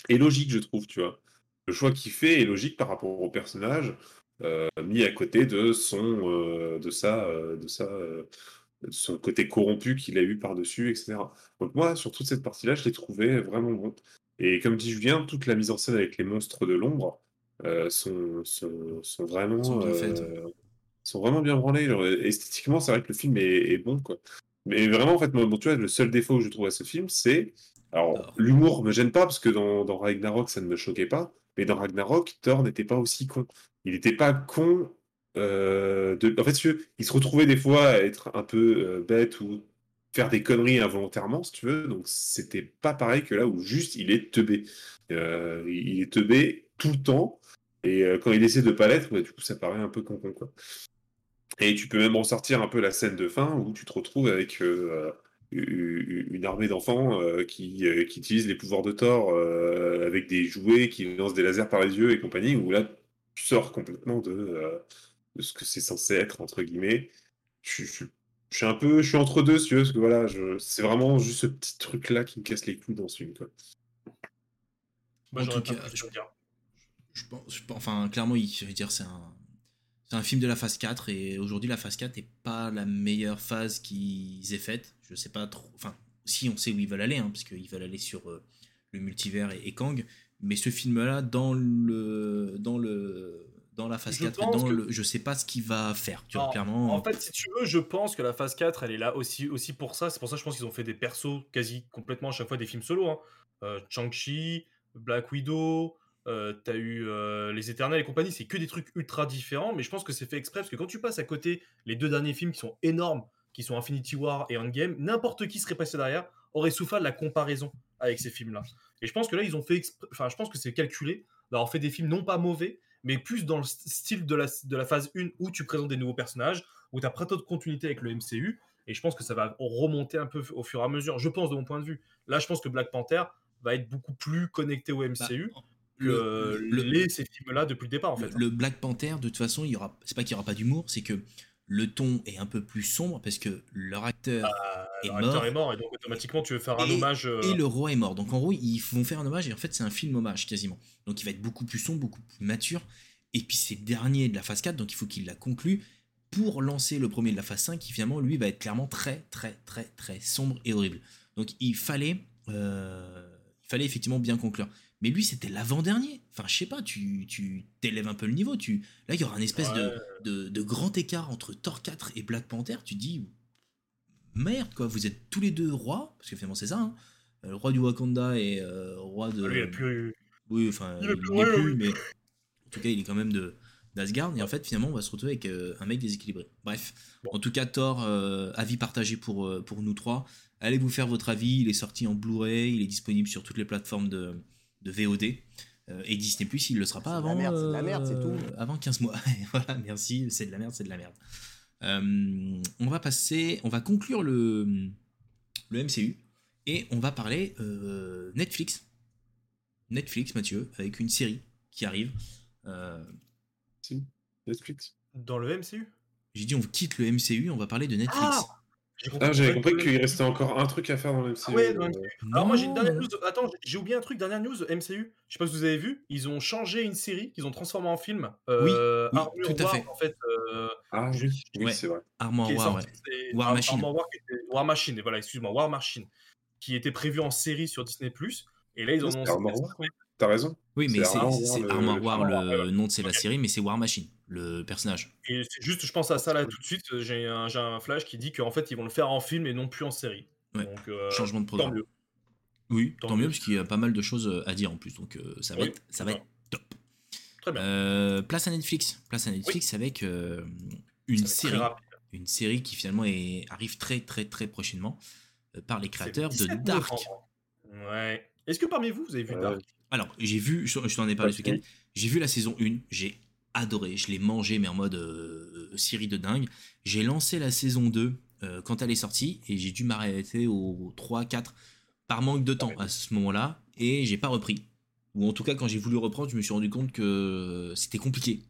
est logique, je trouve, tu vois. Le choix qu'il fait est logique par rapport au personnage, mis à côté de son, de ça, de ça, son côté corrompu qu'il a eu par-dessus, etc. Donc moi, sur toute cette partie-là, je l'ai trouvé vraiment bon. Et comme dit Julien, toute la mise en scène avec les monstres de l'ombre, euh, sont, sont, vraiment, sont, euh, sont vraiment bien branlés. esthétiquement, c'est vrai que le film est, bon, quoi. Mais vraiment, en fait, bon, tu vois, le seul défaut que je trouve à ce film, c'est. Alors, l'humour me gêne pas, parce que dans, dans, Ragnarok, ça ne me choquait pas. Mais dans Ragnarok, Thor n'était pas aussi con. Il n'était pas con. Euh, de... En fait, il se retrouvait des fois à être un peu bête ou faire des conneries involontairement, si tu veux. Donc, c'était pas pareil que là où juste il est teubé. il est teubé tout le temps. Et euh, quand il essaie de pas l'être, bah, du coup, ça paraît un peu con. Et tu peux même ressortir un peu la scène de fin où tu te retrouves avec euh, une armée d'enfants qui, qui utilisent les pouvoirs de Thor avec des jouets qui lancent des lasers par les yeux et compagnie, où là, tu sors complètement de, ce que c'est censé être, entre guillemets. Je, je, suis un peu, je suis entre deux, si tu veux, parce que voilà, c'est vraiment juste ce petit truc-là qui me casse les couilles dans ce film. Quoi. Moi, en tout cas, je, je, pense, enfin, clairement, je veux dire, c'est un, c'est un film de la phase 4 et aujourd'hui la phase 4 n'est pas la meilleure phase qu'ils aient faite. Je sais pas trop. Enfin, si on sait où ils veulent aller, hein, parce qu'ils veulent aller sur euh, le multivers et, Kang. Mais ce film-là, dans le, dans le, dans la phase 4, dans le, je sais pas ce qu'il va faire. Tu vois, clairement. En fait, si tu veux, je pense que la phase 4, elle est là aussi, aussi pour ça. C'est pour ça que je pense qu'ils ont fait des persos quasi complètement à chaque fois des films solo. Hein. Euh, Chang-Chi, Black Widow, euh, t'as eu euh, Les Éternels et compagnie, c'est que des trucs ultra différents, mais je pense que c'est fait exprès parce que quand tu passes à côté les deux derniers films qui sont énormes, qui sont Infinity War et Endgame, n'importe qui serait passé derrière aurait souffert de la comparaison avec ces films-là. Et je pense que là, ils ont fait, enfin, je pense que c'est calculé d'avoir fait des films non pas mauvais, mais plus dans le style de la, de la phase 1 où tu présentes des nouveaux personnages, où tu as très de continuité avec le MCU, et je pense que ça va remonter un peu au fur et à mesure. Je pense de mon point de vue. Là, je pense que Black Panther va être beaucoup plus connecté au MCU. Bah, le, ces films-là depuis le départ en fait. Le, Black Panther, de toute façon, il y aura, c'est pas qu'il y aura pas d'humour, c'est que le ton est un peu plus sombre parce que leur acteur, ah, est, mort, est, mort, et donc automatiquement tu veux faire un hommage. Euh, et le roi est mort. Donc en gros, ils vont faire un hommage et en fait c'est un film hommage quasiment. Donc il va être beaucoup plus sombre, beaucoup plus mature. Et puis c'est dernier de la phase 4, donc il faut qu'il la conclue pour lancer le premier de la phase 5 qui finalement lui va être clairement très très très très sombre et horrible. Donc il fallait, euh, il fallait effectivement bien conclure. Mais lui, c'était l'avant-dernier. Enfin, je sais pas, tu, tu t'élèves un peu le niveau. Tu... Là, il y aura un espèce de, de, grand écart entre Thor 4 et Black Panther. Tu dis, merde, quoi, vous êtes tous les deux rois, parce que finalement, c'est ça, hein. euh, le roi du Wakanda et euh, roi de. Il plus... Oui, enfin, il, est plus, mais en tout cas, il est quand même de d'Asgard. Et en fait, finalement, on va se retrouver avec euh, un mec déséquilibré. Bref, en tout cas, Thor, avis partagé pour, pour nous trois. Allez vous faire votre avis. Il est sorti en Blu-ray, il est disponible sur toutes les plateformes de de VOD. Euh, et Disney Plus, il ne le sera pas avant. la merde, c'est tout. Euh, avant 15 mois. voilà, merci, c'est de la merde, c'est de la merde. Euh, on va passer, on va conclure le, le MCU et on va parler Netflix. Netflix, Mathieu, avec une série qui arrive. Si, Netflix. Dans le MCU J'ai dit on quitte le MCU, on va parler de Netflix. Ah ah, j'avais compris qu'il restait encore un truc à faire dans le MCU. Ouais, dans MCU. Alors moi j'ai une dernière news. Attends, j'ai oublié un truc, dernière news MCU. Je sais pas si vous avez vu, ils ont changé une série qu'ils ont transformée en film. Euh, oui, Armor tout à fait. En fait, euh, ah oui, oui c'est vrai. Armor War, ouais. War Machine. War, War, Machine, voilà, excuse-moi, War Machine, qui était prévu en série sur Disney+. Et là ils ont annoncé. T'as raison. Oui, mais c'est Armor War, le, nom de c'est la série, mais c'est War Machine, le personnage. Et c'est juste, je pense à ça là tout de suite. J'ai un, un, flash qui dit qu'en fait, ils vont le faire en film et non plus en série. Donc, euh, Changement de programme. Tant mieux. Oui, tant, mieux, parce qu'il y a pas mal de choses euh, à dire en plus. Donc, euh, ça va, être, ça va être top. Très bien. place à Netflix. Place à Netflix avec une série. Une série qui finalement est, arrive très, très, très prochainement par les créateurs de Dark. Ouais. Est-ce que parmi vous, vous avez vu Dark? Alors, j'ai vu, je, t'en ai parlé ce week-end, j'ai vu la saison 1, j'ai adoré, je l'ai mangé, mais en mode euh, série de dingue. J'ai lancé la saison 2 euh, quand elle est sortie, et j'ai dû m'arrêter au 3, 4, par manque de temps à ce moment-là, et j'ai pas repris. Ou en tout cas, quand j'ai voulu reprendre, je me suis rendu compte que c'était compliqué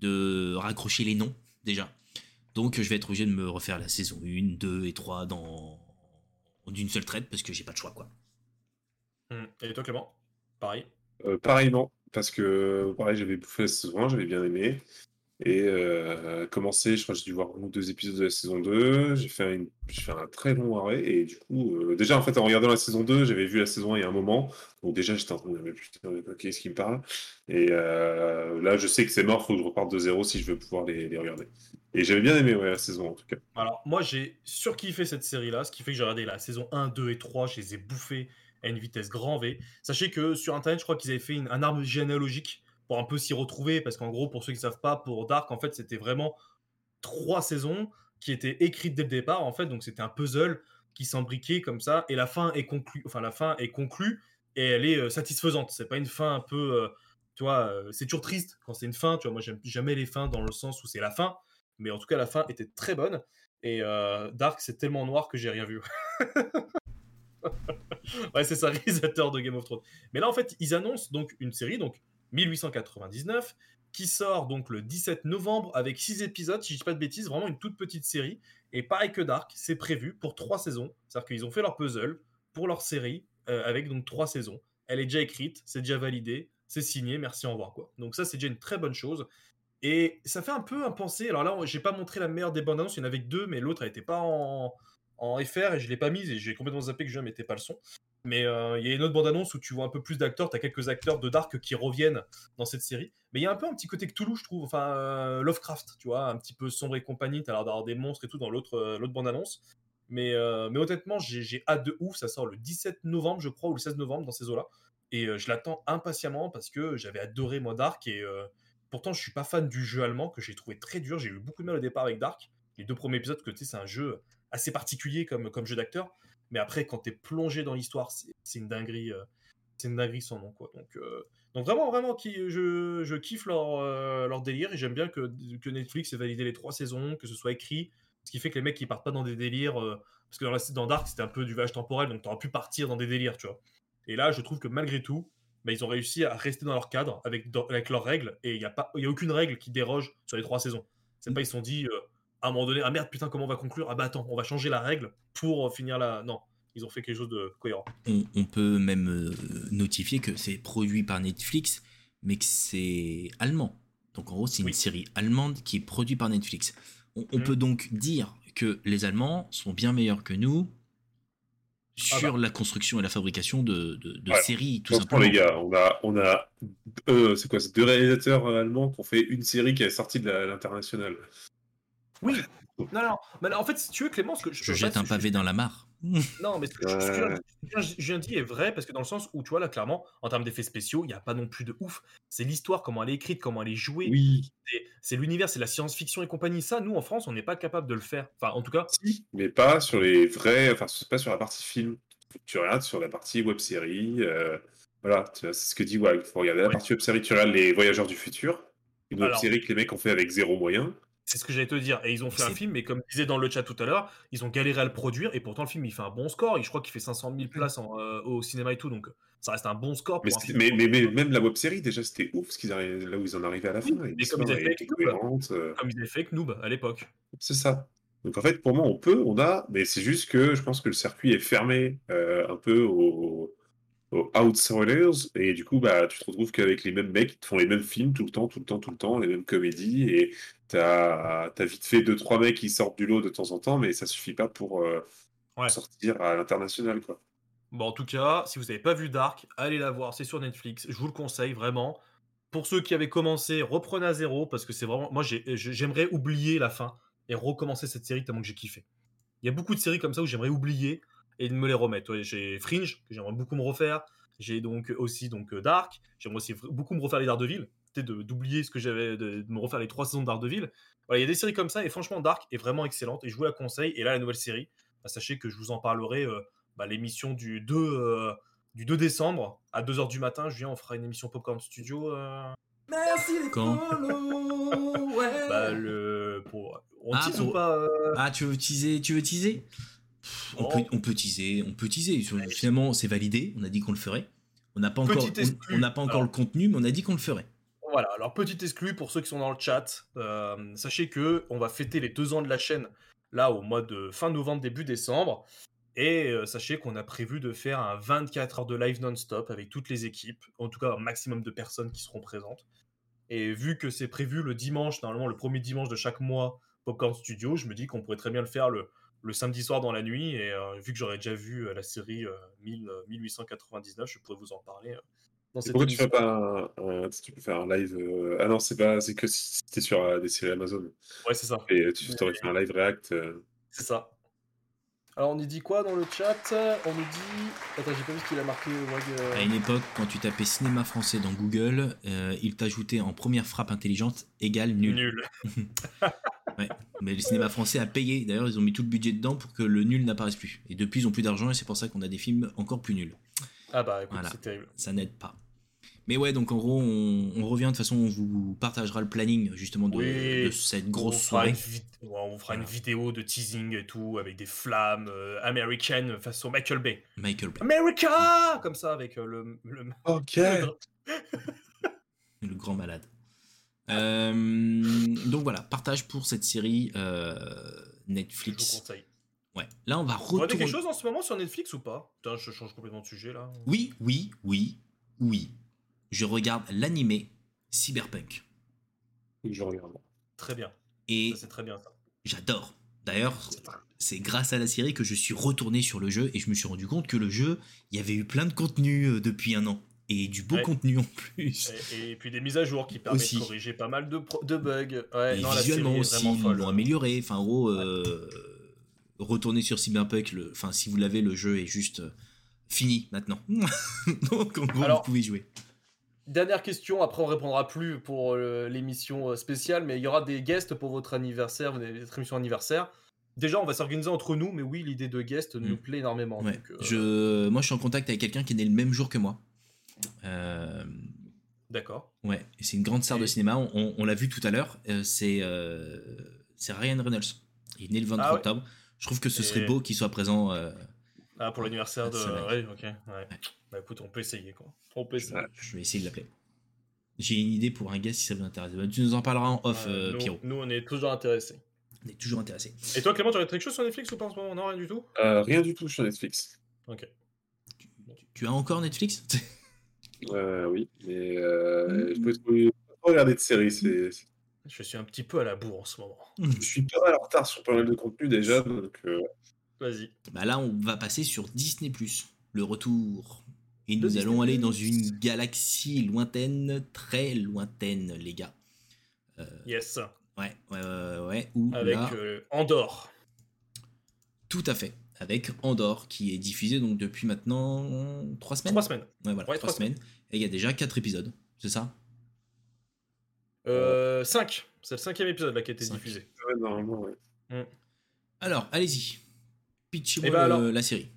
de raccrocher les noms, déjà. Donc, je vais être obligé de me refaire la saison 1, 2 et 3 dans d'une seule traite, parce que j'ai pas de choix, quoi. Hum. Et toi, Clément? Pareil? Euh, pareillement, parce que pareil, j'avais bouffé la saison 1, j'avais bien aimé. Et euh, commencé, je crois que j'ai dû voir un ou deux épisodes de la saison 2. J'ai fait, une, fait un très long arrêt. Et du coup, euh, déjà, en fait, en regardant la saison 2, j'avais vu la saison 1 il y a un moment. Donc, déjà, j'étais en train de me dire, putain, qu'est-ce qui me parle? Et euh, là, je sais que c'est mort, il faut que je reparte de zéro si je veux pouvoir les, regarder. Et j'avais bien aimé la saison, en tout cas. Alors, moi, j'ai surkiffé cette série-là, ce qui fait que j'ai regardé la saison 1, 2 et 3, je les ai bouffés à une vitesse grand V. Sachez que sur Internet, je crois qu'ils avaient fait un arbre généalogique pour un peu s'y retrouver, parce qu'en gros, pour ceux qui ne savent pas, pour Dark, en fait, c'était vraiment trois saisons qui étaient écrites dès le départ, en fait, donc c'était un puzzle qui s'embriquait comme ça, et la fin est conclue, enfin la fin est conclue, et elle est euh, satisfaisante. C'est pas une fin un peu, euh, tu vois, euh, c'est toujours triste quand c'est une fin, tu vois, moi j'aime jamais les fins dans le sens où c'est la fin, mais en tout cas la fin était très bonne. Et Dark, c'est tellement noir que j'ai rien vu. ouais, c'est ça, réalisateur de Game of Thrones. Mais là, en fait, ils annoncent donc une série, donc 1899, qui sort donc le 17 novembre avec 6 épisodes, si je dis pas de bêtises, vraiment une toute petite série. Et pareil que Dark, c'est prévu pour 3 saisons. C'est-à-dire qu'ils ont fait leur puzzle pour leur série euh, avec donc 3 saisons. Elle est déjà écrite, c'est déjà validé, c'est signé, merci, au revoir. Quoi. Donc ça, c'est déjà une très bonne chose. Et ça fait un peu un penser. Alors là, j'ai pas montré la meilleure des bandes annonces, il y en avait que deux, mais l'autre, elle était pas en, en FR et je l'ai pas mise et j'ai complètement zappé que je mettais pas le son. Mais euh, il y a une autre bande-annonce où tu vois un peu plus d'acteurs, tu as quelques acteurs de Dark qui reviennent dans cette série. Mais il y a un peu un petit côté Cthulhu, je trouve, enfin euh, Lovecraft, tu vois, un petit peu sombre et compagnie, tu as l'air d'avoir des monstres et tout dans l'autre euh, bande-annonce. Mais, mais honnêtement, j'ai hâte de ouf, ça sort le 17 novembre, je crois, ou le 16 novembre dans ces eaux-là. Et je l'attends impatiemment parce que j'avais adoré moi Dark et pourtant je suis pas fan du jeu allemand que j'ai trouvé très dur, j'ai eu beaucoup de mal au départ avec Dark. Les deux premiers épisodes, que tu sais, c'est un jeu assez particulier comme, jeu d'acteur. Mais après, quand tu es plongé dans l'histoire, c'est une dinguerie. Euh, c'est une dinguerie sans nom, quoi. Donc, euh, vraiment, vraiment, qui, je, kiffe leur, euh, leur délire et j'aime bien que, Netflix ait validé les trois saisons, que ce soit écrit, ce qui fait que les mecs, ils partent pas dans des délires. parce que dans, Dark, c'était un peu du voyage temporel, donc tu aurais pu partir dans des délires, tu vois. Et là, je trouve que malgré tout, bah, ils ont réussi à rester dans leur cadre avec, leurs règles et il n'y a, y a aucune règle qui déroge sur les trois saisons. C'est pas, ils se sont dit à un moment donné, ah merde, putain, comment on va conclure? Ah bah attends, on va changer la règle pour finir la. Non, ils ont fait quelque chose de cohérent. On, peut même euh, notifier que c'est produit par Netflix, mais que c'est allemand. Donc en gros, c'est une série allemande qui est produite par Netflix. On, mm. peut donc dire que les Allemands sont bien meilleurs que nous ah sur bah. la construction et la fabrication de, séries, tout simplement. les gars, on a, on a euh, c'est quoi, deux réalisateurs euh, allemands qui ont fait une série qui est sortie de l'international. Oui. Non, non. Mais en fait, si tu veux, Clément, ce que je, jette un pavé dans la mare. Non, mais ce que, je, viens de dire est vrai parce que dans le sens où, tu vois, là, clairement, en termes d'effets spéciaux, il n'y a pas non plus de ouf. C'est l'histoire, comment elle est écrite, comment elle est jouée. Oui. C'est l'univers, c'est la science-fiction et compagnie. Ça, nous, en France, on n'est pas capable de le faire. Enfin, en tout cas. Si, mais pas sur les vrais. Enfin, pas sur la partie film. Tu regardes sur la partie web série. Euh, voilà, c'est ce que dit Wag. Il faut regarder la partie web série. Tu regardes Les Voyageurs du Futur. Une web série que les mecs ont fait avec zéro moyen. C'est ce que j'allais te dire. Et ils ont fait un film, mais comme disait dans le chat tout à l'heure, ils ont galéré à le produire. Et pourtant, le film, il fait un bon score. Et je crois qu'il fait 500 000 places euh, au cinéma et tout. Donc, ça reste un bon score. Pour mais, mais, mais, même la web série, déjà, c'était ouf ce qu'ils arrivaient, là où ils en arrivaient à la fin. mais comme ils, avaient fait Noob, euh. comme ils avaient fait avec Noob à l'époque. C'est ça. Donc en fait, pour moi, on peut, on a, mais c'est juste que je pense que le circuit est fermé euh, un peu aux, outsiders et du coup, bah, tu te retrouves qu'avec les mêmes mecs qui te font les mêmes films tout le temps, tout le temps, tout le temps, les mêmes comédies et T'as as vite fait deux trois mecs qui sortent du lot de temps en temps, mais ça suffit pas pour euh, sortir à l'international, quoi. Bon, en tout cas, si vous n'avez pas vu Dark, allez la voir, c'est sur Netflix. Je vous le conseille vraiment. Pour ceux qui avaient commencé, reprenez à zéro parce que c'est vraiment. Moi, j'aimerais oublier la fin et recommencer cette série tellement que j'ai kiffé. Il y a beaucoup de séries comme ça où j'aimerais oublier et de me les remettre. j'ai Fringe que j'aimerais beaucoup me refaire. J'ai donc aussi donc Dark. J'aimerais aussi beaucoup me refaire les Daredevil d'oublier ce que j'avais, de, me refaire les trois saisons de Daredevil. Voilà, il y a des séries comme ça, et franchement, Dark est vraiment excellente, et je vous la conseille. Et là, la nouvelle série, bah, sachez que je vous en parlerai euh, bah, l'émission du 2, euh, du 2 décembre, à 2h du matin. Je viens, on fera une émission Popcorn Studio. Euh. Merci les Quand ouais. bah, le, pour, on ah, tease ou pas Ah, tu veux teaser, tu veux teaser? On, peut, on peut teaser, on peut teaser. Finalement, c'est validé. On a dit qu'on le ferait. On n'a pas encore, on, n'a pas encore le contenu, mais on a dit qu'on le ferait. Voilà, alors petit exclu pour ceux qui sont dans le chat. Euh, sachez que on va fêter les deux ans de la chaîne là au mois de fin novembre, début décembre. Et euh, sachez qu'on a prévu de faire un 24 heures de live non-stop avec toutes les équipes, en tout cas un maximum de personnes qui seront présentes. Et vu que c'est prévu le dimanche, normalement le premier dimanche de chaque mois, Popcorn Studio, je me dis qu'on pourrait très bien le faire le, le samedi soir dans la nuit. Et euh, vu que j'aurais déjà vu la série 1899, je pourrais vous en parler pourquoi tu fais pas un, tu peux faire un live euh, Ah non, c'est pas, c'est que si t'es sur euh, des séries Amazon. Ouais, c'est ça. Et tu aurais fait un live React. Euh. C'est ça. Alors on nous dit quoi dans le chat? On nous dit. Attends, j'ai pas vu ce qu'il a marqué. À une époque, quand tu tapais cinéma français dans Google, il t'ajoutait en première frappe intelligente égale nul. Nul. ouais. Mais le cinéma français a payé. D'ailleurs, ils ont mis tout le budget dedans pour que le nul n'apparaisse plus. Et depuis, ils ont plus d'argent et c'est pour ça qu'on a des films encore plus nuls. Ah bah écoute, c'est terrible. Ça n'aide pas. Mais ouais, donc en gros, on, revient. De toute façon, on vous partagera le planning justement de, cette grosse soirée. on on vous fera une vidéo de teasing et tout, avec des flammes euh, américaines façon Michael Bay. Michael Bay. America Comme ça, avec euh, le, le. Ok. Le grand malade. Euh, donc voilà, partage pour cette série euh, Je vous Netflix. conseille. Ouais. Là, on va retourner. quelque chose en ce moment sur Netflix ou pas? Putain, je change complètement de sujet là. Oui, oui, oui, oui. Je regarde l'animé Cyberpunk. Je regarde. Très bien. Et c'est très bien ça. j'adore. D'ailleurs, c'est grâce à la série que je suis retourné sur le jeu et je me suis rendu compte que le jeu, il y avait eu plein de contenu euh, depuis un an. Et du beau Ouais. contenu en plus. Et, et puis des mises à jour qui permettent Aussi. de corriger pas mal de, bugs. Ouais, et non, la série visuellement aussi, vraiment ils l'ont amélioré. Enfin, en gros, euh, retourner sur Cyberpunk, le... enfin, si vous l'avez, le jeu est juste euh, fini maintenant. Donc, en gros, Alors- vous pouvez jouer. Dernière question, après on répondra plus pour euh, l'émission euh, spéciale, mais il y aura des guests pour votre anniversaire, votre émission anniversaire. Déjà, on va s'organiser entre nous, mais oui, l'idée de guest nous Mm. plaît énormément. Ouais. donc, euh, Je... Moi, je suis en contact avec quelqu'un qui est né le même jour que moi. Euh, D'accord. Ouais, c'est une grande star de cinéma. On, on- on l'a vu tout à l'heure. c'est Ryan Reynolds. Il est né le 23 Ah ouais. octobre. Je trouve que ce serait beau qu'il soit présent. Ah, pour l'anniversaire de. Ouais, ok. Ouais. Bah écoute, on peut essayer quoi. On peut essayer. Je vais essayer de l'appeler. J'ai une idée pour un gars si ça vous intéresse. Bah, tu nous en parleras en off, euh, nous, Pierrot. nous, on est toujours intéressés. On est toujours intéressé. Et toi, Clément, tu aurais quelque chose sur Netflix ou pas en ce moment? Non, rien du tout? Euh, rien du tout sur Netflix. Ok. Tu as encore Netflix? Euh, oui, mais euh, je peux pas regarder de séries. C'est, c'est- Je suis un petit peu à la bourre en ce moment. je suis pas mal en retard sur pas mal de contenu déjà, donc euh, Vas-y. Bah là, on va passer sur Disney+, le retour. Et nous allons aller dans une galaxie lointaine, très lointaine, les gars. Yes. Ouais, ouais, ouais, ouais. Où Avec là, euh, Andorre. tout à fait. Avec Andorre, qui est diffusé donc depuis maintenant trois semaines. Trois semaines. Ouais, voilà, Ouais, trois trois semaines. Et il y a déjà quatre épisodes, c'est ça? Euh, 5. C'est le cinquième épisode là qui a été Cinq. diffusé. ouais, normalement, ouais. Alors, allez-y. Pitchez-moi Eh ben la série.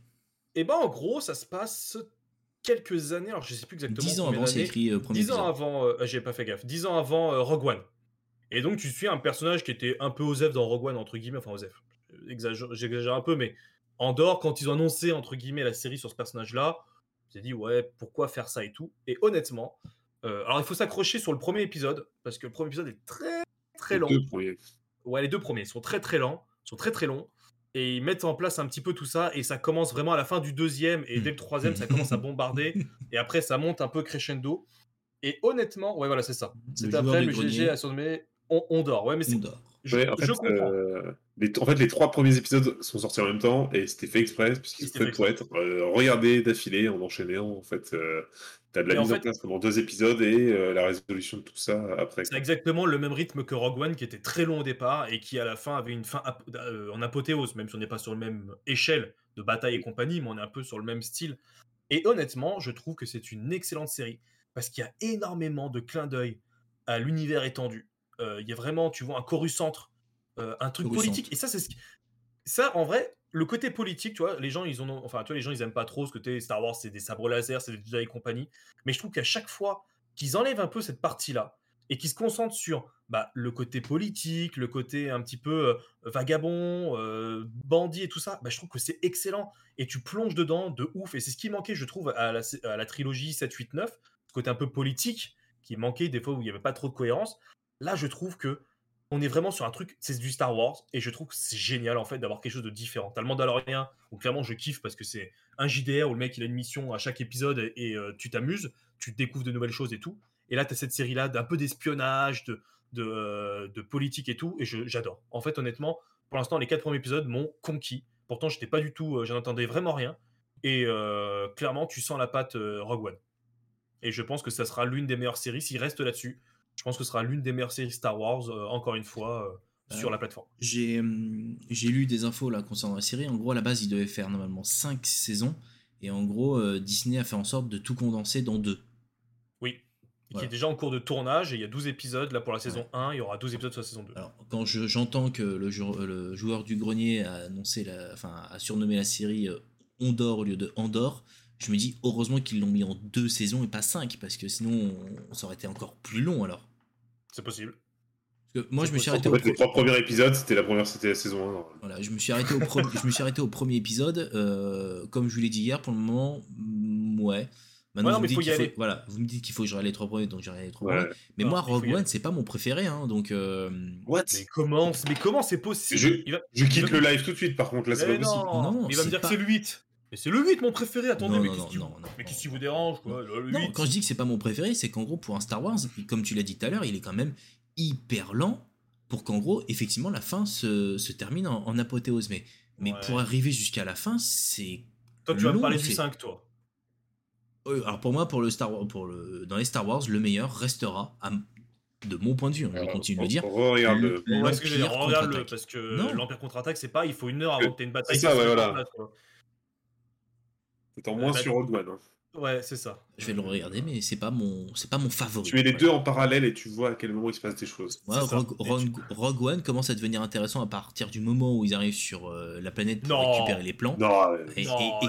Et ben en gros, ça se passe quelques années. Alors je sais plus exactement. Dix ans combien avant, c'est écrit euh, premier 10 ans épisode. avant, euh, j'ai pas fait gaffe, 10 ans avant euh, Rogue One. Et donc tu suis un personnage qui était un peu Osef dans Rogue One, entre guillemets, enfin Osef, Exagère- j'exagère un peu, mais Andorre, quand ils ont annoncé, entre guillemets, la série sur ce personnage-là, j'ai dit, ouais, pourquoi faire ça et tout. Et honnêtement, euh, alors il faut s'accrocher sur le premier épisode, parce que le premier épisode est très très Les long. deux premiers. Ouais, les deux premiers sont très très lents, sont très très longs. Et ils mettent en place un petit peu tout ça, et ça commence vraiment à la fin du deuxième, et dès le troisième, ça commence à bombarder, et après ça monte un peu crescendo. Et honnêtement, ouais, voilà, c'est ça. C'est après le GG a surnommé on, on dort. Ouais, mais c'est. Je, Ouais, en je fait, comprends. euh, les, en fait, les trois premiers épisodes sont sortis en même temps et c'était fait exprès, puisqu'ils sont C'était pour être euh, regardés d'affilée en enchaînant. En fait, euh, t'as de la Et mise en fait- place pendant deux épisodes et euh, la résolution de tout ça après. C'est exactement le même rythme que Rogue One, qui était très long au départ et qui à la fin avait une fin ap- euh, en apothéose, même si on n'est pas sur le même échelle de bataille et compagnie, mais on est un peu sur le même style. Et honnêtement, je trouve que c'est une excellente série parce qu'il y a énormément de clins d'œil à l'univers étendu. Euh, Il y a vraiment, tu vois, un euh, un truc politique. Et ça, c'est ce qui- ça, en vrai, le côté politique, tu vois, les gens, ils ont, enfin, tu vois, les gens, ils aiment pas trop ce côté Star Wars, c'est des sabres laser, c'est des Jedi et compagnie. Mais je trouve qu'à chaque fois qu'ils enlèvent un peu cette partie-là et qu'ils se concentrent sur bah, le côté politique, le côté un petit peu euh, vagabond, euh, bandit et tout ça, bah, je trouve que c'est excellent. Et tu plonges dedans de ouf. Et c'est ce qui manquait, je trouve, à la, à la trilogie 7, 8, 9, ce côté un peu politique qui manquait des fois où il n'y avait pas trop de cohérence. Là, je trouve que on est vraiment sur un truc, c'est du Star Wars, et je trouve que c'est génial en fait d'avoir quelque chose de différent. T'as le Mandalorian, où clairement je kiffe parce que c'est un JDR où le mec il a une mission à chaque épisode et, euh, tu t'amuses, tu découvres de nouvelles choses et tout. Et là, t'as cette série-là d'un peu d'espionnage, de, de, euh, politique et tout, et j'adore. En fait, honnêtement, pour l'instant, les quatre premiers épisodes m'ont conquis. Pourtant, j'étais pas du tout, euh, j'en entendais vraiment rien. Et clairement, tu sens la patte Rogue One. Et je pense que ça sera l'une des meilleures séries s'il reste là-dessus. Je pense que ce sera l'une des meilleures séries Star Wars, euh, encore une fois, euh, sur Ouais. la plateforme. J'ai hum, j'ai lu des infos là concernant la série. En gros, à la base, il devait faire normalement 5 saisons. Et en gros, euh, Disney a fait en sorte de tout condenser dans deux. Oui. Qui Voilà. est déjà en cours de tournage, et il y a 12 épisodes. Là, pour la saison 1, il y aura 12 épisodes sur la saison 2. Alors, quand je- j'entends que le, jou- le joueur du grenier a annoncé, la, enfin, a surnommé la série euh, Ondor au lieu de Andorre, je me dis heureusement qu'ils l'ont mis en deux saisons et pas cinq, parce que sinon, on- ça aurait été encore plus long alors. C'est possible. moi, je me suis arrêté au Les trois premiers épisodes, c'était la première, c'était la saison 1. Voilà, je me suis arrêté au, je me suis arrêté au premier épisode. comme je vous l'ai dit hier, pour le moment, mm, ouais. Maintenant, vous, me dites faut, voilà, vous me dites qu'il faut que je regarde les trois premiers, donc je regarde les trois premiers. Mais moi, Rogue One, c'est pas mon préféré, hein, donc. Euh... What? Mais comment, mais comment c'est possible? Je, je quitte le live tout de suite, par contre, là, c'est pas possible. Non, il va me dire que c'est le 8. Mais c'est le 8 mon préféré, attendez, mais qu'est-ce qui, vous dérange quoi le 8. quand je dis que c'est pas mon préféré, c'est qu'en gros, pour un Star Wars, comme tu l'as dit tout à l'heure, il est quand même hyper lent pour qu'en gros, effectivement, la fin se, se termine en, apothéose. Mais, mais pour arriver jusqu'à la fin, c'est. Toi, tu vas me parler du 5, toi alors pour moi, pour le Star pour le, dans les Star Wars, le meilleur restera, de mon point de vue, hein, je continue de le dire. Regarde-le. Regarde-le, parce que l'Empire contre-attaque, c'est pas il faut une heure avant que tu aies une bataille. C'est ça, ouais, voilà. En moins sur Rogue One. Hein. Ouais, c'est ça. Je vais le regarder, mais c'est pas mon, c'est pas mon favori. Tu mets les deux en parallèle et tu vois à quel moment il se passe des choses. Rogue, One commence à devenir intéressant à partir du moment où ils arrivent sur euh, la planète pour récupérer les plans. et,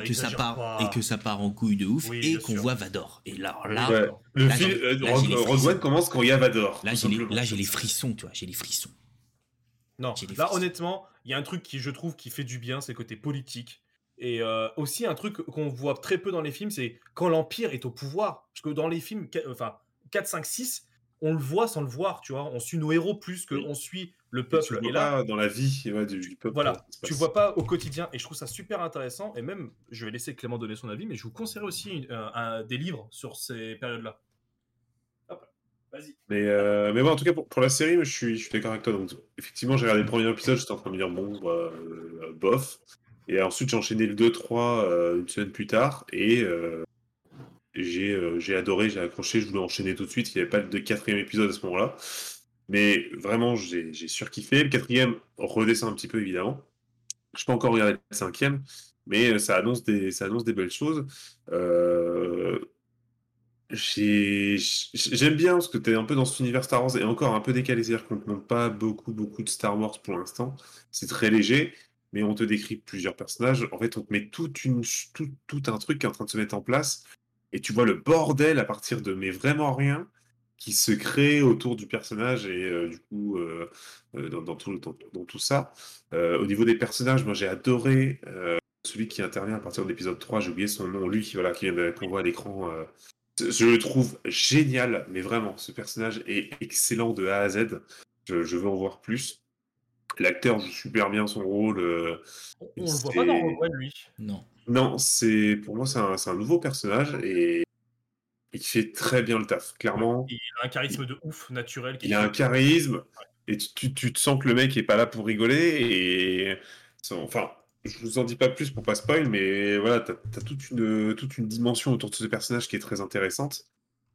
que ça part et que ça part en couille de ouf et qu'on voit Vador. Et là, là, le euh, Rogue, One commence quand il y a Vador. Là, j'ai les, là, j'ai les frissons, tu vois, j'ai les frissons. Non, là, honnêtement, il y a un truc qui, je trouve, qui fait du bien, c'est côté politique et euh, aussi, un truc qu'on voit très peu dans les films, c'est quand l'Empire est au pouvoir. Parce que dans les films, enfin, 4, 5, 6, on le voit sans le voir, tu vois. On suit nos héros plus qu'on suit le peuple. Et, là, dans la vie du, peuple. Voilà, tu vois pas au quotidien. Et je trouve ça super intéressant. Et même, je vais laisser Clément donner son avis, mais je vous conseillerais aussi des livres sur ces périodes-là. Vas-y. Mais, euh, mais bon, en tout cas, pour, la série, je suis, je suis d'accord avec toi. Donc, effectivement, j'ai regardé le premier épisode, j'étais en train de me dire, bon, bah, euh, bof. Et ensuite, j'ai enchaîné le 2-3 euh, une semaine plus tard. Et euh, euh, j'ai adoré, j'ai accroché. Je voulais enchaîner tout de suite. Il n'y avait pas de quatrième épisode à ce moment-là. Mais vraiment, j'ai surkiffé. Le quatrième redescend un petit peu, évidemment. Je peux encore regarder le cinquième. Mais ça annonce des, ça annonce des belles choses. J'aime bien parce que tu es un peu dans cet univers Star Wars et encore un peu décalé, c'est-à-dire qu'on ne montre pas beaucoup, beaucoup de Star Wars pour l'instant. C'est très léger, mais on te décrit plusieurs personnages. En fait, on te met tout, un truc qui est en train de se mettre en place, et tu vois le bordel à partir de mais vraiment rien qui se crée autour du personnage et euh, du coup euh, euh, dans, tout, dans, tout, ça. au niveau des personnages, moi j'ai adoré celui qui intervient à partir de l'épisode 3, j'ai oublié son nom, lui qui voilà, qui qu'on voit à l'écran. je le trouve génial, mais vraiment, ce personnage est excellent de A à Z. Je veux en voir plus. L'acteur joue super bien son rôle. Euh, on le voit pas dans Rogue One, lui. Non. Non, c'est pour moi c'est un, un, nouveau personnage et il fait très bien le taf, clairement. Il a un charisme de ouf, naturel. Il a un charisme et tu, tu, te sens que le mec est pas là pour rigoler et enfin. Je vous en dis pas plus pour pas spoil, mais voilà, tu as, toute, une, toute une dimension autour de ce personnage qui est très intéressante.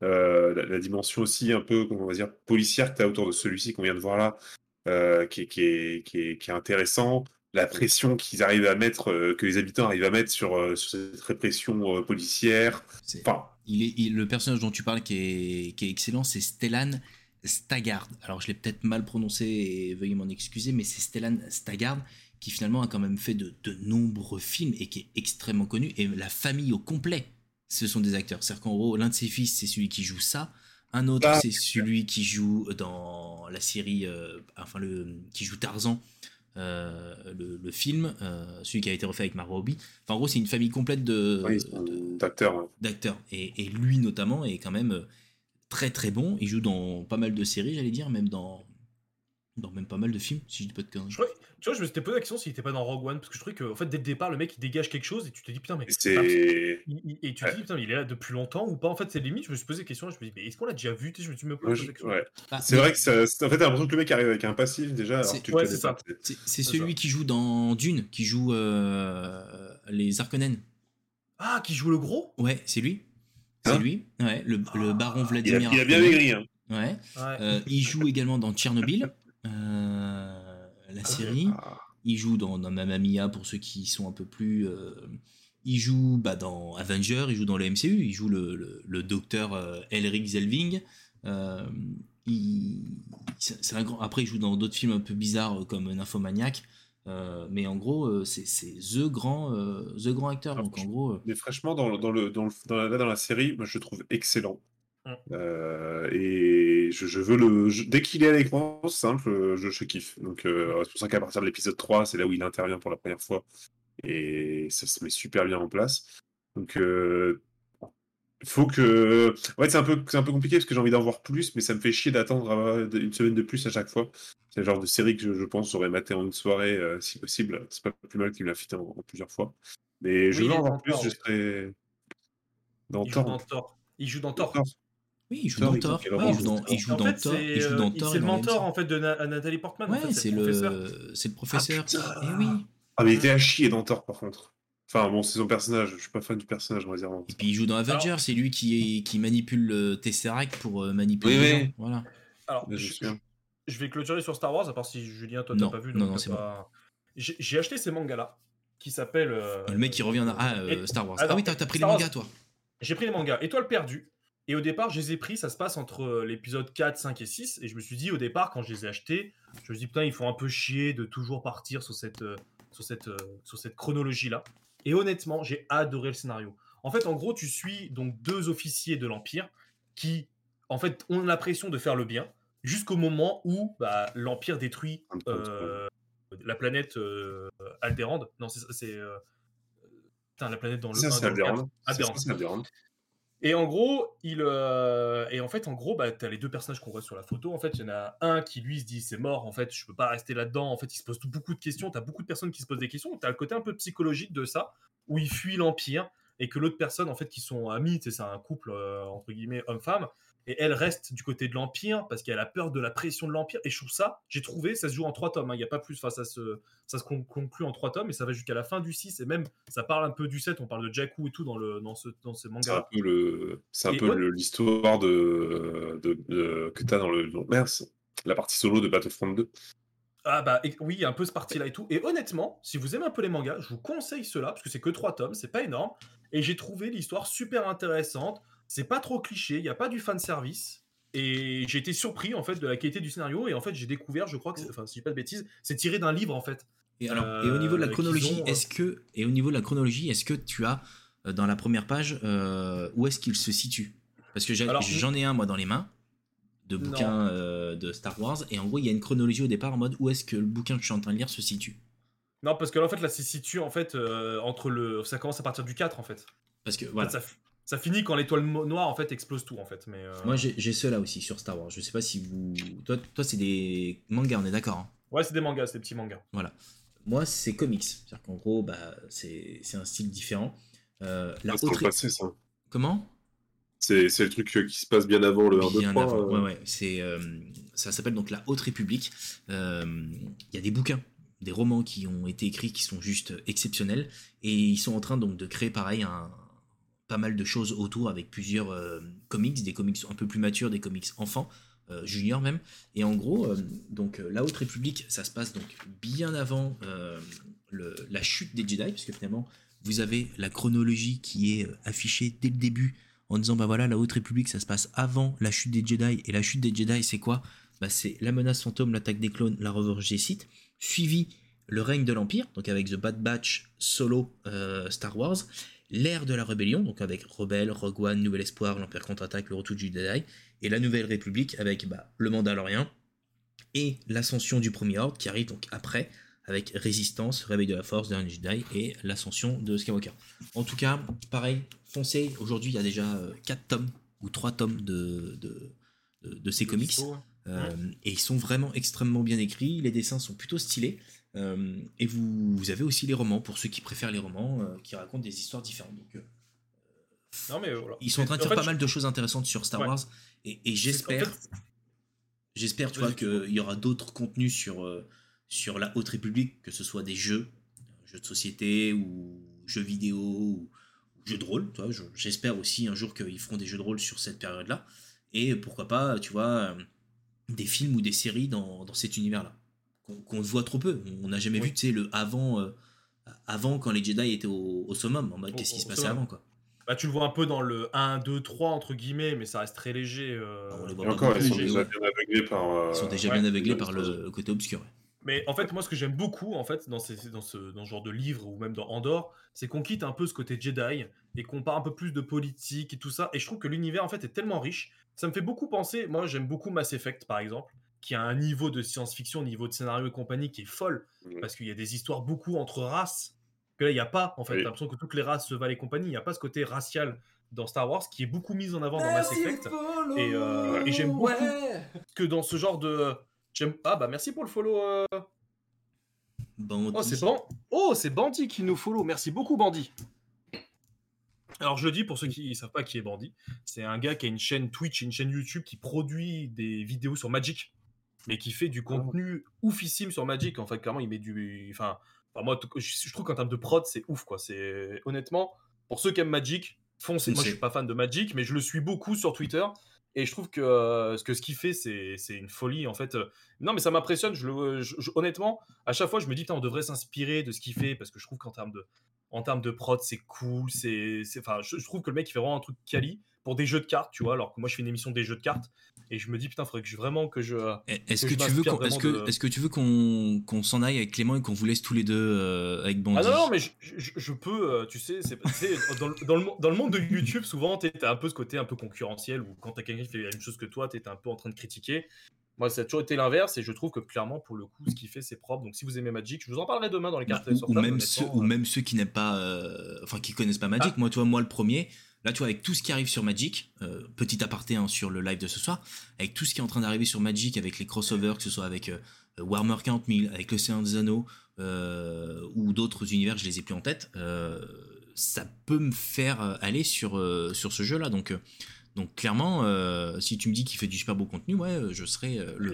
Euh, la, la, dimension aussi un peu, comment on va dire, policière que tu as autour de celui-ci qu'on vient de voir là, euh, qui, est, qui, qui, intéressant. La pression qu'ils arrivent à mettre, euh, que les habitants arrivent à mettre sur, euh, cette répression policière. Enfin, il le personnage dont tu parles qui est, qui est excellent, c'est Stellan Stagard. Alors je l'ai peut-être mal prononcé et veuillez m'en excuser, mais c'est Stellan Stagard qui finalement a quand même fait de, de, nombreux films et qui est extrêmement connu. Et la famille au complet, ce sont des acteurs. C'est-à-dire qu'en gros, l'un de ses fils, c'est celui qui joue ça. Un autre, ah. c'est celui qui joue dans la série, euh, enfin le, qui joue Tarzan, euh, le, film, euh, celui qui a été refait avec Margot Robbie. Enfin, en gros, c'est une famille complète de d'acteurs. D'acteurs. Et, lui notamment est quand même très très bon. Il joue dans pas mal de séries, j'allais dire, même dans dans même pas mal de films, si je dis pas de conneries. Tu vois, je me suis posé la question s'il était pas dans Rogue One, parce que je trouvais que, en fait, dès le départ, le mec il dégage quelque chose et tu te dis putain, mais. C'est. Et tu te dis putain, mais il est là depuis longtemps ou pas En fait, c'est limite, je me suis posé la question, je me dis, mais est-ce qu'on l'a déjà vu Je me suis même posé la question. Ah, c'est vrai que ça, en fait, t'as l'impression que le mec arrive avec un passif déjà. C'est celui qui joue dans Dune, qui joue euh, les Arconènes. Ah, qui joue le gros? Ouais, c'est lui. C'est hein? lui, ouais, le, le, baron Vladimir. Il a, bien maigri. Hein. Ouais. Euh, il joue également dans Tchernobyl. Euh, la série. Ah. Il joue dans, dans Mamma Mia pour ceux qui sont un peu plus. Euh, il joue bah, dans Avenger, il joue dans le MCU, il joue le, le, docteur euh, Elric Zelving. Euh, il, un grand... Après, il joue dans d'autres films un peu bizarres comme Nymphomaniac. mais en gros, c'est the grand, the grand acteur. Donc en gros, mais franchement, dans, dans, le, dans, dans, la, dans la série, moi, je trouve excellent. Euh, et je, veux le. dès qu'il est à l'écran, simple, je, je kiffe. Donc, c'est pour ça qu'à partir de l'épisode 3, c'est là où il intervient pour la première fois. Et ça se met super bien en place. Donc, faut que. Ouais, c'est un, peu, c'est un peu compliqué parce que j'ai envie d'en voir plus, mais ça me fait chier d'attendre une semaine de plus à chaque fois. C'est le genre de série que je, pense aurait maté en une soirée euh, si possible. C'est pas plus mal qu'il me l'a fait en, plusieurs fois. Mais je veux en voir plus, je serais. Dans il Joue dans Thor. Il joue dans Thor. Oui, il joue dans Thor. il joue dans, Thor. Il joue dans Thor. C'est le mentor en fait de Nathalie Portman. Ouais, c'est le, c'est le professeur. Ah, eh oui. Ah, mais il était à chier dans Thor par contre. Enfin, bon, c'est son personnage. Je suis pas fan du personnage, on va dire. Et puis il joue dans Avengers, c'est lui qui, qui manipule le Tesseract pour euh, manipuler les gens. Voilà. Alors, je, vais clôturer sur Star Wars, à part si Julien, toi, t'as pas vu. Non, non, c'est bon. J'ai acheté ces mangas-là, qui s'appellent. Euh, le mec qui revient à ah, euh, Star Wars. ah oui, t'as pris les mangas, toi. J'ai pris les mangas. Étoile perdue. Et au départ, je les ai pris, ça se passe entre l'épisode 4, 5 et 6. Et je me suis dit, au départ, quand je les ai achetés, je me suis dit, putain, ils font un peu chier de toujours partir sur cette, sur cette, sur cette chronologie-là. Et honnêtement, j'ai adoré le scénario. En fait, en gros, tu suis donc deux officiers de l'Empire qui, en fait, ont l'impression de faire le bien jusqu'au moment où bah, l'Empire détruit euh, la planète euh. Non, c'est. Euh, la planète dans le. C'est Aldérande. Et en gros, il euh, et en fait, en gros, bah, tu as les deux personnages qu'on voit sur la photo. En fait, il y en a un qui lui se dit c'est mort. En fait, je peux pas rester là-dedans. En fait, il se pose beaucoup de questions. Tu as beaucoup de personnes qui se posent des questions. Tu as le côté un peu psychologique de ça, où il fuit l'empire et que l'autre personne, en fait, qui sont amis, c'est un couple euh, entre guillemets homme-femme et elle reste du côté de l'Empire parce qu'elle a peur de la pression de l'Empire. Et je trouve ça, j'ai trouvé, ça se joue en trois tomes, hein. il n'y a pas plus, enfin, ça se, ça se conclut en trois tomes et ça va jusqu'à la fin du 6. Et même, ça parle un peu du 7, on parle de Jakku et tout dans, le, dans, ce, dans ces mangas. C'est un peu l'histoire de, de, que tu as dans le. Merci. La partie solo de Battlefront 2. Ah bah oui, un peu ce parti-là et tout. Et honnêtement, si vous aimez un peu les mangas, je vous conseille cela parce que c'est que trois tomes, c'est pas énorme. Et j'ai trouvé l'histoire super intéressante. C'est pas trop cliché, il n'y a pas du fan service. Et j'ai été surpris en fait de la qualité du scénario et en fait j'ai découvert, je crois que, enfin si je dis pas de bêtises, c'est tiré d'un livre en fait. Et alors, et au niveau de la euh, chronologie, euh, est-ce que et au niveau de la chronologie, est-ce que tu as euh, dans la première page où est-ce qu'il se situe? Parce que j'en ai un moi dans les mains de bouquins de Star Wars et en gros il y a une chronologie au départ en mode où est-ce que le bouquin que je suis en train de lire se situe? Non parce que là, en fait là se situe en fait entre le ça commence à partir du 4 en fait. Parce que voilà. Ça finit quand l'étoile noire en fait explose tout en fait. Mais euh, Moi j'ai ceux-là aussi sur Star Wars. Je sais pas si vous. Toi, toi c'est des mangas, on est d'accord hein Ouais, c'est des mangas, c'est des petits mangas. Voilà. Moi c'est comics. C'est-à-dire qu'en gros, bah, c'est un style différent. Euh, la autre... passé, ça. Comment? C'est le truc euh, qui se passe bien avant le 1, 2, 3. Avant. Ouais, ouais. C'est, ça s'appelle donc La Haute République. Il y a des bouquins des romans qui ont été écrits qui sont juste exceptionnels et ils sont en train donc de créer pareil un, pas mal de choses autour avec plusieurs euh, comics, des comics un peu plus matures, des comics enfants, euh, juniors même. Et en gros, euh, donc la Haute République, ça se passe donc bien avant la chute des Jedi, puisque finalement vous avez la chronologie qui est affichée dès le début en disant bah voilà la Haute République ça se passe avant la chute des Jedi. Et la chute des Jedi c'est quoi? Bah c'est la menace fantôme, l'attaque des clones, la revanche des Sith, suivi le règne de l'Empire, donc avec The Bad Batch, Solo, Star Wars, l'ère de la rébellion, donc avec Rebelle, Rogue One, Nouvel Espoir, l'Empire contre-attaque, le retour du Jedi, et la Nouvelle République avec bah, le Mandalorien, et l'ascension du Premier Ordre qui arrive donc après, avec Résistance, Réveil de la Force, Dernier Jedi, et l'ascension de Skywalker. En tout cas, pareil, foncez, aujourd'hui il y a déjà 4 euh, tomes, ou 3 tomes de, de, ces comics, euh, et ils sont vraiment extrêmement bien écrits, les dessins sont plutôt stylés, euh, et vous, avez aussi les romans, pour ceux qui préfèrent les romans, euh, qui racontent des histoires différentes. Donc, euh, non, mais Ils sont en train de faire pas mal de choses intéressantes sur Star Wars, et, j'espère, j'espère, tu vois, qu'il y aura d'autres contenus sur, sur la Haute République, que ce soit des jeux, jeux de société, ou jeux vidéo, ou, jeux de rôle, tu vois, j'espère aussi un jour qu'ils feront des jeux de rôle sur cette période-là, et pourquoi pas, tu vois, des films ou des séries dans, dans cet univers-là qu'on voit trop peu. On n'a jamais vu, tu sais, le avant, euh, avant quand les Jedi étaient au, summum, en mode qu'est-ce qui se passait avant, quoi. Bah, tu le vois un peu dans le 1, 2, 3, entre guillemets, mais ça reste très léger. Euh... Ah, encore, ils sont déjà bien aveuglés par. Ils sont déjà bien aveuglés par le côté obscur. Mais en fait, moi, ce que j'aime beaucoup, en fait, dans, ces, dans, ce, dans ce genre de livre ou même dans Andorre, c'est qu'on quitte un peu ce côté Jedi et qu'on parle un peu plus de politique et tout ça. Et je trouve que l'univers, en fait, est tellement riche. Ça me fait beaucoup penser. Moi, j'aime beaucoup Mass Effect, par exemple, qui a un niveau de science-fiction, niveau de scénario et compagnie qui est folle. Parce qu'il y a des histoires beaucoup entre races. Que là, il n'y a pas, en fait. J'ai l'impression que toutes les races se valent et compagnie. Il n'y a pas ce côté racial dans Star Wars qui est beaucoup mis en avant dans Mass Effect. Et, euh, et j'aime beaucoup que dans ce genre de ah bah merci pour le follow. Euh... Oh c'est bon. Oh c'est Bandit qui nous follow. Merci beaucoup Bandit. Alors je le dis pour ceux qui ne savent pas qui est Bandit, c'est un gars qui a une chaîne Twitch, une chaîne YouTube qui produit des vidéos sur Magic, mais qui fait du ah. contenu oufissime sur Magic. En fait, clairement, il met du, enfin, moi, je trouve qu'en termes de prod, c'est ouf quoi. C'est honnêtement pour ceux qui aiment Magic, foncez. Moi, je suis pas fan de Magic, mais je le suis beaucoup sur Twitter et je trouve que, euh, que ce qu'il fait, c'est, une folie. En fait. Non, mais ça m'impressionne. Je, honnêtement, à chaque fois, je me dis, on devrait s'inspirer de ce qu'il fait parce que je trouve qu'en termes de, en termes de prod, c'est cool. C'est, enfin, je, trouve que le mec, il fait vraiment un truc quali pour des jeux de cartes, tu vois. Alors que moi, je fais une émission des jeux de cartes et je me dis, putain, il faudrait que je, vraiment que je. Est-ce que, tu veux qu'on, que tu veux s'en aille avec Clément et qu'on vous laisse tous les deux euh, avec Bandit? Ah non, non mais je, peux, euh, tu sais, c'est, dans, dans, le, dans, le, monde de YouTube, souvent, tu as un peu ce côté un peu concurrentiel où quand tu as quelqu'un qui fait la même chose que toi, tu es un peu en train de critiquer. Moi, ça a toujours été l'inverse et je trouve que clairement, pour le coup, ce qu'il fait, c'est propre. Donc, si vous aimez Magic, je vous en parlerai demain dans les cartes. Ou, ou même, ceux, ou même ceux qui n'aiment pas, euh, enfin, qui connaissent pas Magic. Ah. Moi, tu vois, moi, le premier, Là, tu vois, avec tout ce qui arrive sur Magic, euh, petit aparté hein, sur le live de ce soir, avec tout ce qui est en train d'arriver sur Magic, avec les crossovers, que ce soit avec euh, Warhammer 40 000, avec l'Océan des Anneaux, euh, ou d'autres univers, je les ai plus en tête, ça peut me faire aller sur, sur ce jeu-là. Donc, donc clairement, si tu me dis qu'il fait du super beau contenu, ouais, je serais le.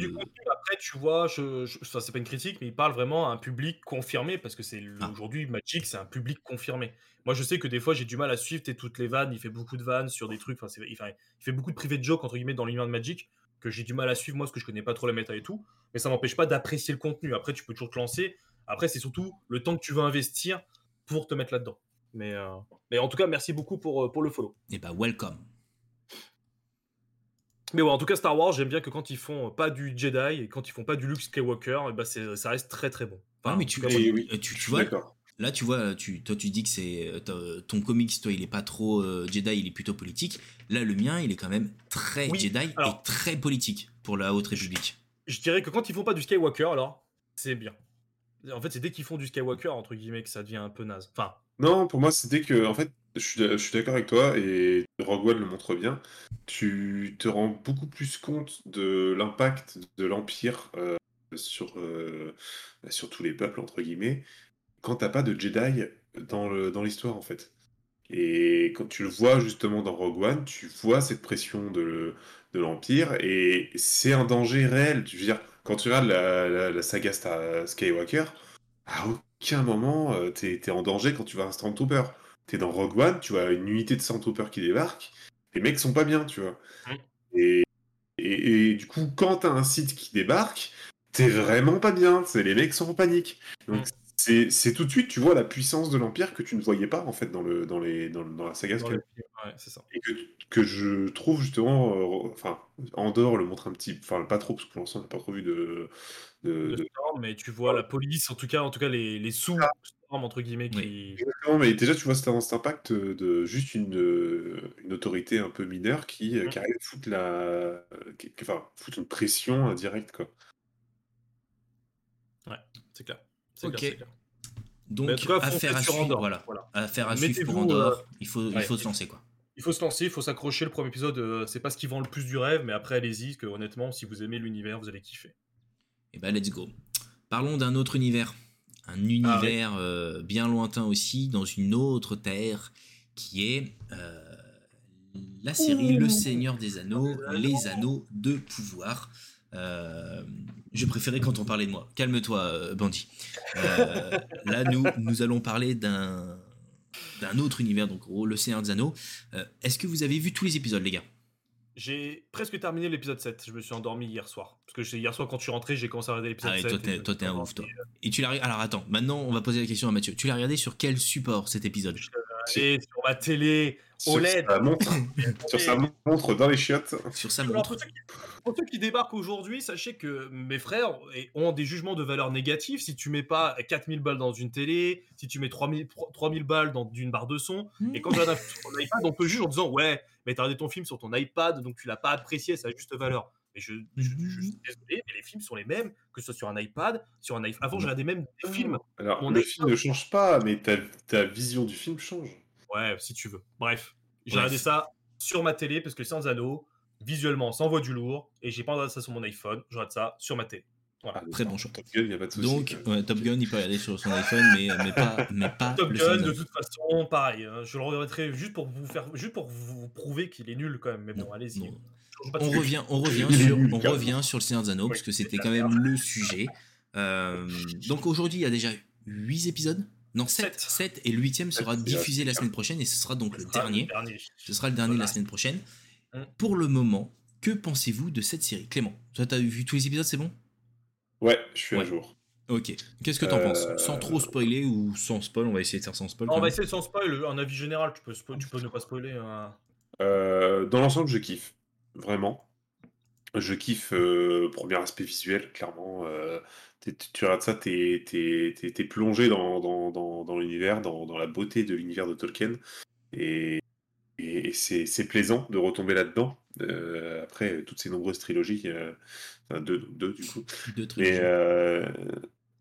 après, tu vois, je, c'est pas une critique, mais il parle vraiment à un public confirmé parce que c'est ah. aujourd'hui Magic, c'est un public confirmé. Moi, je sais que des fois, j'ai du mal à suivre toutes les vannes. Il fait beaucoup de vannes sur des trucs. Enfin, il, fait, beaucoup de privé de joke, entre guillemets, dans l'univers de Magic, que j'ai du mal à suivre, moi, parce que je connais pas trop la méta et tout. Mais ça m'empêche pas d'apprécier le contenu. Après, tu peux toujours te lancer. Après, c'est surtout le temps que tu veux investir pour te mettre là-dedans. Mais, euh, mais en tout cas, merci beaucoup pour, euh, pour le follow. Et eh bah, welcome. Mais ouais, en tout cas, Star Wars, j'aime bien que quand ils font pas du Jedi et quand ils font pas du Luke Skywalker, et eh bah ça reste très très bon. ah, mais tu, tu, tu, tu vois, Là, tu vois, tu, toi, tu dis que c'est euh, ton comics, toi, il est pas trop euh, Jedi, il est plutôt politique. Là, le mien, il est quand même très Jedi et très politique pour la Haute République. Je, dirais que quand ils font pas du Skywalker, alors c'est bien. En fait, c'est dès qu'ils font du Skywalker entre guillemets que ça devient un peu naze. Enfin. Non, pour moi, c'est dès que, en fait, je suis, d'accord avec toi et Rogue One le montre bien. Tu te rends beaucoup plus compte de l'impact de l'Empire euh, sur, sur tous les peuples, entre guillemets, quand t'as pas de Jedi dans l'histoire, en fait. Et quand tu le vois justement dans Rogue One, tu vois cette pression de, de l'Empire et c'est un danger réel. Je veux dire, quand tu regardes la, la, saga Star Skywalker, à aucun moment euh, t'es es en danger quand tu vois un Stormtrooper. T'es dans Rogue One, tu vois une unité de Stormtrooper qui débarque, les mecs sont pas bien, tu vois. Et, et, du coup, quand t'as un site qui débarque, t'es vraiment pas bien. Les mecs sont en panique. Donc c'est tout de suite, tu vois la puissance de l'Empire que tu ne voyais pas en fait dans, le, dans, les, dans, la saga ça. Et que, que, je trouve justement, euh, enfin, Andorre le montre un petit, enfin pas trop parce que pour l'instant on n'a pas trop vu de, de, mais tu vois la police, en tout cas, en tout cas les, les sous ah. entre guillemets qui. Exactement, mais déjà tu vois cet, cet impact de juste une, une autorité un peu mineure qui, mmh. qui arrive à foutre la, enfin, foutre une pression indirecte quoi. Ouais, c'est clair. Ok. Donc, affaire à suivre, voilà. Affaire à suivre pour Andorre. Euh, il faut, il faut se lancer, quoi. Il faut se lancer, il faut s'accrocher. Le premier épisode, euh, c'est pas ce qui vend le plus du rêve, mais après, allez-y, que honnêtement, si vous aimez l'univers, vous allez kiffer. Et eh ben, let's go. Parlons d'un autre univers. Un ah univers euh, bien lointain aussi, dans une autre terre, qui est la série Le Seigneur des Anneaux, les Anneaux de pouvoir. Euh, je préférais quand on parlait de moi. Calme-toi, euh, Bandit. Euh, là, nous, nous allons parler d'un d'un autre univers, donc le Seigneur des Anneaux. Est-ce que vous avez vu tous les épisodes, les gars? J'ai presque terminé l'épisode 7. Je me suis endormi hier soir. Parce que hier soir, quand je suis rentré, j'ai commencé à regarder l'épisode ah, 7. Toi, t'es un ouf, toi. Et tu l'as Alors, attends, maintenant, on va poser la question à Mathieu. Tu l'as regardé sur quel support cet épisode? Sur ma télé OLED. Sur sa montre, sur sa montre dans les chiottes. Sur sa montre. Pour ceux qui débarquent aujourd'hui, sachez que mes frères ont des jugements de valeur négative. Si tu mets pas 4000 balles dans une télé, si tu mets 3000, 3000 balles dans une barre de son, et quand tu as ton iPad, on peut juger en disant Ouais, mais tu as regardé ton film sur ton iPad, donc tu l'as pas apprécié à sa juste valeur. Mais je, je, suis désolé, mais les films sont les mêmes, que ce soit sur un iPad, sur un iPhone. Avant, j'ai regardais même des films. Alors, Mon le film ne change pas, mais ta, ta vision du film change. Ouais, si tu veux. Bref, j'ai regardé ça sur ma télé parce que sans anneau, visuellement, ça envoie du lourd et j'ai pas regardé ça sur mon iPhone. Je regarde ça sur ma télé. Voilà. Très bon choix. Top Gun, y a pas de souci. Donc, ouais, Top Gun, il peut regarder sur son iPhone, mais, mais pas, mais pas Top Gun, de toute façon, pareil. Hein, je le regretterai juste pour vous faire, juste pour vous prouver qu'il est nul quand même. Mais bon, allez-y. On revient, on revient sur, on revient sur le Seigneur des Anneaux parce que c'était quand même le sujet. Euh, donc aujourd'hui, il y a déjà 8 épisodes. Non, 7. 7 et le 8 sera diffusé la semaine prochaine et ce sera donc le dernier. Ce sera le dernier la semaine prochaine. Hum. Pour le moment, que pensez-vous de cette série? Clément, toi, t'as vu tous les épisodes, c'est bon? Ouais, je suis à jour. Ok. Qu'est-ce que t'en euh... penses? Sans trop spoiler ou sans spoil On va essayer de faire sans spoil. on va essayer sans spoil. Un avis général, tu peux, tu peux ne pas spoiler. Hein. Euh, dans l'ensemble, je kiffe. Vraiment. Je kiffe euh, premier aspect visuel, clairement. Euh, tu regardes ça, t'es es, plongé dans, dans, dans, dans l'univers, dans, dans, la beauté de l'univers de Tolkien. Et, et c'est plaisant de retomber là-dedans. Euh, après toutes ces nombreuses trilogies, euh, enfin deux, deux, du coup. Deux Mais euh,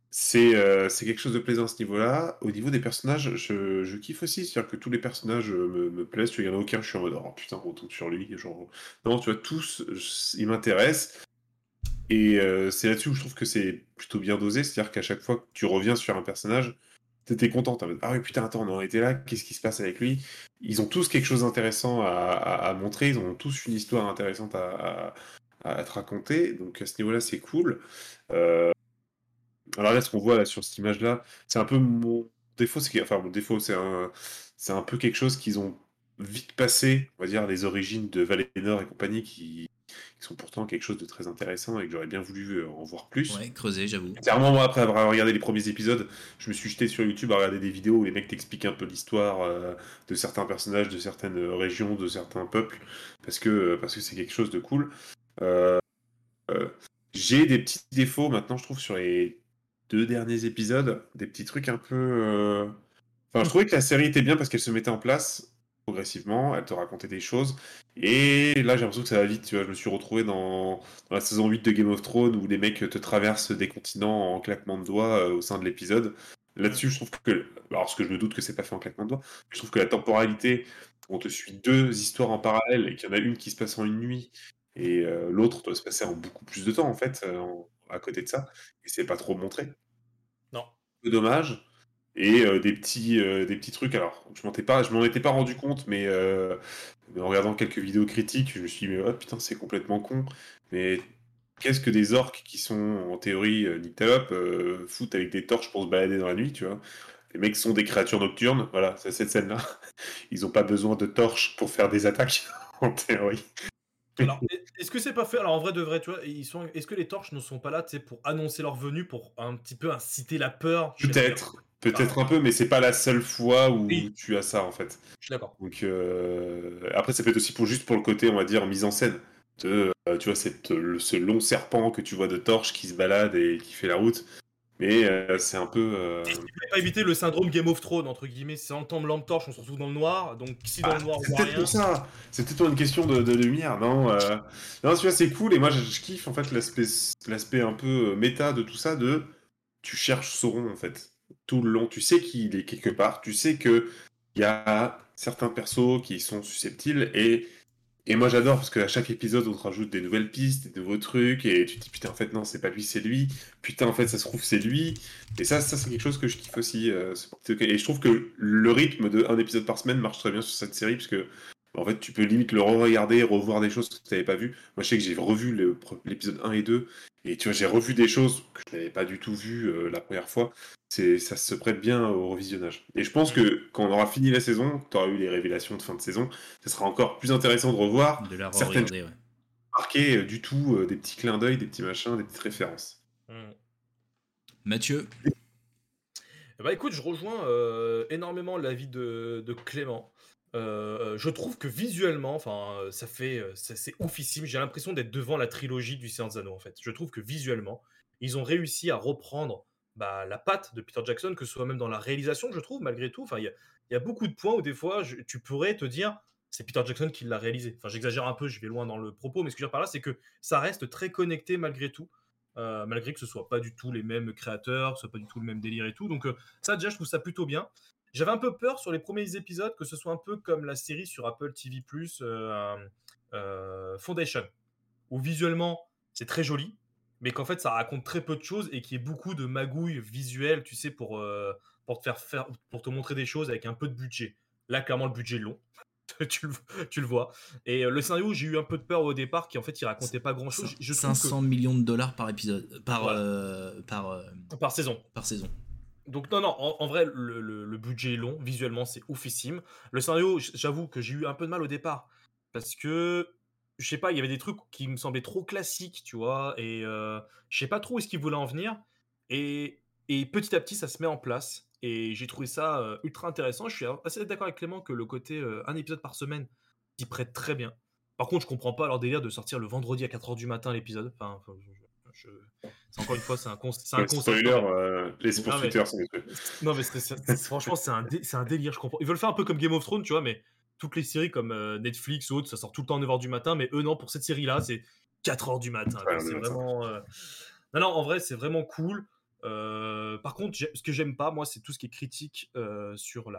c'est quelque chose de plaisant à ce niveau-là. Au niveau des personnages, je, je kiffe aussi. C'est-à-dire que tous les personnages me, me plaisent. Il n'y en a aucun, je suis en mode oh putain, on retourne sur lui. Genre... Non, tu vois, tous, ils m'intéressent. Et c'est là-dessus où je trouve que c'est plutôt bien dosé. C'est-à-dire qu'à chaque fois que tu reviens sur un personnage, t'étais content. ah oui, putain, attends, on en était là, qu'est-ce qui se passe avec lui? Ils ont tous quelque chose d'intéressant à, montrer, ils ont tous une histoire intéressante à, te raconter. Donc à ce niveau-là, c'est cool. Euh, alors là, ce qu'on voit là sur cette image-là, c'est un peu mon défaut. C'est enfin, mon défaut, c'est un, un peu quelque chose qu'ils ont vite passé, on va dire, les origines de Valénor et compagnie qui qui sont pourtant quelque chose de très intéressant et que j'aurais bien voulu euh, en voir plus. Ouais, creuser, j'avoue. Clairement, moi, après avoir regardé les premiers épisodes, je me suis jeté sur YouTube à regarder des vidéos où les mecs t'expliquent un peu l'histoire euh, de certains personnages, de certaines régions, de certains peuples, parce que parce que c'est quelque chose de cool. Euh, j'ai des petits défauts maintenant, je trouve, sur les deux derniers épisodes, des petits trucs un peu. Enfin, je trouvais que la série était bien parce qu'elle se mettait en place progressivement, elle te racontait des choses. Et là, j'ai l'impression que ça va vite. Tu vois, je me suis retrouvé dans, la saison 8 de Game of Thrones où les mecs te traversent des continents en claquement de doigts euh, au sein de l'épisode. Là-dessus, je trouve que. Alors, ce que je me doute que c'est pas fait en claquement de doigts, je trouve que la temporalité, on te suit deux histoires en parallèle et qu'il y en a une qui se passe en une nuit et euh, l'autre doit se passer en beaucoup plus de temps, en fait, euh, à côté de ça. Et c'est pas trop montré. Non. Dommage et des petits des petits trucs. Alors je m'en pas je m'en étais pas rendu compte mais, en regardant quelques vidéos critiques je me suis dit mais oh, putain c'est complètement con. Mais qu'est-ce que des orques qui sont en théorie euh, foutent avec des torches pour se balader dans la nuit tu vois? Les mecs sont des créatures nocturnes. Voilà c'est cette scène là ils ont pas besoin de torches pour faire des attaques en théorie alors, est-ce que c'est pas fait Alors, en vrai, de vrai, tu vois, ils sont. Est-ce que les torches ne sont pas là, pour annoncer leur venue, pour un petit peu inciter la peur? Peut-être. Peut-être un peu, mais c'est pas la seule fois où tu as ça en fait. Je suis d'accord. Donc euh, après, ça peut être aussi pour juste pour le côté, on va dire, mise en scène. De, euh, tu vois, cette, ce long serpent que tu vois de torche qui se balade et qui fait la route. Mais euh, c'est un peu. Tu pas éviter le syndrome Game of Thrones, entre guillemets. C'est en temps de lampe torche, on se retrouve dans le noir. Donc si dans le ah, noir, C'est peut-être pour ça. C'est peut-être une question de, lumière. Non, non tu vois, c'est cool. Et moi, je, je kiffe en fait l'aspect un peu méta de tout ça. De tu cherches Sauron en fait tout le long. Tu sais qu'il est quelque part, tu sais qu'il y a certains persos qui sont susceptibles et, et moi j'adore parce qu'à chaque épisode on te rajoute des nouvelles pistes, des nouveaux trucs et tu te dis putain en fait non c'est pas lui c'est lui, putain en fait ça se trouve c'est lui. Et ça, ça c'est quelque chose que je kiffe aussi euh, et je trouve que le rythme de un épisode par semaine marche très bien sur cette série parce que en fait, tu peux limite le re-regarder, revoir des choses que tu n'avais pas vues. Moi, je sais que j'ai revu l'épisode 1 et 2, et tu vois, j'ai revu des choses que je n'avais pas du tout vues euh, la première fois ça se prête bien au revisionnage. Et je pense que quand on aura fini la saison, tu auras eu les révélations de fin de saison, ce sera encore plus intéressant de revoir de la certaines ouais. marquer euh, du tout euh, des petits clins d'œil, des petits machins, des petites références. Mm. Mathieu bah écoute, je rejoins euh, énormément l'avis de, de, Clément. Je trouve que visuellement, enfin, ça fait, c'est oufissime. J'ai l'impression d'être devant la trilogie du Seigneur des en fait. Je trouve que visuellement, ils ont réussi à reprendre bah, la patte de Peter Jackson, que ce soit même dans la réalisation, je trouve, malgré tout. Enfin, il y, a beaucoup de points où des fois, tu pourrais te dire, c'est Peter Jackson qui l'a réalisé. Enfin, j'exagère un peu, je vais loin dans le propos, mais ce que je veux dire par là, c'est que ça reste très connecté malgré tout. Euh, malgré que ce soit pas du tout les mêmes créateurs, ce soit pas du tout le même délire et tout. Donc euh, ça déjà je trouve ça plutôt bien. J'avais un peu peur sur les premiers épisodes que ce soit un peu comme la série sur Apple TV+, euh, Foundation, où visuellement c'est très joli, mais qu'en fait ça raconte très peu de choses et qu'il y ait beaucoup de magouilles visuelles, tu sais, pour, pour te faire faire, pour te montrer des choses avec un peu de budget. Là clairement le budget est long. tu, le, tu, le, vois. Et le scénario, j'ai eu un peu de peur au départ, qui en fait, il racontait pas grand chose. Je 500 millions de dollars par épisode, par, par, par saison. Par saison. Donc non, non, en, vrai, le, budget est long, visuellement c'est oufissime. Le scénario, j'avoue que j'ai eu un peu de mal au départ, parce que, je sais pas, il y avait des trucs qui me semblaient trop classiques, tu vois, et euh, je sais pas trop où est-ce qu'il voulait en venir, et, et, petit à petit ça se met en place, et j'ai trouvé ça euh, ultra intéressant. Je suis assez d'accord avec Clément que le côté euh, un épisode par semaine s'y prête très bien. Par contre, je comprends pas leur délire de sortir le vendredi à 4h du matin l'épisode. Enfin, c'est encore une fois, c'est un, con... un concept. Euh, les pour non, Twitter, Non, mais franchement, c'est un, un, délire, je comprends. Ils veulent faire un peu comme Game of Thrones, tu vois, mais toutes les séries comme euh, Netflix ou autres, ça sort tout le temps à 9h du matin, mais eux, non, pour cette série-là, c'est 4h du matin. c'est vraiment. Euh, non, non, en vrai, c'est vraiment cool. par contre, ce que j'aime pas, moi, c'est tout ce qui est critique sur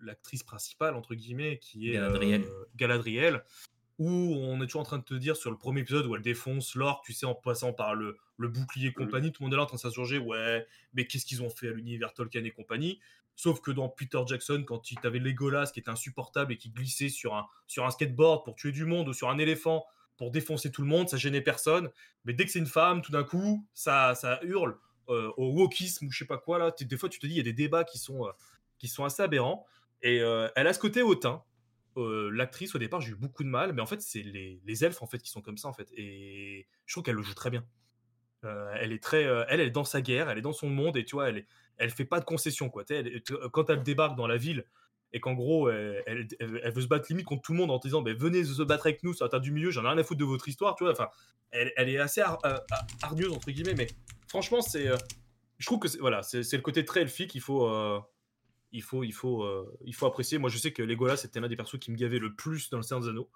l'actrice principale, entre guillemets, qui est Galadriel. Galadriel où on est toujours en train de te dire sur le premier épisode où elle défonce l'orque, tu sais, en passant par le, le bouclier compagnie, tout le monde est là en train de s'insurger, ouais, mais qu'est-ce qu'ils ont fait à l'univers Tolkien et compagnie? Sauf que dans Peter Jackson, quand il avait Legolas qui était insupportable et qui glissait sur un, sur un skateboard pour tuer du monde ou sur un éléphant pour défoncer tout le monde, ça gênait personne. Mais dès que c'est une femme, tout d'un coup, ça, ça hurle euh, au wokisme ou je sais pas quoi. Là, des fois, tu te dis, il y a des débats qui sont, euh, qui sont assez aberrants. Et euh, elle a ce côté hautain l'actrice au départ j'ai eu beaucoup de mal mais en fait c'est les, elfes en fait qui sont comme ça en fait et je trouve qu'elle le joue très bien. Elle est très elle elle est dans sa guerre elle est dans son monde et tu vois elle fait pas de concessions quoi. Elle, quand elle débarque dans la ville et qu'en gros elle, veut se battre limite contre tout le monde en disant ben venez se battre avec nous ça t'a du milieu j'en ai rien à foutre de votre histoire tu vois. Enfin elle, est assez hargneuse entre guillemets mais franchement c'est je trouve que voilà c'est le côté très elfique il faut il faut, il faut, euh, il faut apprécier. Moi, je sais que Legolas c'était l'un des persos qui me gavait le plus dans le Seigneur des Anneaux.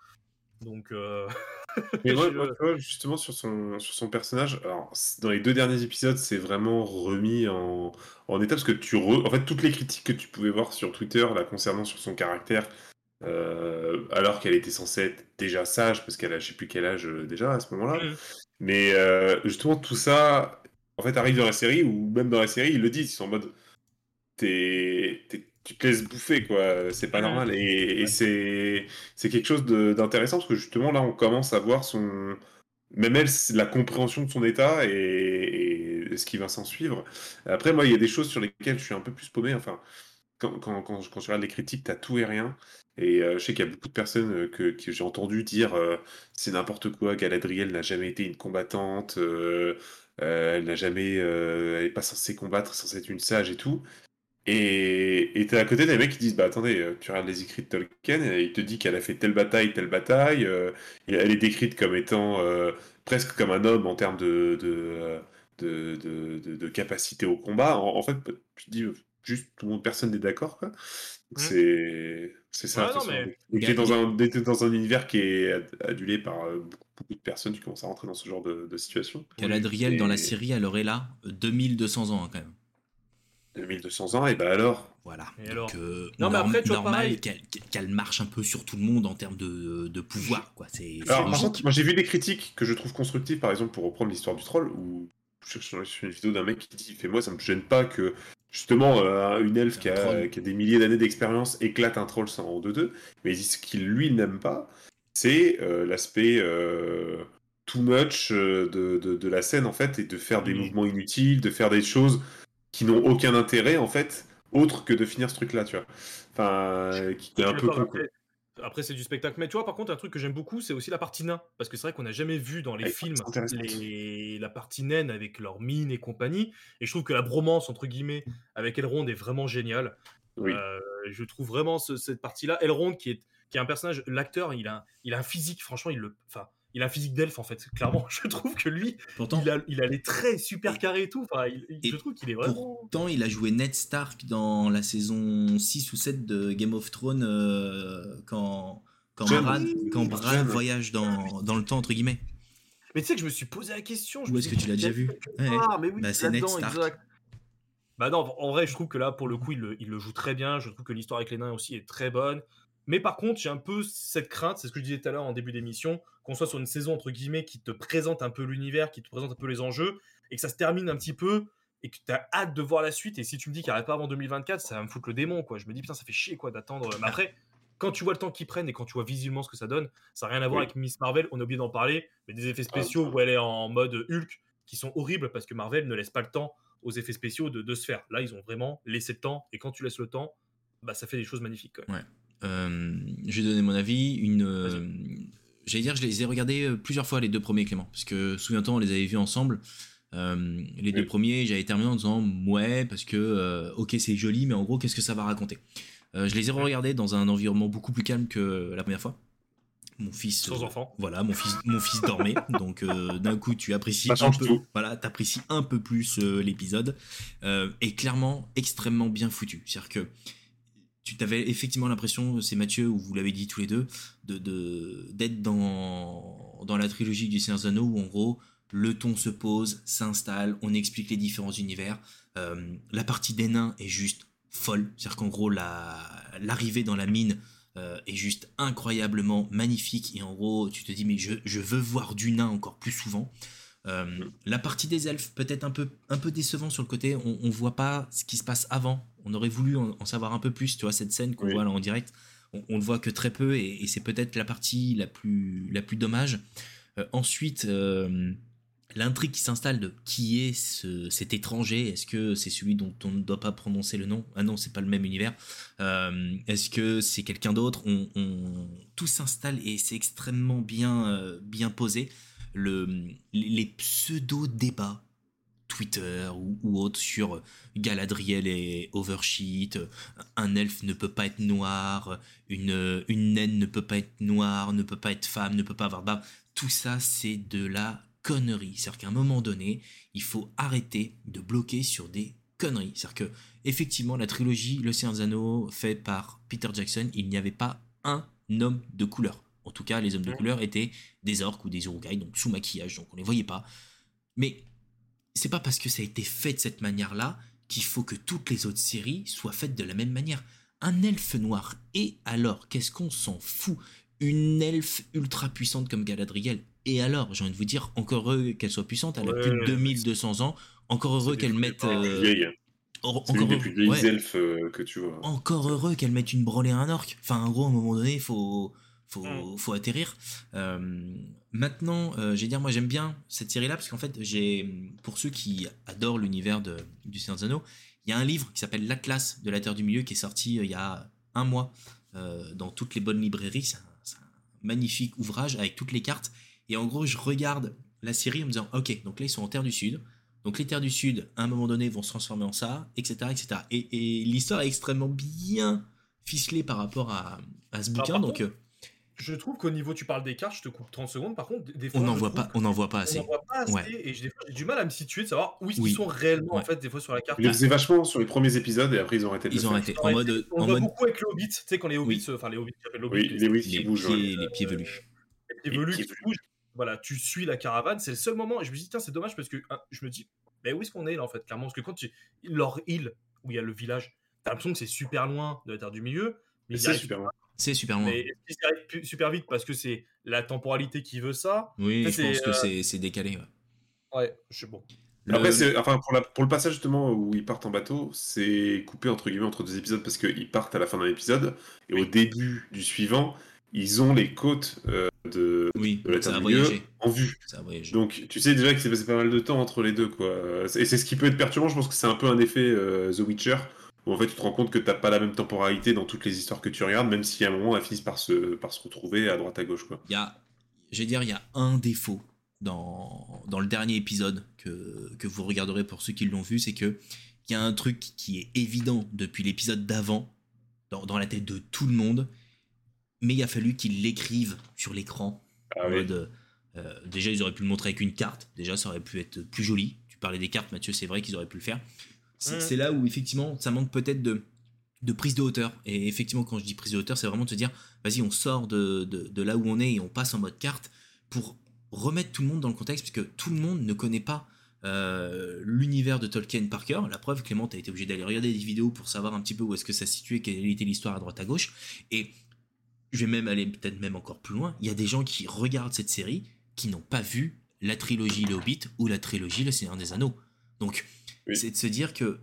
Donc. Euh... Mais moi, justement, sur son, sur son personnage, alors, dans les deux derniers épisodes, c'est vraiment remis en, en état parce que tu. En fait, toutes les critiques que tu pouvais voir sur Twitter là, concernant sur son caractère, euh, alors qu'elle était censée être déjà sage, parce qu'elle a je sais plus quel âge déjà à ce moment-là. Mmh. Mais justement, tout ça, en fait, arrive dans la série, ou même dans la série, ils le disent, ils sont en mode tu te laisses bouffer, quoi. C'est pas normal. Et, c'est, quelque chose d'intéressant parce que justement, là, on commence à voir son. Même elle, la compréhension de son état et, ce qui va s'en suivre. Après, moi, il y a des choses sur lesquelles je suis un peu plus paumé. Enfin, quand, quand, quand, quand je regarde les critiques, t'as tout et rien. Et euh, je sais qu'il y a beaucoup de personnes euh, que, j'ai entendu dire euh, c'est n'importe quoi, Galadriel n'a jamais été une combattante, elle n'a jamais, elle n'est pas censée combattre, censée être une sage et tout. Et t'es à côté des mecs qui disent bah attendez, euh, tu regardes les écrits de Tolkien, et il te dit qu'elle a fait telle bataille, telle bataille, euh, elle est décrite comme étant euh, presque comme un homme en termes de, de, de, de, capacité au combat. En, fait, tu dis juste tout le monde, personne n'est d'accord. Quoi. Mmh. C'est c'est ça. Ouais, dans, un, dans un univers qui est adulé par beaucoup de personnes, tu commences à rentrer dans ce genre de, situation. Galadriel, dans la série, elle aurait là 2200 ans hein, quand même. 2200 ans, et ben alors? Voilà. Donc, euh, non, mais après, normal qu'elle marche un peu sur tout le monde en termes de, de pouvoir. Quoi. C'est, alors, par contre, moi j'ai vu des critiques que je trouve constructives, par exemple, pour reprendre l'histoire du troll, où je suis sur une vidéo d'un mec qui dit Fais-moi, ça me gêne pas que justement euh, une elfe qui a, qui a, des milliers d'années d'expérience éclate un troll sans 2-2. Mais ce qu'il lui n'aime pas, c'est euh, l'aspect too much de, de, de, la scène en fait, et de faire des mouvements inutiles, de faire des choses qui n'ont aucun intérêt en fait, autre que de finir ce truc-là, tu vois. Enfin, qui est un peu Après, c'est du spectacle. Mais tu vois, par contre, un truc que j'aime beaucoup, c'est aussi la partie nain. Parce que c'est vrai qu'on n'a jamais vu dans les films la partie naine avec leur mine et compagnie. Et je trouve que la bromance, entre guillemets, avec Elrond est vraiment géniale. Euh, je trouve vraiment cette partie-là. Elrond, qui est, qui est un personnage, l'acteur, il a, il a un physique, franchement, il le. Enfin, il a un physique d'elfe en fait. Clairement, je trouve que lui, pourtant, il a, il a les traits super carrés et tout. Enfin, je trouve qu'il est vraiment. Pourtant, il a joué Ned Stark dans la saison 6 ou 7 de Game of Thrones euh, quand, quand, quand Bran voyage dans, dans, le temps, entre guillemets. Mais tu sais que je me suis posé la question. Où est-ce que tu l'as déjà vu Ah, mais oui, bah, c'est Ned Stark. Exact. Bah non, en vrai, je trouve que là, pour le coup, il le, il le joue très bien. Je trouve que l'histoire avec les nains aussi est très bonne. Mais par contre, j'ai un peu cette crainte, c'est ce que je disais tout à l'heure en début d'émission, qu'on soit sur une saison entre guillemets qui te présente un peu l'univers, qui te présente un peu les enjeux, et que ça se termine un petit peu, et que tu as hâte de voir la suite. Et si tu me dis qu'il n'arrête pas avant 2024, ça va me foutre le démon, quoi. Je me dis, putain, ça fait chier, quoi, d'attendre. Mais après, quand tu vois le temps qu'ils prennent et quand tu vois visuellement ce que ça donne, ça n'a rien à voir avec Miss Marvel. On a oublié d'en parler, mais des effets ah, spéciaux où elle est en mode Hulk qui sont horribles parce que Marvel ne laisse pas le temps aux effets spéciaux de, de se faire. Là, ils ont vraiment laissé le temps, et quand tu laisses le temps, bah, ça fait des choses magnifiques. Ouais. Euh, je vais donner mon avis. Une, euh, j'allais dire, je les ai regardés euh, plusieurs fois les deux premiers Clément, parce que souviens-toi, on les avait vus ensemble. les deux premiers, j'avais terminé en disant ouais, parce que ok, c'est joli, mais en gros, qu'est-ce que ça va raconter? Je les ai regardés dans un environnement beaucoup plus calme que la première fois. Mon fils sans enfant. voilà mon fils mon fils dormait. Donc d'un coup tu apprécies un peu voilà t'apprécies un peu plus l'épisode. Et clairement extrêmement bien foutu. C'est à dire que tu t'avais effectivement l'impression, c'est Mathieu, ou vous l'avez dit tous les deux, de, d'être dans, dans la trilogie du Seigneur Anneaux où en gros, le ton se pose, s'installe, on explique les différents univers. Euh, la partie des nains est juste folle. C'est-à-dire qu'en gros, la, l'arrivée dans la mine euh, est juste incroyablement magnifique. Et en gros, tu te dis, mais je, je veux voir du nain encore plus souvent. Euh, la partie des elfes, peut-être un peu, un peu décevant sur le côté, on, on voit pas ce qui se passe avant. On aurait voulu en, savoir un peu plus, tu vois, cette scène qu'on voit là en direct. On, on, le voit que très peu et, c'est peut-être la partie la plus, la plus dommage. Euh, ensuite, euh, l'intrigue qui s'installe de qui est ce, cet étranger Est-ce que c'est celui dont on ne doit pas prononcer le nom? Ah non, c'est pas le même univers. Est-ce que c'est quelqu'un d'autre? On, on, Tout s'installe et c'est extrêmement bien, bien posé le, les pseudo-débats Twitter ou, autres sur Galadriel et Oversheet, un elfe ne peut pas être noir, une, une naine ne peut pas être noire, ne peut pas être femme, ne peut pas avoir barbe. Tout ça, c'est de la connerie. C'est-à-dire qu'à un moment donné, il faut arrêter de bloquer sur des conneries. C'est-à-dire que, effectivement, la trilogie Le Seigneur des Anneaux, faite par Peter Jackson, il n'y avait pas un homme de couleur. En tout cas, les hommes de couleur étaient des orques ou des urukai, donc sous maquillage, donc on les voyait pas. Mais c'est pas parce que ça a été fait de cette manière-là qu'il faut que toutes les autres séries soient faites de la même manière. Un elfe noir, et alors, qu'est-ce qu'on s'en fout? Une elfe ultra puissante comme Galadriel, et alors, j'ai envie de vous dire, encore heureux qu'elle soit puissante, elle a plus de 2200 ans, encore heureux qu'elle mette... Euh, encore des plus vieilles elfes euh, que tu vois. Encore heureux qu'elle mette une branlée à un orc. Enfin, en gros, à un moment donné, il faut faut, mm. faut atterrir. Euh, maintenant, euh, j'ai dire, moi j'aime bien cette série-là parce qu'en fait, j'ai, pour ceux qui adorent l'univers du Seigneur des Anneaux, il y a un livre qui s'appelle L'Atlas de la Terre du Milieu qui est sorti euh, il y a un mois dans toutes les bonnes librairies. C'est un, magnifique ouvrage avec toutes les cartes. Et en gros, je regarde la série en me disant, ok, donc là ils sont en Terre du Sud. Donc les terres du Sud, à un moment donné, vont se transformer en ça, etc. etc. Et, et l'histoire est extrêmement bien ficelée par rapport à, à ce bouquin. donc je trouve qu'au niveau, tu parles des cartes, je te coupe 30 secondes. Par contre, des fois, on n'en voit pas, on n'en voit pas assez. On voit pas assez Et j'ai du mal à me situer, de savoir où ils sont réellement en fait des fois sur la carte. Ils le faisaient vachement sur les premiers épisodes et après ils ont arrêté. De ils ont arrêté. En mode, on en voit beaucoup avec les hobbits, tu sais quand les hobbits, enfin les hobbits, les hobbits, les, les, qui bougent, pieds, les pieds velus. Les pieds velus qui bougent. Voilà, tu suis la caravane. C'est le seul moment. Et je me dis tiens, c'est dommage parce que hein, je me dis, mais où est-ce qu'on est là en fait clairement? Parce que quand tu leur île où il y a le village, t'as l'impression que c'est super loin de la terre du milieu. Mais c'est super loin. C'est super loin. Mais arrive super vite parce que c'est la temporalité qui veut ça? Oui, je pense que euh, c'est décalé. Ouais, ouais je sais bon. Après, enfin, pour, la, pour, le passage justement où ils partent en bateau, c'est coupé entre guillemets entre deux épisodes parce qu'ils partent à la fin d'un épisode et au début du suivant, ils ont les côtes euh, de, oui, de la Terre en vue. Donc tu sais déjà qu'il s'est passé pas mal de temps entre les deux. quoi. Et c'est ce qui peut être perturbant, je pense que c'est un peu un effet euh, The Witcher où en fait tu te rends compte que t'as pas la même temporalité dans toutes les histoires que tu regardes, même si à un moment elles finissent par se, par se retrouver à droite à gauche. Quoi. Il y a, je vais dire, il y a un défaut dans, dans le dernier épisode que, que vous regarderez pour ceux qui l'ont vu, c'est que il y a un truc qui est évident depuis l'épisode d'avant dans, la tête de tout le monde, mais il a fallu qu'ils l'écrivent sur l'écran. Ah euh, déjà, ils auraient pu le montrer avec une carte. Déjà, ça aurait pu être plus joli. Tu parlais des cartes, Mathieu, c'est vrai qu'ils auraient pu le faire. C'est là où, effectivement, ça manque peut-être de, de prise de hauteur. Et effectivement, quand je dis prise de hauteur, c'est vraiment de se dire, vas-y, on sort de, de, là où on est et on passe en mode carte pour remettre tout le monde dans le contexte, puisque tout le monde ne connaît pas euh, l'univers de Tolkien par cœur. La preuve, Clément, a été obligé d'aller regarder des vidéos pour savoir un petit peu où est-ce que ça se situait, quelle était l'histoire à droite à gauche. Et je vais même aller peut-être même encore plus loin. Il y a des gens qui regardent cette série qui n'ont pas vu la trilogie Le Hobbit ou la trilogie Le Seigneur des Anneaux. Donc, c'est de se dire que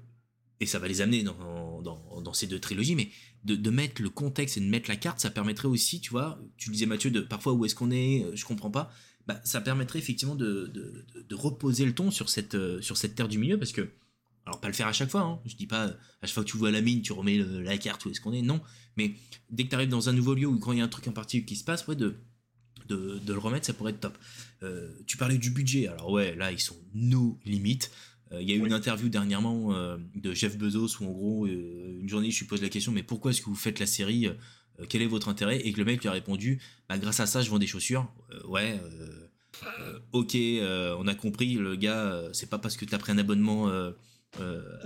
et ça va les amener dans, dans, ces deux trilogies, mais de, mettre le contexte et de mettre la carte, ça permettrait aussi, tu vois, tu disais Mathieu, de parfois où est-ce qu'on est, euh, je comprends pas, bah, ça permettrait effectivement de, de, reposer le ton sur cette, euh, sur cette terre du milieu, parce que, alors pas le faire à chaque fois, hein, je dis pas à chaque fois que tu vois la mine, tu remets la carte où est-ce qu'on est, non, mais dès que tu arrives dans un nouveau lieu ou quand il y a un truc en particulier qui se passe, ouais, de, de, le remettre, ça pourrait être top. Euh, tu parlais du budget, alors ouais, là ils sont nos limites. Euh, il y a eu une interview dernièrement euh, de Jeff Bezos où en gros, euh, une journée, je lui pose la question, mais pourquoi est-ce que vous faites la série Quel est votre intérêt? Et que le mec lui a répondu, bah, grâce à ça, je vends des chaussures. ouais, ok, on a compris, le gars, c'est pas parce que tu as pris un abonnement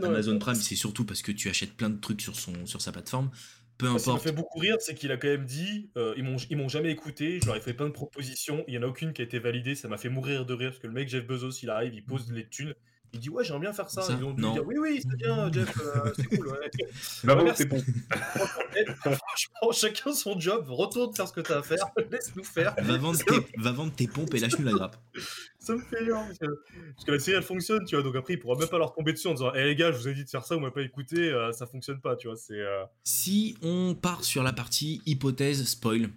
Amazon Prime, c'est surtout parce que tu achètes plein de trucs sur, son, sur sa plateforme. Peu importe. Ce qui m'a fait beaucoup rire, c'est qu'il a quand même dit ils m'ont ils m'ont jamais écouté, je leur ai fait plein de propositions, il y en a aucune qui a été validée, ça m'a fait mourir de rire parce que le mec Jeff Bezos, il arrive, il pose les thunes, il dit ouais j'aimerais bien faire ça. Ils ont dû dire oui oui c'est bien Jeff, euh, c'est cool. Ouais. Bah bon, c'est bon. Franchement, chacun son job, retourne faire ce que tu as à faire, laisse-nous faire. Va vendre, tes, va vendre tes pompes et lâche-nous la grappe. ça me fait rire parce que, parce que, la série elle fonctionne, tu vois, donc après il pourra même pas leur tomber dessus en disant hé les gars je vous ai dit de faire ça, vous m'avez pas écouté, euh, ça fonctionne pas, tu vois. c'est... Euh... Si on part sur la partie hypothèse spoil,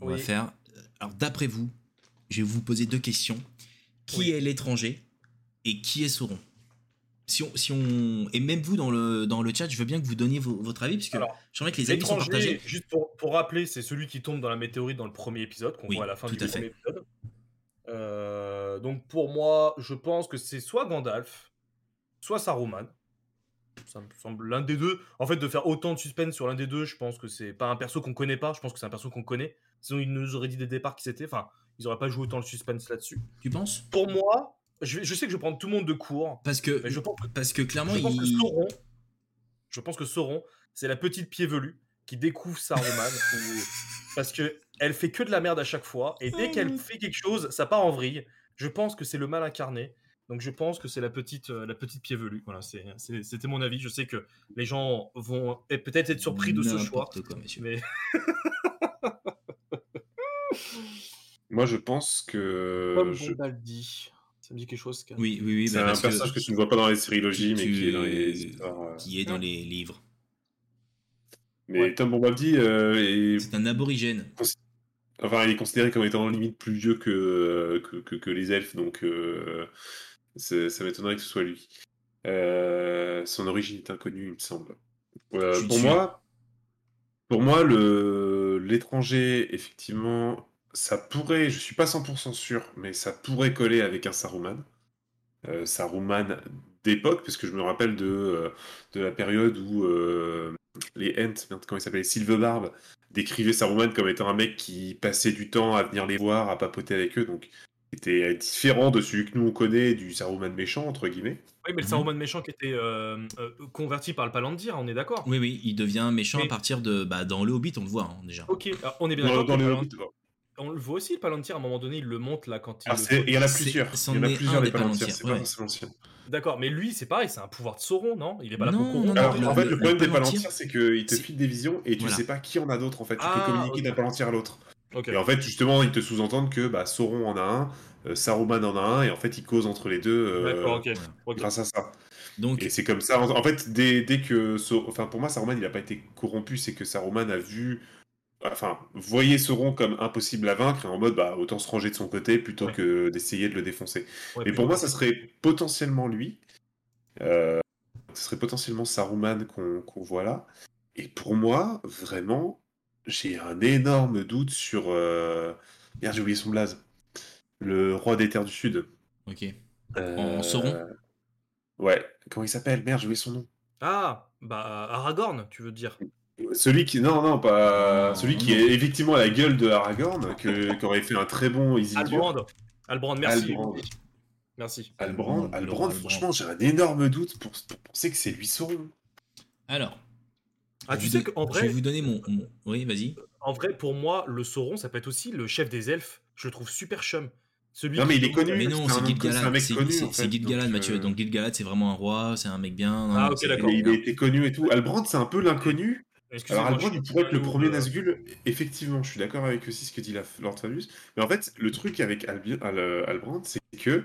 on va faire. Alors d'après vous, je vais vous poser deux questions. Qui est l'étranger et qui est Sauron? Si on, si on, et même vous dans le, dans le chat, je veux bien que vous donniez votre avis, puisque Alors, j'aimerais que les avis soient partagés. Juste pour, pour rappeler, c'est celui qui tombe dans la météorite dans le premier épisode, qu'on voit à la fin du premier épisode. Euh, donc pour moi, je pense que c'est soit Gandalf, soit Saruman. Ça me semble l'un des deux. En fait, de faire autant de suspense sur l'un des deux, je pense que c'est pas un perso qu'on connaît pas. Je pense que c'est un perso qu'on connaît. Sinon, ils nous auraient dit des départs qui c'était. Enfin, ils auraient pas joué autant le suspense là-dessus. Tu penses? Pour moi, je, sais que je vais prendre tout le monde de court. Parce que, je pense, parce que clairement, je pense que Sauron, je pense que Sauron, c'est la petite pied velue qui découvre Saruman. parce que elle fait que de la merde à chaque fois. Et dès qu'elle fait quelque chose, ça part en vrille. Je pense que c'est le mal incarné. Donc je pense que c'est la petite, euh, la petite pied velue. Voilà, c'était mon avis. Je sais que les gens vont peut-être être surpris de ce choix. Quoi, mais... Moi, je pense que. Comme je... dit. Me dit quelque chose. Oui, oui, oui. C'est bah, un personnage que, tu ne vois pas dans les séries logiques, mais qui est dans les histoires. Euh, qui est dans les livres. Mais Tom Bombaldi euh, C'est un aborigène. Enfin, il est considéré comme étant limite plus vieux que, que, que, les elfes, donc euh, ça m'étonnerait que ce soit lui. son origine est inconnue, il me semble. pour moi, pour moi, l'étranger, effectivement, ça pourrait, je suis pas 100% sûr, mais ça pourrait coller avec un Saruman. Euh, Saruman d'époque, parce que je me rappelle de, euh, de la période où euh, les Ents, comment il s'appelait, Silverbarb, décrivaient Saruman comme étant un mec qui passait du temps à venir les voir, à papoter avec eux, donc était différent de celui que nous on connaît du Saruman méchant, entre guillemets. Oui, mais le mhm. Saruman méchant qui était converti par le Palantir, on est d'accord? Oui, oui, il devient méchant à partir de. Bah, dans le Hobbit, on le voit hein, déjà. Ok, on est bien d'accord. Dans, le Hobbit, on le voit aussi, le Palantir, à un moment donné, il le monte là quand il. Il y en a plusieurs. Il y en a plusieurs des Palantirs, c'est pas l'ancien. D'accord, mais lui, c'est pareil, c'est un pouvoir de Sauron, non? Il est pas là pour courir. Alors, en fait, le problème des Palantirs, c'est qu'il te file des visions et tu sais pas qui en a d'autres, en fait. Tu peux ah, communiquer d'un Palantir à l'autre. Et en fait, justement, ils te sous-entendent que bah, Sauron en a un, euh, Saruman en a un, et en fait, ils causent entre les deux euh, grâce à ça. Donc... Et c'est comme ça. En, fait, dès, dès que. Enfin, pour moi, Saruman, il n'a pas été corrompu, c'est que Saruman a vu enfin, voyez Sauron comme impossible à vaincre et en mode bah, autant se ranger de son côté plutôt que d'essayer de le défoncer. Mais pour moi, ça serait potentiellement lui. Euh, ce serait potentiellement Saruman qu'on voit là. Et pour moi, vraiment, j'ai un énorme doute sur. Euh... Merde, j'ai oublié son blaze. Le roi des terres du Sud. Ok. Euh, en Sauron Ouais. Comment il s'appelle? Merde, j'ai oublié son nom. Ah, bah Aragorn, tu veux dire celui qui. Non, non, pas. celui qui est effectivement la gueule de Aragorn, que, qui aurait fait un très bon Isildur. Albrand. merci. Albrand. Merci. Albrand, Albrand, franchement, j'ai un énorme doute pour, penser que c'est lui Sauron. Alors. Ah, tu sais qu'en vrai. Je vais vous donner mon. Oui, vas-y. En vrai, pour moi, le Sauron, ça peut être aussi le chef des elfes. Je le trouve super chum. Celui non, mais il est connu. Mais non, c'est Gil-galad. C'est Gil-galad, Mathieu. Donc Gil-galad, c'est vraiment un roi, c'est un mec bien. ah, ok, d'accord. Il a été connu et tout. Albrand, c'est un peu l'inconnu. Alors Albrand, il pourrait être le premier Nazgûl. Effectivement, je suis d'accord avec aussi ce que dit Lord Fabius. Mais en fait, le truc avec Albrand, c'est que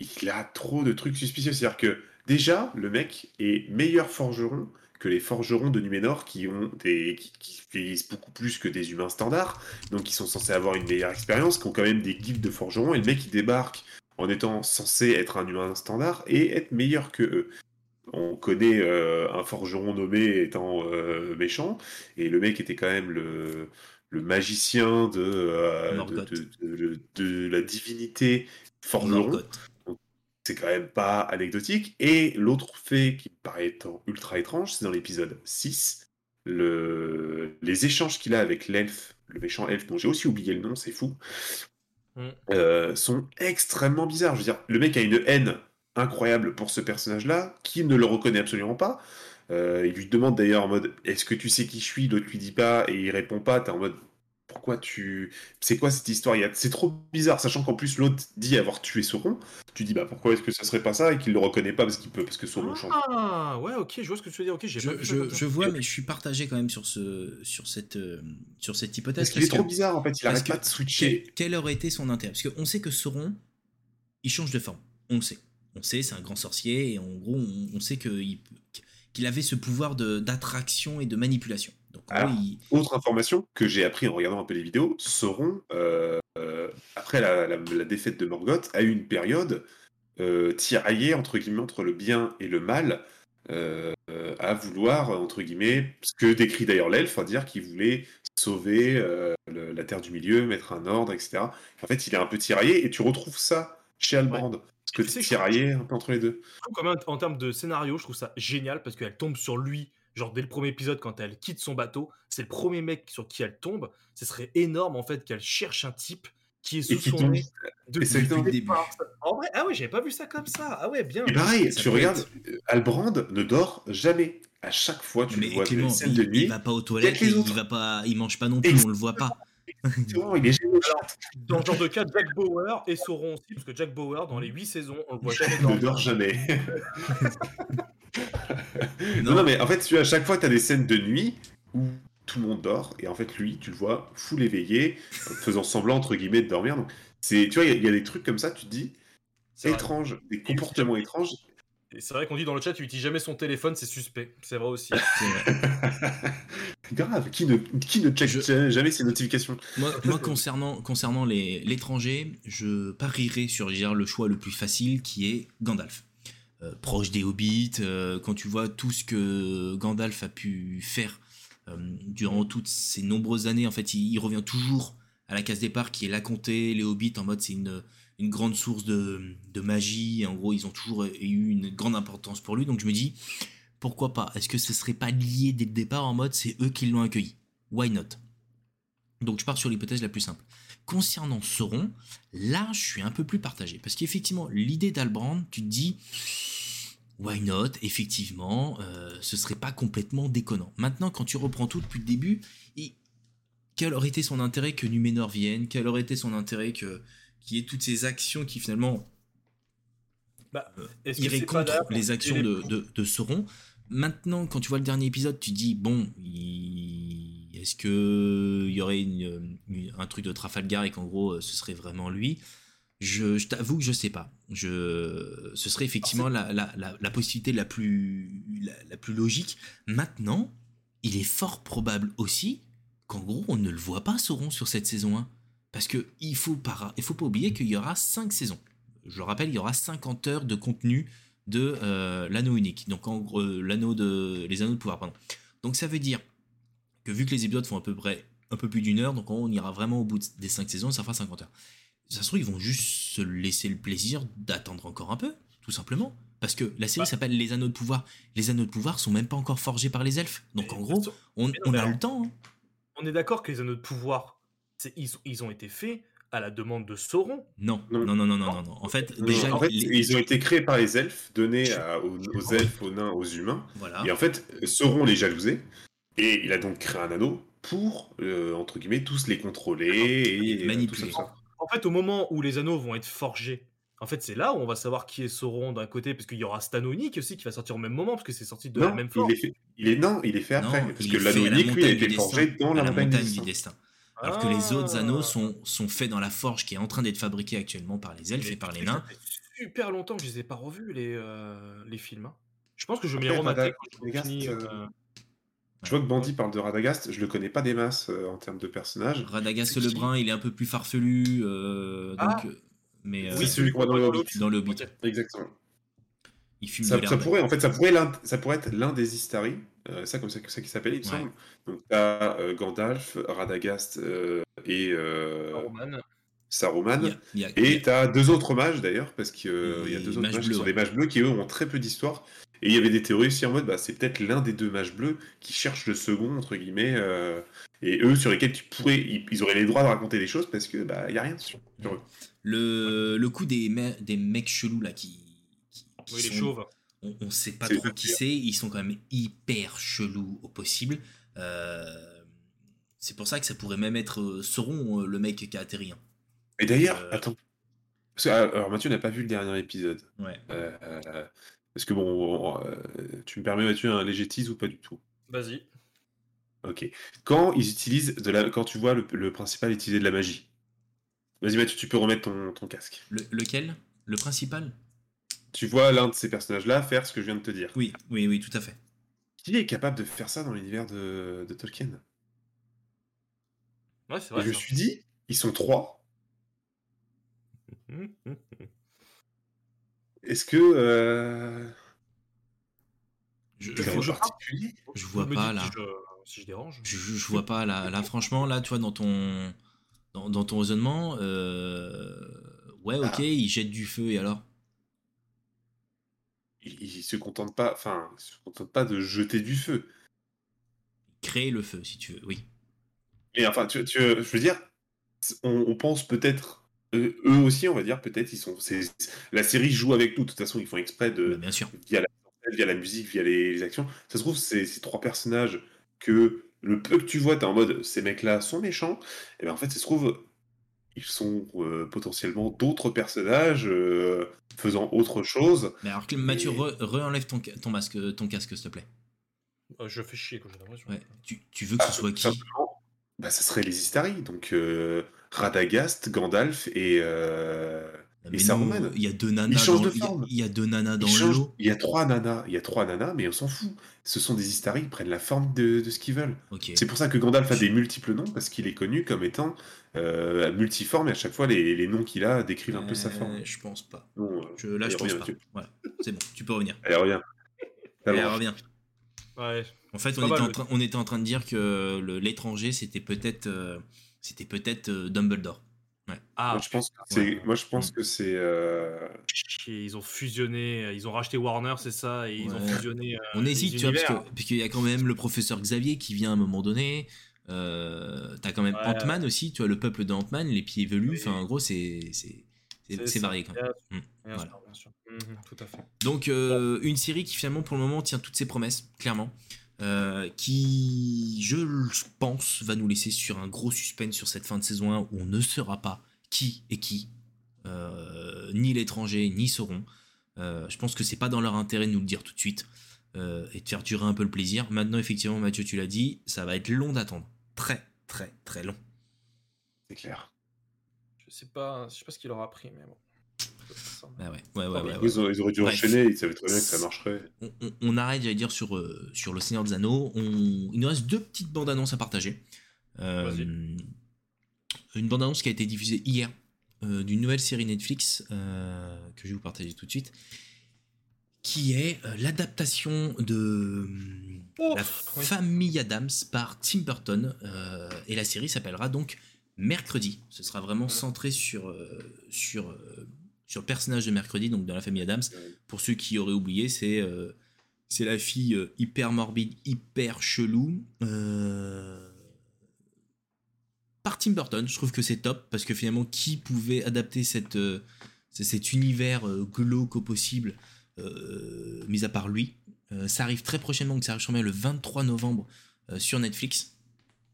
il a trop de trucs suspicieux. C'est-à-dire que déjà, le mec est meilleur forgeron que les forgerons de Numénor qui ont des qui, qui beaucoup plus que des humains standards, donc qui sont censés avoir une meilleure expérience, qui ont quand même des guildes de forgerons, et le mec il débarque en étant censé être un humain standard et être meilleur que eux. On connaît euh, un forgeron nommé étant euh, méchant, et le mec était quand même le, le magicien de, euh, de, de, la divinité forgeron c'est quand même pas anecdotique. Et l'autre fait qui me paraît ultra étrange, c'est dans l'épisode 6, le... les échanges qu'il a avec l'elfe, le méchant elfe dont j'ai aussi oublié le nom, c'est fou, mm. euh, sont extrêmement bizarres. Je veux dire, le mec a une haine incroyable pour ce personnage-là, qui ne le reconnaît absolument pas. Euh, il lui demande d'ailleurs en mode Est-ce que tu sais qui je suis? L'autre lui dit pas et il répond pas. T'es en mode pourquoi tu. C'est quoi cette histoire? C'est trop bizarre, sachant qu'en plus l'autre dit avoir tué Sauron. Tu dis, bah pourquoi est-ce que ça serait pas ça? Et qu'il le reconnaît pas parce qu'il peut, parce que Sauron change. Ah, ouais, ok, je vois ce que tu veux dire. Ok, je, je, je vois, mais je suis partagé quand même sur, ce, sur, cette, euh, sur cette hypothèse. Parce qu'il est trop bizarre en fait, il arrête pas de switcher. Quel, aurait été son intérêt? Parce qu'on sait que Sauron, il change de forme. On le sait. On sait, c'est un grand sorcier et en gros, on, sait qu'il avait ce pouvoir d'attraction et de manipulation. Autre information que j'ai appris en regardant un peu les vidéos, Sauron, euh, euh, après la, défaite de Morgoth, a eu une période euh, tiraillée entre guillemets entre le bien et le mal, à vouloir entre guillemets ce que décrit d'ailleurs l'elfe, à dire qu'il voulait sauver la Terre du Milieu, mettre un ordre, etc. En fait, il est un peu tiraillé et tu retrouves ça chez Albrand. Que tu tiraillé un peu entre les deux. en termes de scénario, je trouve ça génial parce qu'elle tombe sur lui genre dès le premier épisode quand elle quitte son bateau, c'est le premier mec sur qui elle tombe. Ce serait énorme en fait qu'elle cherche un type qui est sous son nez depuis le début. En vrai, ah ouais, j'avais pas vu ça comme ça. Ah ouais, bien. Et pareil, tu regardes, euh, Albrand ne dort jamais. À chaque fois, tu mais le vois Clément, il, de nuit. Il va pas aux toilettes, il, il, va pas, il mange pas non plus, on le voit pas. il est génial. Dans ce genre de cas, Jack Bauer et Sauron aussi, parce que Jack Bauer, dans les 8 saisons, on le voit jamais. Il ne dort jamais. non. mais en fait, tu, à chaque fois, tu as des scènes de nuit où tout le monde dort, et en fait, lui, tu le vois full éveillé, faisant semblant, entre guillemets, de dormir. Donc, c'est, tu vois, il y, a des trucs comme ça, tu te dis, étranges, des comportements étranges. Et c'est vrai qu'on dit dans le chat, il utilise jamais son téléphone, c'est suspect. C'est vrai aussi. Grave, qui ne, qui ne check jamais ses notifications? Moi, concernant, concernant l'étranger, je parierais sur le choix le plus facile qui est Gandalf. Euh, proche des hobbits, euh, quand tu vois tout ce que Gandalf a pu faire euh, durant toutes ces nombreuses années, en fait, il, revient toujours à la case départ qui est la comté, les hobbits en mode c'est une, une, grande source de, magie, en gros ils ont toujours eu une grande importance pour lui, donc je me dis pourquoi pas? Est-ce que ce serait pas lié dès le départ en mode c'est eux qui l'ont accueilli? Why not? Donc je pars sur l'hypothèse la plus simple. Concernant Sauron, là je suis un peu plus partagé. Parce qu'effectivement l'idée d'Albrand, tu te dis why not? Effectivement, euh, ce serait pas complètement déconnant. Maintenant, quand tu reprends tout depuis le début, quel aurait été son intérêt que Numénor vienne? Quel aurait été son intérêt que qu'il y ait toutes ces actions qui finalement bah, euh, iraient contre les actions de, de, Sauron Maintenant, quand tu vois le dernier épisode, tu dis bon, est-ce que il y aurait un truc de Trafalgar et qu'en gros euh, ce serait vraiment lui? Je, t'avoue que je sais pas. Je, ce serait effectivement la, la, la, possibilité la plus, la, plus logique. Maintenant, il est fort probable aussi qu'en gros, on ne le voit pas Sauron sur cette saison 1. Parce que il faut pas, il faut pas oublier qu'il y aura 5 saisons. Je le rappelle, il y aura 50 heures de contenu de euh, l'anneau unique. Donc en gros, euh, l'anneau de, les anneaux de pouvoir, pardon. Donc ça veut dire que vu que les épisodes font à peu près un peu plus d'une heure, donc on ira vraiment au bout des 5 saisons, ça fera 50 heures ça se trouve, ils vont juste se laisser le plaisir d'attendre encore un peu, tout simplement. Parce que la série Bah. s'appelle Les Anneaux de Pouvoir. Les Anneaux de Pouvoir sont même pas encore forgés par les elfes. Donc Mais en gros, on, a le temps. hein. On est d'accord que les anneaux de pouvoir, ils, ils ont été faits à la demande de Sauron. Non, Non. non, non, non, non, non. En fait, Non, déjà, en fait, les- ils ont été créés par les elfes, donnés à- aux, aux elfes, aux nains, aux humains. voilà. Et en fait, Sauron les jalousait. Et il a donc créé un anneau pour, euh, entre guillemets, tous les contrôler et, Et manipuler. En fait, au moment où les anneaux vont être forgés, en fait, c'est là où on va savoir qui est Sauron d'un côté, parce qu'il y aura Stan Unique aussi qui va sortir au même moment, parce que c'est sorti de la Non, même il forme. est fait, il est, non, il est fait Non, après. parce il que l'anneau lui, a été forgé dans la la montagne, du destin. Alors que les autres Ah. anneaux sont, sont faits dans la forge qui est en train d'être fabriquée actuellement par les elfes et par les ça nains. fait super longtemps que je les ai pas revus, les, euh, les films. hein. Je pense que je vais me les remater quand euh, euh, Je vois que Bandy parle de Radagast, je le connais pas des masses euh, en termes de personnage. Radagast C'est le qui? Brun, il est un peu plus farfelu. euh, Ah. donc, mais euh, Oui, celui qu'on voit dans le Hobbit. dans le Hobbit. Ok. Exactement. Il fume Ça, de ça pourrait, en fait, ça pourrait, l'un- ça pourrait être l'un des Istari, euh, ça comme ça, ça qui s'appelle, il me Ouais. semble. Donc t'as euh, Gandalf, Radagast euh, et euh, Saruman. Saruman. Il y a- il y a- il y Et t'as deux autres mages d'ailleurs, parce qu'il y a deux autres mages qui sont ouais. des mages bleus qui eux ont très peu d'histoire. Et il y avait des théories aussi en mode, bah, c'est peut-être l'un des deux mages bleus qui cherche le second, entre guillemets, euh, et eux sur lesquels tu pourrais, ils, ils auraient les droits de raconter des choses parce que bah, il y a rien sur, sur eux. le, le coup des, me- des mecs chelous là qui, qui, qui Oui, les sont- chauves. On, on sait pas trop qui c'est, ils sont quand même hyper chelous au possible. Euh, c'est pour ça que ça pourrait même être euh, Sauron, euh, le mec qui a atterri. hein. Et d'ailleurs, Euh. attends. Parce que, alors Mathieu n'a pas vu le dernier épisode. Ouais. Euh, parce que bon, tu me permets Mathieu un léger tease ou pas du tout? Vas-y. Ok. Quand ils utilisent de la, quand tu vois le, le principal utiliser de la magie. Vas-y Mathieu, tu peux remettre ton, ton casque. Le- lequel? Le principal? Tu vois l'un de ces personnages-là faire ce que je viens de te dire. Oui, oui, oui, tout à fait. Qui est capable de faire ça dans l'univers de, de Tolkien? Ouais, c'est Et vrai. je me suis dit, ils sont trois. Est-ce que euh, Je, vois, je- pas dis là. Si je, si je dérange. Je, je- je vois pas là. Là, franchement, là, tu vois, dans ton, dans, dans ton raisonnement, euh, ouais, ok, Ah. il jette du feu et alors? Ils, ils se contentent pas, enfin, se contentent pas de jeter du feu. Créer le feu, si tu veux, oui. Et enfin, tu, tu- je veux dire, on, on pense peut-être, euh, eux aussi, on va dire, peut-être, ils sont. La série joue avec nous, de toute façon, ils font exprès de. Bien sûr. via la, via la musique, via les, les actions. Ça se trouve, ces trois personnages que le peu que tu vois, t'es en mode ces mecs-là sont méchants. Et bien en fait, ça se trouve, ils sont euh, potentiellement d'autres personnages euh, faisant autre chose. Mais alors, Mathieu, Et- re- re-enlève ton, ton, masque, ton casque, s'il te plaît. Euh, Je fais chier quand j'ai l'impression. Ouais. Tu, tu veux que ce Ah, soit qui simplement, bah, ça serait les Istari, donc euh, Radagast, Gandalf et. Euh, Mais et nous, Saruman. il y a deux nanas dans de le- il y a- forme. il y, a deux nanas dans changent- l'eau. Il y a trois nanas, il y a trois nanas, mais on s'en fout. Ce sont des Istari, ils prennent la forme de, de ce qu'ils veulent. C'est pour ça que Gandalf a des multiples noms, parce qu'il est connu comme étant euh, multiforme, et à chaque fois, les, les noms qu'il a décrivent un peu sa Euh, forme. Je pense pas. Bon, euh, Je, là, je pense pas. Mathieu. Voilà, c'est bon, tu peux revenir. Allez, reviens. Le Allez, reviens. Ouais. En fait, on était, mal, en train, on était en train de dire que le- l'étranger, c'était peut-être euh, c'était peut-être euh. Ah, Moi, je pense que c'est. Ouais. Moi, je pense Mm. que c'est. euh, ils ont fusionné, ils ont racheté Warner, c'est ça, et ils ont fusionné. euh, On hésite, tu vois, parce univers. que- parce qu'il y a quand même le professeur Xavier qui vient à un moment donné. Euh, T'as quand même Ouais. Ant-Man aussi, tu vois, le peuple de Ant-Man, les pieds velus. Oui. Enfin, en gros, c'est c'est- varié quand même. bien Mm, Bien voilà. sûr, bien sûr. Mhm, tout à fait. Donc, euh, une série qui finalement, pour le moment, tient toutes ses promesses, clairement. Euh, qui, je le pense, va nous laisser sur un gros suspense sur cette fin de saison 1 où on ne saura pas qui est qui, euh, ni l'étranger, ni Sauron. Euh, je pense que c'est pas dans leur intérêt de nous le dire tout de suite euh, et de faire durer un peu le plaisir. Maintenant, effectivement, Mathieu, tu l'as dit, ça va être long d'attendre. Très, très, très long. C'est clair. Je sais pas, je sais pas ce qu'il leur a pris, mais bon. Ça, ça, ça. Bah ouais, ouais, ouais, ouais, Ils, ouais. ont- ils auraient dû enchaîner, ils savaient très bien que ça marcherait. on, on- on arrête, j'allais dire, sur, euh, sur Le Seigneur des Anneaux. On- il nous reste deux petites bandes annonces à partager. Euh, une bande annonce qui a été diffusée hier euh, d'une nouvelle série Netflix euh, que je vais vous partager tout de suite, qui est euh, l'adaptation de Oh, La oui. famille Adams par Tim Burton. euh, et la série s'appellera donc Mercredi. Ce sera vraiment centré sur, euh, sur, euh, sur le personnage de mercredi, donc dans la famille Adams. Pour ceux qui auraient oublié, c'est c'est la fille hyper morbide, hyper chelou. Par Tim Burton, je trouve que c'est top parce que finalement, qui pouvait adapter cette, cet univers glauque au possible, mis à part lui Ça arrive très prochainement, donc ça arrive le 23 novembre sur Netflix.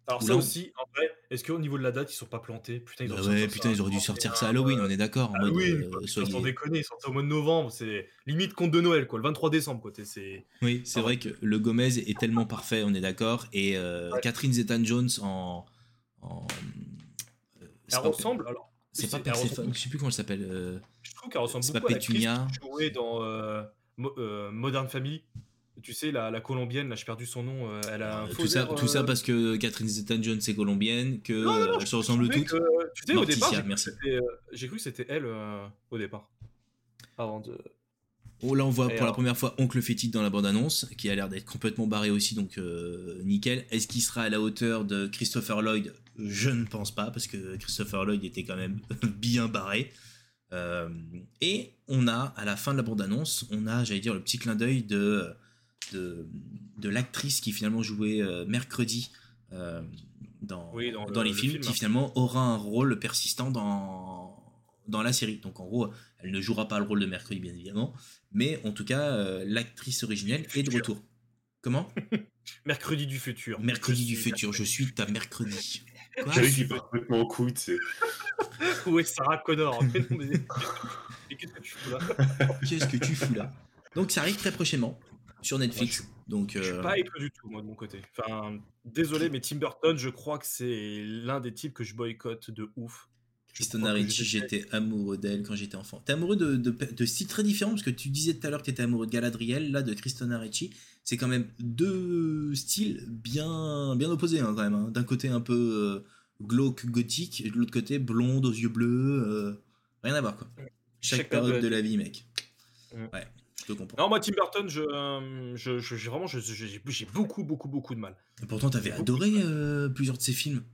Alors ça aussi, en vrai, est-ce qu'au niveau de la date, ils sont pas plantés? Putain, ils, bah ouais, putain, ils auraient dû sortir ça à Halloween, on est d'accord. Ah oui, euh, sans déconner, ils sont au mois de novembre, c'est limite compte de Noël, quoi, le 23 décembre. Quoi, oui, c'est vrai que le Gomez est tellement parfait, on est d'accord. Et euh, Catherine Zeta-Jones en... en... Euh, elle ressemble, alors... C'est pas Perséphone, je sais plus comment elle s'appelle. Je trouve qu'elle ressemble beaucoup pas à Pétunia. qui dans Modern Family. Tu sais, la, colombienne, là, j'ai perdu son nom. Euh, elle a un euh, tout, ça, tout ça euh, parce que Catherine Zeta-Jones est colombienne, que se ressemblent toutes. tu sais, au départ, j'ai cru que c'était elle au départ. Avant de. Oh, là, on voit pour la première fois Oncle Fétide dans la bande-annonce, qui a l'air d'être complètement barré aussi, donc nickel. Est-ce qu'il sera à la hauteur de Christopher Lloyd? Je ne pense pas, parce que Christopher Lloyd était quand même bien barré. et on a, à la fin de la bande-annonce, on a, j'allais dire, le petit clin d'œil de de, de l'actrice qui finalement jouait euh, mercredi euh, dans, dans, les films, qui finalement aura un rôle persistant dans, dans la série. Donc en gros, elle ne jouera pas le rôle de mercredi, bien évidemment, mais en tout cas, euh, l'actrice originelle est de retour. Comment? Mercredi du futur. Mercredi du futur, je suis ta mercredi. Quoi? Qui complètement en couille, tu Où est Sarah Connor qu'est-ce que tu fous là? Qu'est-ce que tu fous là? Donc ça arrive très prochainement sur Netflix. Donc, je suis euh, pas hype du tout, moi, de mon côté. Enfin, désolé, mais Tim Burton, je crois que c'est l'un des types que je boycotte de ouf. Kristen Ricci, j'étais amoureux d'elle quand j'étais enfant. T'es amoureux de, de, de, styles très différents, parce que tu disais tout à l'heure que t'étais amoureux de Galadriel, là, de Kristen Ricci. C'est quand même deux styles bien, bien opposés, hein, quand même. Hein. D'un côté, un peu euh, glauque, gothique, et de l'autre côté, blonde, aux yeux bleus. Euh, rien à voir, quoi. Chaque, période de la vie, mec. Ouais. Non, moi, Tim Burton, je, euh, je, je vraiment, j'ai beaucoup, beaucoup, beaucoup de mal. Et pourtant, t'avais adoré euh, plusieurs de ses films.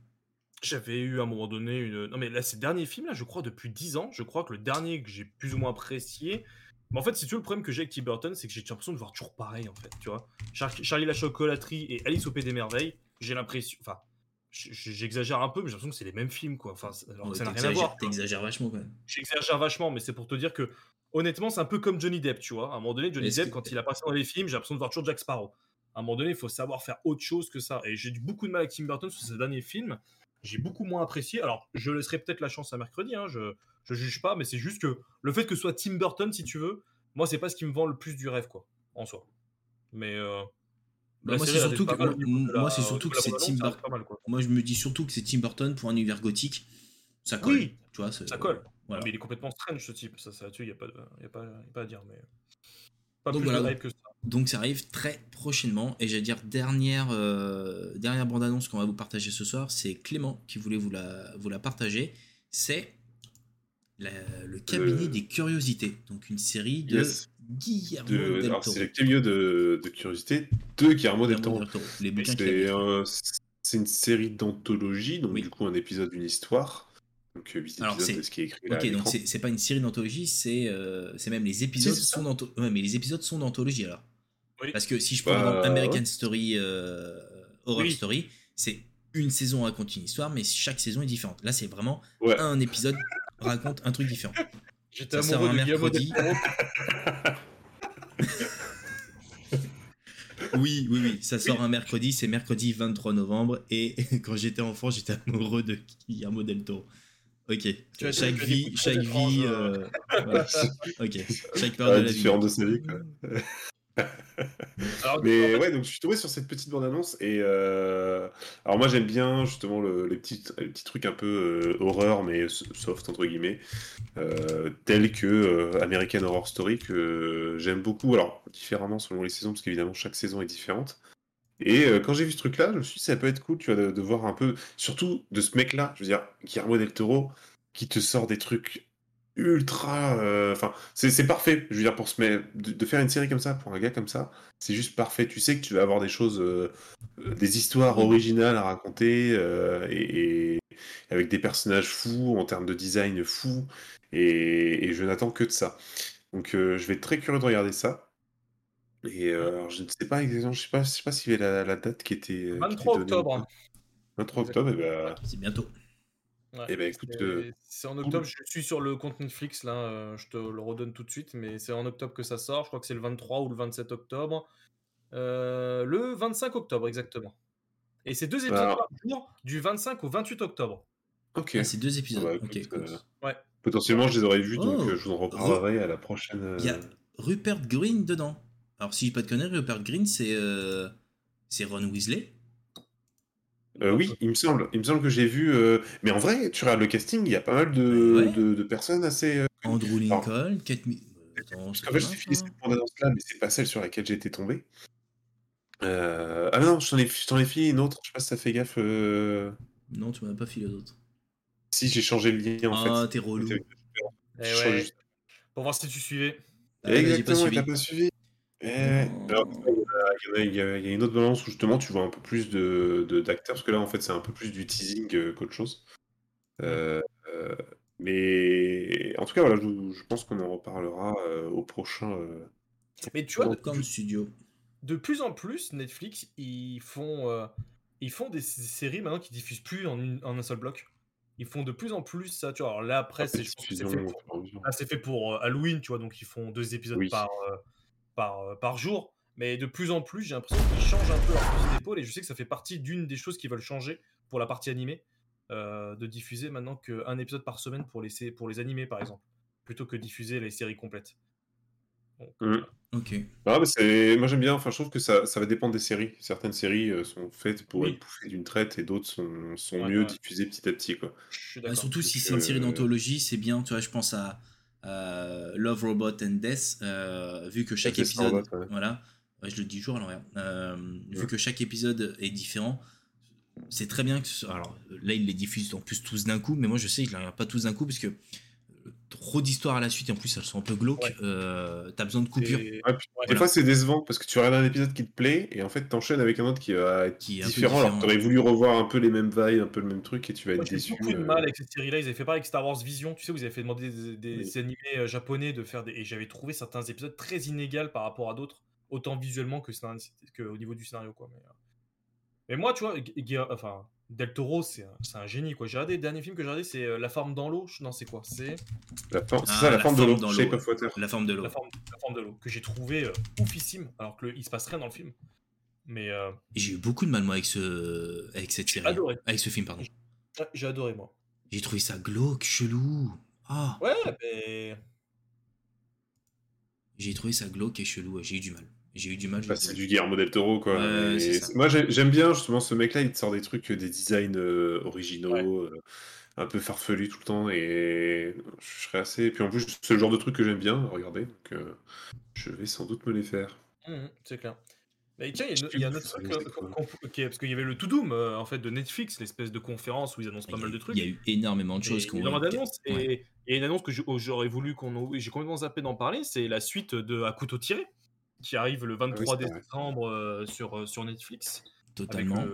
J'avais eu à un moment donné une. Non, mais là, ces derniers films, là, je crois, depuis 10 ans, je crois que le dernier que j'ai plus ou moins apprécié. Mais en fait, si tu veux, le problème que j'ai avec Tim Burton, c'est que j'ai l'impression de voir toujours pareil, en fait, tu vois. Charlie la chocolaterie et Alice au Pays des Merveilles, j'ai l'impression. Enfin, j'exagère un peu, mais j'ai l'impression que c'est les mêmes films, quoi. Enfin, alors ça n'a rien à voir. T'exagères vachement, quand même. J'exagère vachement, mais c'est pour te dire que honnêtement, c'est un peu comme Johnny Depp, tu vois. À un moment donné, Johnny Depp, quand il a passé dans les films, j'ai l'impression de voir toujours Jack Sparrow. À un moment donné, il faut savoir faire autre chose que ça. Et j'ai eu beaucoup de mal avec Tim Burton sur ses derniers films. J'ai beaucoup moins apprécié. Alors, je laisserai peut-être la chance à mercredi, hein, je, je juge pas, mais c'est juste que le fait que ce soit Tim Burton, si tu veux, moi, c'est pas ce qui me vend le plus du rêve, quoi, en soi. Mais. Euh, bah, moi, c'est surtout que, moi, c'est surtout que c'est Tim Burton. Moi, je me dis surtout que c'est Tim Burton pour un univers gothique. Ça colle. Oui, tu vois, ça colle. Mais il est complètement strange ce type, ça, ça il n'y a, pas, y a, pas, a pas à dire. Mais... Pas donc, voilà, que ça. donc ça arrive très prochainement. Et j'allais dire, dernière, euh, dernière bande-annonce qu'on va vous partager ce soir, c'est Clément qui voulait vous la, vous la partager. C'est le cabinet des curiosités, donc une série de Guillermo del Toro. C'est le cabinet de, de curiosité de Guillermo, del Toro. C'est une série d'anthologie, donc du coup un épisode d'une histoire. Donc, 8 euh, épisodes de ce qui est écrit là. Ok, donc c'est pas une série d'anthologie, c'est euh, même les épisodes sont d'anthologie. Ouais, mais les épisodes sont d'anthologie alors. Oui. Parce que si je prends bah, American Story, euh, Horror Story, c'est une saison raconte une histoire, mais chaque saison est différente. Là, c'est vraiment un épisode raconte un truc différent. J'étais amoureux un mercredi. oui, oui, oui, ça sort un mercredi, c'est mercredi 23 novembre, et quand j'étais enfant, j'étais amoureux de Guillermo del Toro. Ok. chaque vie, chaque vie. Euh, Ok. Chaque période de la vie. de sa vie, quoi. mais ouais, donc je suis tombé sur cette petite bande-annonce et euh... alors moi j'aime bien justement le, les, petits, les petits trucs un peu euh, horreur mais soft entre guillemets, euh, tels que euh, American Horror Story que j'aime beaucoup. Alors différemment selon les saisons parce qu'évidemment chaque saison est différente. Et euh, quand j'ai vu ce truc-là, je me suis dit, ça peut être cool, tu vois, de, voir un peu, surtout de ce mec-là, je veux dire, Guillermo del Toro, qui te sort des trucs ultra. Euh, enfin, c'est parfait, je veux dire, pour se mettre, de, faire une série comme ça, pour un gars comme ça, c'est juste parfait. Tu sais que tu vas avoir des choses euh, des histoires originales à raconter et, avec des personnages fous en termes de design fous. Et, je n'attends que de ça. Donc je vais être très curieux de regarder ça. Et alors, je ne sais pas exactement, je sais pas, je sais pas s'il y avait la, date qui était. 23 octobre. 23 octobre, et ben. C'est bientôt. et ben écoute. C'est en octobre, je suis sur le compte Netflix là, je te le redonne tout de suite, mais c'est en octobre que ça sort. Je crois que c'est le 23 ou le 27 octobre. le 25 octobre, exactement. Et c'est deux épisodes par jour, du 25 au 28 octobre. Ok. Ah, c'est deux épisodes. Bah, ok, ouais. Potentiellement, je les aurais vus, donc oh. je vous en reparlerai à la prochaine. Il y a Rupert Green dedans. Alors, si je pas de conneries, Rupert Green, c'est euh, c'est Ron Weasley. Euh, oui, il me semble. Il me semble que j'ai vu. Euh, mais en vrai, tu regardes le casting, il y a pas mal de, de, personnes assez. Andrew Lincoln, Kate. Parce qu'en fait, j'ai fini cette bande-annonce-là, mais c'est pas celle sur laquelle j'ai été tombé. Ah non, je t'en ai, ai filé une autre. Je sais pas si ça fait gaffe. Non, tu m'as pas filé d'autres. Si, j'ai changé le lien en fait. Ah, t'es relou. Eh Pour voir si tu suivais. Exactement, t'as pas suivi. Il y, a une autre balance où justement tu vois un peu plus de, d'acteurs, parce que là en fait c'est un peu plus du teasing euh, qu'autre chose. Euh, euh, mais en tout cas, voilà, je, pense qu'on en reparlera au prochain. Mais tu vois, comme studio. De plus en plus, Netflix, ils font, ils font des séries maintenant qui diffusent plus en, en, un seul bloc. Ils font de plus en plus ça, tu vois. Alors là, après, c'est, fait, pour, Halloween, tu vois, donc ils font deux épisodes par, par, euh, par jour. Mais de plus en plus, j'ai l'impression qu'ils changent un peu leur fusil d'épaule. Et je sais que ça fait partie d'une des choses qu'ils veulent changer pour la partie animée. Euh, de diffuser maintenant qu'un épisode par semaine pour les, pour les animés, par exemple. Plutôt que diffuser les séries complètes. Mmh. Ok. Ah, mais moi j'aime bien, enfin je trouve que ça, ça va dépendre des séries. Certaines séries euh, sont faites pour être bouffées d'une traite et d'autres sont, sont mieux diffusées petit à petit. Quoi. surtout si c'est une série d'anthologie, c'est bien, tu vois, je pense à euh, Love, Robot and Death, euh, vu que chaque épisode, voilà, je le dis toujours à l'envers, euh, vu que chaque épisode est différent, c'est très bien que ce alors là ils les diffusent en plus tous d'un coup, mais moi je sais que je les regarde pas tous d'un coup parce que trop d'histoires à la suite et en plus elles sont un peu glauques. Euh, t'as besoin de coupures. Des fois c'est décevant parce que tu regardes un épisode qui te plaît et en fait t'enchaînes avec un autre qui va être qui est différent, alors que t'aurais voulu revoir un peu les mêmes vibes, un peu le même truc et tu vas être déçu. J'ai beaucoup de euh. mal avec cette série-là. Ils avaient fait pareil avec Star Wars Vision. Tu sais, vous avez fait demander des, animés euh, japonais de faire des. Et j'avais trouvé certains épisodes très inégaux par rapport à d'autres, autant visuellement que, que au niveau du scénario. Quoi. Mais, mais moi, tu vois, enfin, Del Toro, c'est un, génie quoi. J'ai regardé le dernier film que j'ai regardé, c'est euh, La forme dans l'eau. Non, c'est quoi? C'est la, ah, ça, la, forme de l'eau. La forme de l'eau. La forme, de l'eau que j'ai trouvé euh, oufissime, alors que il se passe rien dans le film. Mais euh, j'ai eu beaucoup de mal moi avec ce avec cette série, adoré. avec ce film pardon. J'ai adoré moi. J'ai trouvé ça glauque, chelou. Ah. Ouais, mais j'ai trouvé ça glauque et chelou. J'ai eu du mal. J'ai eu du mal. Bah, c'est du Guillermo del Toro, quoi. moi, j'aime bien justement ce mec-là. Il te sort des trucs, des designs euh, originaux, euh, un peu farfelus tout le temps. Et je serais assez. Et puis en plus, c'est le genre de truc que j'aime bien regarder. Donc, euh, je vais sans doute me les faire. Mmh, c'est clair. Mais tiens, il y a, un autre truc, parce qu'il y avait le To Doom en fait de Netflix, l'espèce de conférence où ils annoncent pas mal de trucs. Il y a eu énormément de choses. Il y a et, et une annonce que j'aurais voulu qu'on. J'ai complètement zappé d'en parler, c'est la suite de À couteau tiré qui arrive le 23 ah décembre euh, sur, euh, sur Netflix. Totalement.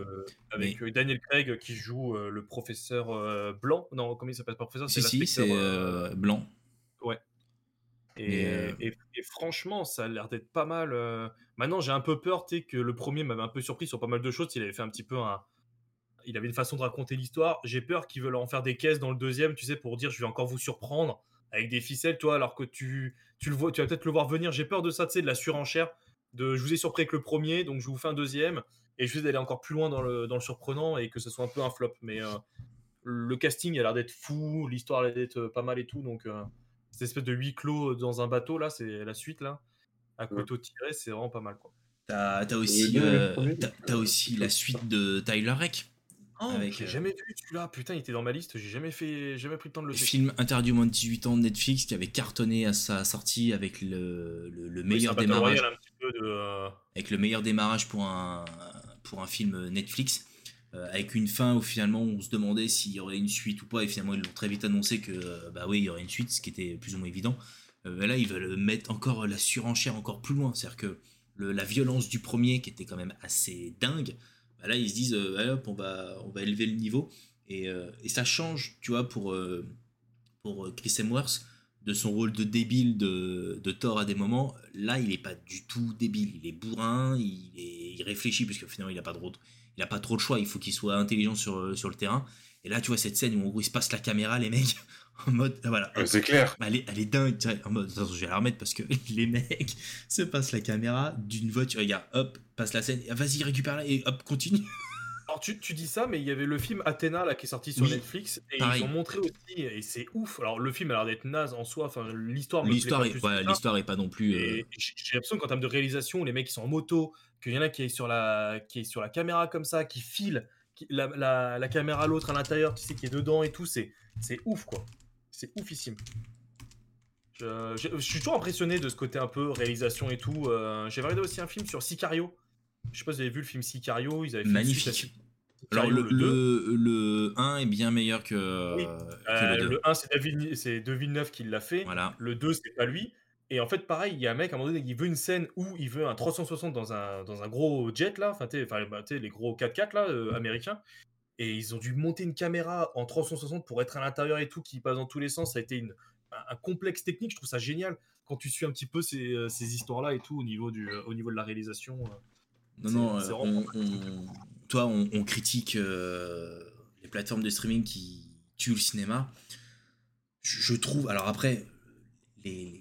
Avec, euh, Daniel Craig qui joue le professeur Blanc. Non, comment il s'appelle professeur? Si, si, c'est Blanc. Ouais. Et, et, franchement, ça a l'air d'être pas mal. Maintenant, j'ai un peu peur que le premier m'avait un peu surpris sur pas mal de choses. Il avait fait un petit peu un. Il avait une façon de raconter l'histoire. J'ai peur qu'ils veulent en faire des caisses dans le deuxième, tu sais, pour dire je vais encore vous surprendre avec des ficelles, toi, alors que tu, tu, le vois, tu vas peut-être le voir venir. J'ai peur de ça, tu sais, de la surenchère. De, je vous ai surpris avec le premier, donc je vous fais un deuxième. Et je vais d'aller encore plus loin dans le, dans le surprenant et que ce soit un peu un flop. Mais euh, le casting a l'air d'être fou, l'histoire a l'air d'être pas mal et tout. Donc, euh, cette espèce de huis clos dans un bateau, là, c'est la suite, là. À couteau tiré, c'est vraiment pas mal, quoi. T'as as aussi, euh, as aussi la suite de Tyler Reck. Oh, j'ai euh, jamais vu celui-là. Putain, il était dans ma liste. J'ai jamais fait, jamais pris le temps de le faire. Film interdit au moins de 18 ans de Netflix qui avait cartonné à sa sortie avec le, le, meilleur démarrage. Euh, avec le meilleur démarrage pour un, pour un film Netflix. Euh, avec une fin où finalement on se demandait s'il y aurait une suite ou pas. Et finalement, ils l'ont très vite annoncé que bah oui, il y aurait une suite, ce qui était plus ou moins évident. là, ils veulent mettre encore la surenchère encore plus loin. C'est-à-dire que la violence du premier, qui était quand même assez dingue, bah là ils se disent allez, hop, on va élever le niveau. Et, et ça change tu vois pour pour Chris Hemsworth de son rôle de débile de, de, Thor à des moments, là il est pas du tout débile, il est bourrin, il, est, il réfléchit puisque finalement il a pas trop, il a pas trop de choix, il faut qu'il soit intelligent sur le terrain. Et là tu vois cette scène où en gros il se passe la caméra les mecs en mode voilà. c'est clair. Elle est, elle est dingue, en mode je vais la remettre parce que les mecs se passent la caméra d'une voiture, regarde, hop, passe la scène, vas-y récupère-la et hop continue. Alors tu, tu, dis ça, mais il y avait le film Athéna là qui est sorti sur Netflix et ils ont montré aussi et c'est ouf. Alors le film a l'air d'être naze en soi. Enfin l'histoire. L'histoire est, ouais, l'histoire est pas non plus. Euh... J'ai l'impression qu'en termes de réalisation, les mecs ils sont en moto, qu'il y en a qui est sur la qui est sur la caméra comme ça, qui file la, la, la, caméra à l'autre à l'intérieur, tu sais qui est dedans et tout. C'est c'est ouf quoi. C'est oufissime. Je, je, je, suis toujours impressionné de ce côté un peu réalisation et tout. Euh, J'ai regardé aussi un film sur Sicario. Je sais pas si vous avez vu le film Sicario. Ils avaient fait Magnifique. Alors le, le, le, 1 est bien meilleur que, euh, le 2. Le 1 c'est De Villeneuve qui l'a fait. Voilà. Le 2 c'est pas lui. Et en fait pareil, il y a un mec à un moment donné qui veut une scène où il veut un 360 dans un, dans un gros jet là, enfin bah, les gros 4x4 là euh, américains. Et ils ont dû monter une caméra en 360 pour être à l'intérieur et tout, qui passe dans tous les sens. Ça a été une, un, complexe technique. Je trouve ça génial quand tu suis un petit peu ces, euh, ces histoires là et tout au niveau, du, au niveau de la réalisation. Non, non, euh, on, toi, on, critique euh, les plateformes de streaming qui tuent le cinéma. Je, trouve. Alors après, les,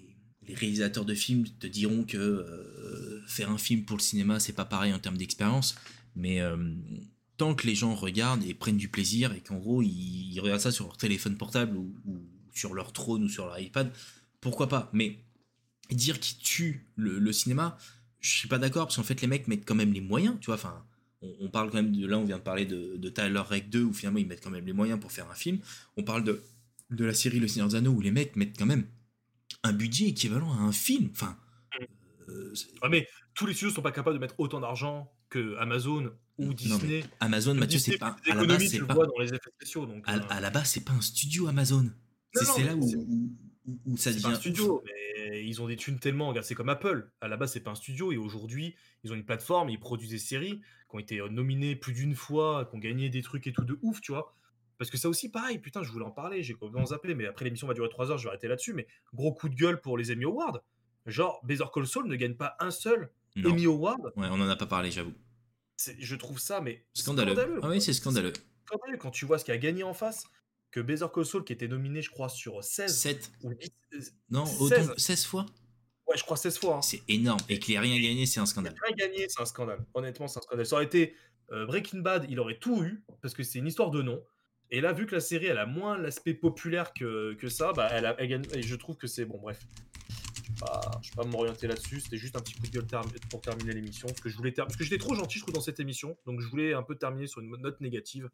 réalisateurs de films te diront que euh, faire un film pour le cinéma, c'est pas pareil en termes d'expérience. Mais tant que les gens regardent et prennent du plaisir et qu'en gros, ils, regardent ça sur leur téléphone portable ou, sur leur trône ou sur leur iPad, pourquoi pas? Mais dire qu'ils tuent le cinéma, je suis pas d'accord parce qu'en fait les mecs mettent quand même les moyens, tu vois. Enfin, on, parle quand même de là, on vient de parler de, de Tyler Rake 2 où finalement ils mettent quand même les moyens pour faire un film. On parle de, de la série Le Seigneur des Anneaux où les mecs mettent quand même un budget équivalent à un film. Enfin, euh, mais tous les studios sont pas capables de mettre autant d'argent que Amazon ou Disney. Amazon, Mathieu, c'est pas. À la base, c'est pas. Dans les effets spéciaux, donc, à, euh. la base, c'est pas un studio Amazon. C'est là où, où, ça devient. Pas un studio, mais ils ont des thunes tellement. Regarde, c'est comme Apple. À la base, c'est pas un studio et aujourd'hui, ils ont une plateforme, ils produisent des séries qui ont été euh, nominées plus d'une fois, qui ont gagné des trucs et tout de ouf, tu vois. Parce que ça aussi, pareil, putain, je voulais en parler, j'ai complètement zappé, mais après l'émission va durer 3 heures, je vais arrêter là-dessus. Mais gros coup de gueule pour les Emmy Awards. Genre, Better Call Saul ne gagne pas un seul Emmy Award. Ouais, on en a pas parlé, j'avoue. Je trouve ça, mais. Scandaleux. Ah oui, c'est scandaleux. Scandaleux quand tu vois ce qu'il a gagné en face que Better Call Saul, qui était nominé, je crois, sur 16 7 ou Non, 16. autant 16 fois Ouais, je crois 16 fois. Hein. C'est énorme. Et qu'il ait rien gagné, c'est un scandale. Rien gagné, c'est un scandale. Honnêtement, c'est un scandale. Ça aurait été euh, Breaking Bad, il aurait tout eu, parce que c'est une histoire de nom. Et là, vu que la série, elle a moins l'aspect populaire que, que ça, bah, elle, a, elle je trouve que c'est bon, bref. Je ne vais pas, m'orienter là-dessus. C'était juste un petit coup de gueule pour terminer l'émission. Parce que je que j'étais trop gentil, je trouve, dans cette émission. Donc je voulais un peu terminer sur une note négative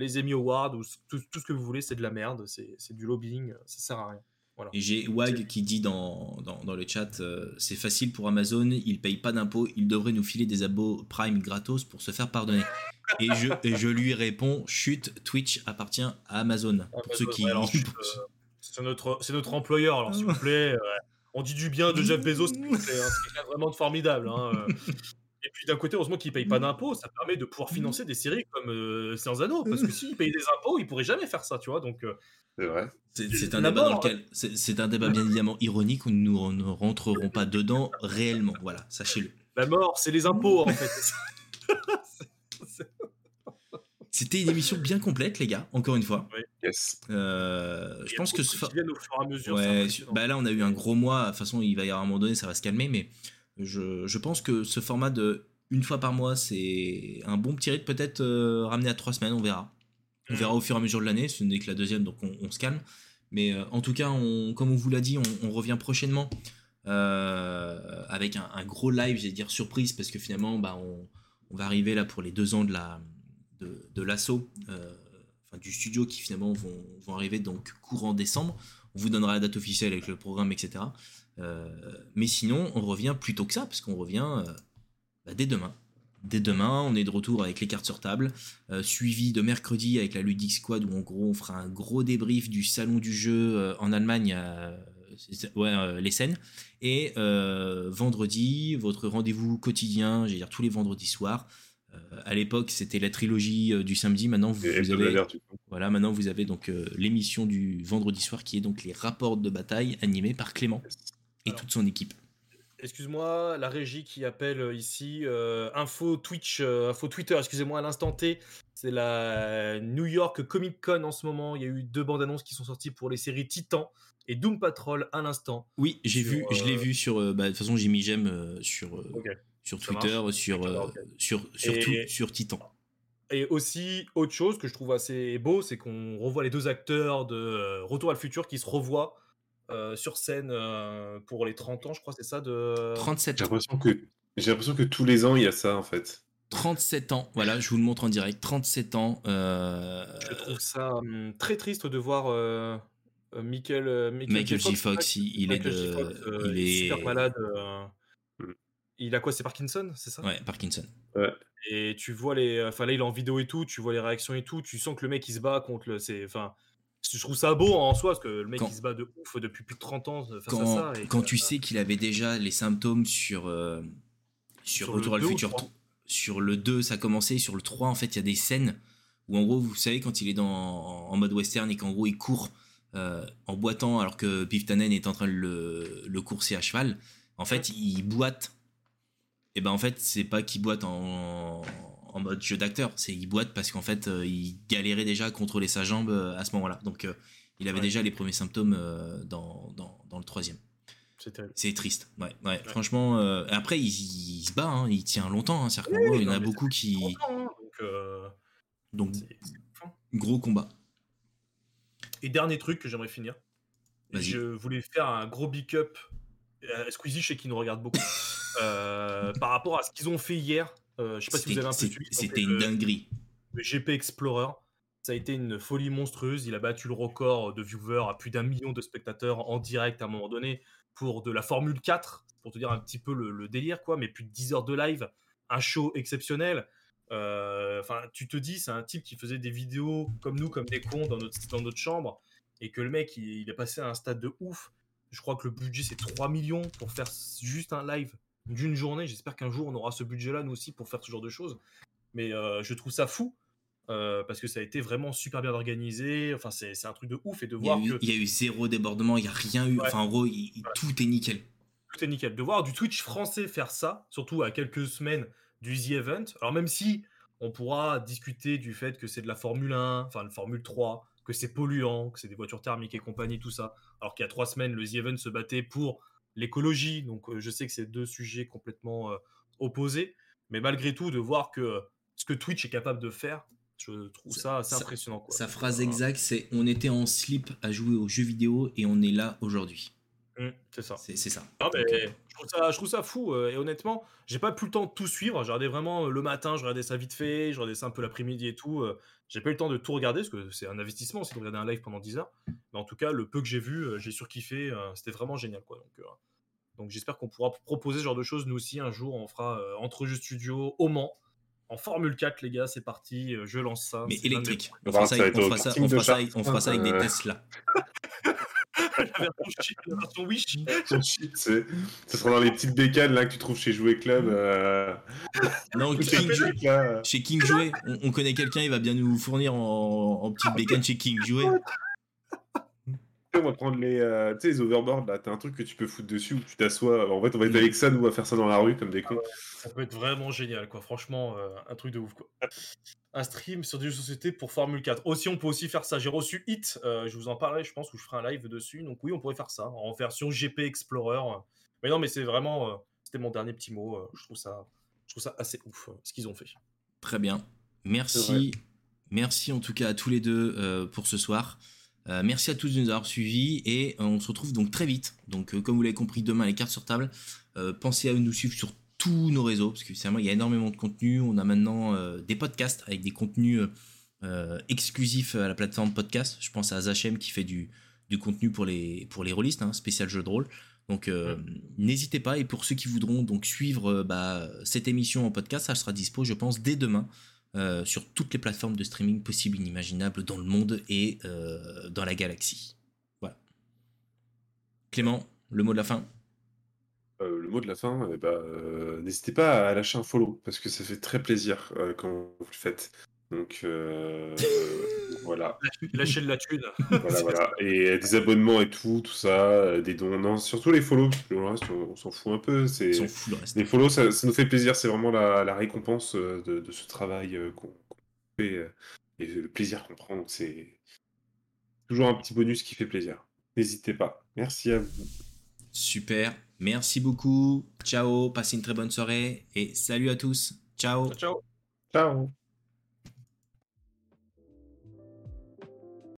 les Emmy Awards ou tout, ce que vous voulez, c'est de la merde, c'est du lobbying, ça sert à rien. Voilà. Et j'ai Wag qui dit dans, dans, le chat euh, c'est facile pour Amazon, ils payent pas d'impôts, ils devraient nous filer des abos Prime gratos pour se faire pardonner. et, je, et je lui réponds chute, Twitch appartient à Amazon. pour ceux qui. Euh, c'est notre, notre employeur, alors s'il vous plaît. Euh, on dit du bien de Jeff Bezos, c'est vraiment formidable. Hein, et puis d'un côté, heureusement qu'ils ne payent pas mmh. d'impôts, ça permet de pouvoir mmh. financer des séries comme euh, Sans Anneaux. Parce que mmh. s'ils payaient des impôts, ils ne pourraient jamais faire ça, tu vois. Donc, euh, c'est vrai. C'est un, débat dans lequel, c'est un débat bien évidemment ironique où nous ne rentrerons pas dedans réellement. Voilà, sachez-le. La mort, c'est les impôts en fait. C'était une émission bien complète, les gars, encore une fois. Oui. Yes. Euh, je pense que ce. Au fur et à mesure, ouais, bah là, on a eu un gros mois. De toute façon, il va y avoir un moment donné, ça va se calmer. Mais je, pense que ce format de une fois par mois, c'est un bon petit rythme, peut-être euh, ramené à trois semaines, on verra. On verra au fur et à mesure de l'année, ce n'est que la deuxième, donc on, se calme. Mais euh, en tout cas, on, comme on vous l'a dit, on, revient prochainement euh, avec un, gros live, j'allais dire surprise, parce que finalement, bah, on, va arriver là pour les deux ans de la de, l'assaut, enfin, du studio qui finalement vont, vont arriver donc courant décembre. On vous donnera la date officielle avec le programme, etc. Euh, mais sinon, on revient plus tôt que ça, parce qu'on revient euh, bah, dès demain. Dès demain, on est de retour avec les cartes sur table, euh, suivi de mercredi avec la Ludic Squad où en gros on fera un gros débrief du salon du jeu en Allemagne, ouais, les scènes. Et vendredi, votre rendez-vous quotidien, j'allais dire tous les vendredis soirs, à l'époque, c'était la trilogie du samedi. Maintenant, vous, avez, voilà, maintenant vous avez donc l'émission du vendredi soir qui est donc les rapports de bataille animés par Clément et toute son équipe. Excuse-moi, la régie qui appelle ici info Twitch, info Twitter, excusez-moi à l'instant T. C'est la New York Comic Con en ce moment. Il y a eu deux bandes annonces qui sont sorties pour les séries Titan et Doom Patrol à l'instant. Oui, j'ai vu, je l'ai vu sur. Bah, de toute façon, j'ai mis j'aime sur sur Twitter, sur, euh, sur, sur Titan. Et aussi, autre chose que je trouve assez beau, c'est qu'on revoit les deux acteurs de euh, Retour à le futur qui se revoient euh, sur scène pour les 30 ans, je crois, c'est ça de... 37 J'ai l'impression que, j'ai l'impression que tous les ans, il y a ça, en fait. 37 ans, voilà, je vous le montre en direct, 37 ans. Je trouve ça hum, très triste de voir Michael, Michael, J. Fox, il, est, il, est, super malade. Il a quoi C'est Parkinson, c'est ça? Ouais, Parkinson. Ouais. Et tu vois les. Enfin, là, il est en vidéo et tout, tu vois les réactions et tout, tu sens que le mec, il se bat contre le. C'est. Enfin. Je trouve ça beau en soi, parce que le mec, il se bat de ouf depuis plus de 30 ans face quand, à ça. quand tu sais qu'il avait déjà les symptômes sur. Euh, sur, Retour à le futur. Sur le 2, ça a commencé. Sur le 3, en fait, il y a des scènes où, en gros, vous savez, quand il est dans, en mode western et qu'en gros, il court euh, en boitant alors que Pif Tannen est en train de le, le courser à cheval. En fait, il boite et ben en fait c'est pas qu'il boite en, en, mode jeu d'acteur, c'est il boite parce qu'en fait euh, il galérait déjà à contrôler sa jambe euh, à ce moment-là. Donc euh, il avait déjà les premiers symptômes dans, dans, dans, le troisième. C'est triste. Ouais, ouais, Franchement, après il, se bat, hein, il tient longtemps. Hein, il y en a beaucoup qui. Hein, donc, donc gros combat. Et dernier truc que j'aimerais finir. Je voulais faire un gros big up. Squeezie, je sais qu'il nous regarde beaucoup. Euh, par rapport à ce qu'ils ont fait hier. Euh, je sais pas si vous avez un peu. C'était une dinguerie. Le GP Explorer. Ça a été une folie monstrueuse. Il a battu le record de viewers à plus d'un million de spectateurs en direct à un moment donné pour de la Formule 4, pour te dire un petit peu le, délire, quoi. Mais plus de 10 heures de live, un show exceptionnel. Euh, enfin, tu te dis, c'est un type qui faisait des vidéos comme nous, comme des cons dans notre, dans notre chambre, et que le mec, il, il est passé à un stade de ouf. Je crois que le budget, c'est 3 millions pour faire juste un live d'une journée. J'espère qu'un jour on aura ce budget-là nous aussi pour faire ce genre de choses. Mais euh, je trouve ça fou euh, parce que ça a été vraiment super bien organisé. Enfin, c'est un truc de ouf et de voir il que il y a eu zéro débordement, il y a rien eu. Enfin, en gros, tout est nickel. Tout est nickel. De voir du Twitch français faire ça, surtout à quelques semaines du The Event. Alors même si on pourra discuter du fait que c'est de la Formule 1, enfin la Formule 3, que c'est polluant, que c'est des voitures thermiques et compagnie, tout ça. Alors qu'il y a trois semaines, le The Event se battait pour l'écologie. Donc euh, je sais que c'est deux sujets complètement euh, opposés, mais malgré tout, de voir que ce que Twitch est capable de faire, je trouve ça assez impressionnant. Sa phrase exacte, c'est on était en slip à jouer aux jeux vidéo et on est là aujourd'hui. Mmh, c'est ça. C'est ça. Euh, je, trouve ça. je, trouve ça. fou. et honnêtement, j'ai pas plus le temps de tout suivre. J'ai regardé vraiment le matin, je regardais ça vite fait, je regardais ça un peu l'après-midi et tout. J'ai pas eu le temps de tout regarder parce que c'est un investissement aussi de regarder un live pendant 10 heures. Mais en tout cas, le peu que j'ai vu, j'ai surkiffé. C'était vraiment génial. Quoi. Donc, donc j'espère qu'on pourra proposer ce genre de choses nous aussi un jour. On fera euh, entre jeux studio au Mans. En Formule 4, les gars, c'est parti. Euh, je lance ça. Mais électrique. On fera ça, avec des Tesla. la version Wish. Ce sera dans les petites bécanes là que tu trouves chez Jouet Club. Euh. Non, chez King Jouet, on, connaît quelqu'un, il va bien nous fournir en, en petites bécanes chez King Jouet on va prendre les, euh, les overboards là. T'as un truc que tu peux foutre dessus où tu t'assois. En fait, on va être avec ça, nous, à faire ça dans la rue comme des cons. Ça peut être vraiment génial, quoi. Franchement, euh, un truc de ouf, quoi. Un stream sur des jeux de société pour Formule 4. Aussi, on peut aussi faire ça. J'ai reçu Hit, euh, je vous en parlerai, je pense, où je ferai un live dessus. Donc, oui, on pourrait faire ça en version GP Explorer. Mais non, mais c'est vraiment. C'était mon dernier petit mot. je, trouve ça, je trouve ça assez ouf, ce qu'ils ont fait. Très bien. Merci. Merci en tout cas à tous les deux pour ce soir. Euh, merci à tous de nous avoir suivis et euh, on se retrouve donc très vite. Donc euh, comme vous l'avez compris, demain les cartes sur table. pensez à nous suivre sur tous nos réseaux parce que il y a énormément de contenu. On a maintenant des podcasts avec des contenus exclusifs à la plateforme podcast. Je pense à Zachem qui fait du, du contenu pour les pour les rôlistes, hein, spécial jeu de rôle. Donc n'hésitez pas et pour ceux qui voudront donc suivre bah, cette émission en podcast, ça sera dispo je pense dès demain euh, sur toutes les plateformes de streaming possibles et inimaginables dans le monde et euh, dans la galaxie. Voilà. Clément, le mot de la fin le mot de la fin, eh ben, n'hésitez pas à lâcher un follow parce que ça fait très plaisir quand vous le faites. Donc voilà. Lâchez de la thune. Voilà, voilà. Et des abonnements et tout, tout ça, des dons. Non, surtout les follow, le reste, on, s'en fout un peu. C'est... Les follow, ça, nous fait plaisir. C'est vraiment la, récompense de, ce travail qu'on, fait et le plaisir qu'on prend. Donc c'est toujours un petit bonus qui fait plaisir. N'hésitez pas. Merci à vous. Super. Merci beaucoup. Ciao. Passez une très bonne soirée et salut à tous. Ciao. Ciao. Ciao.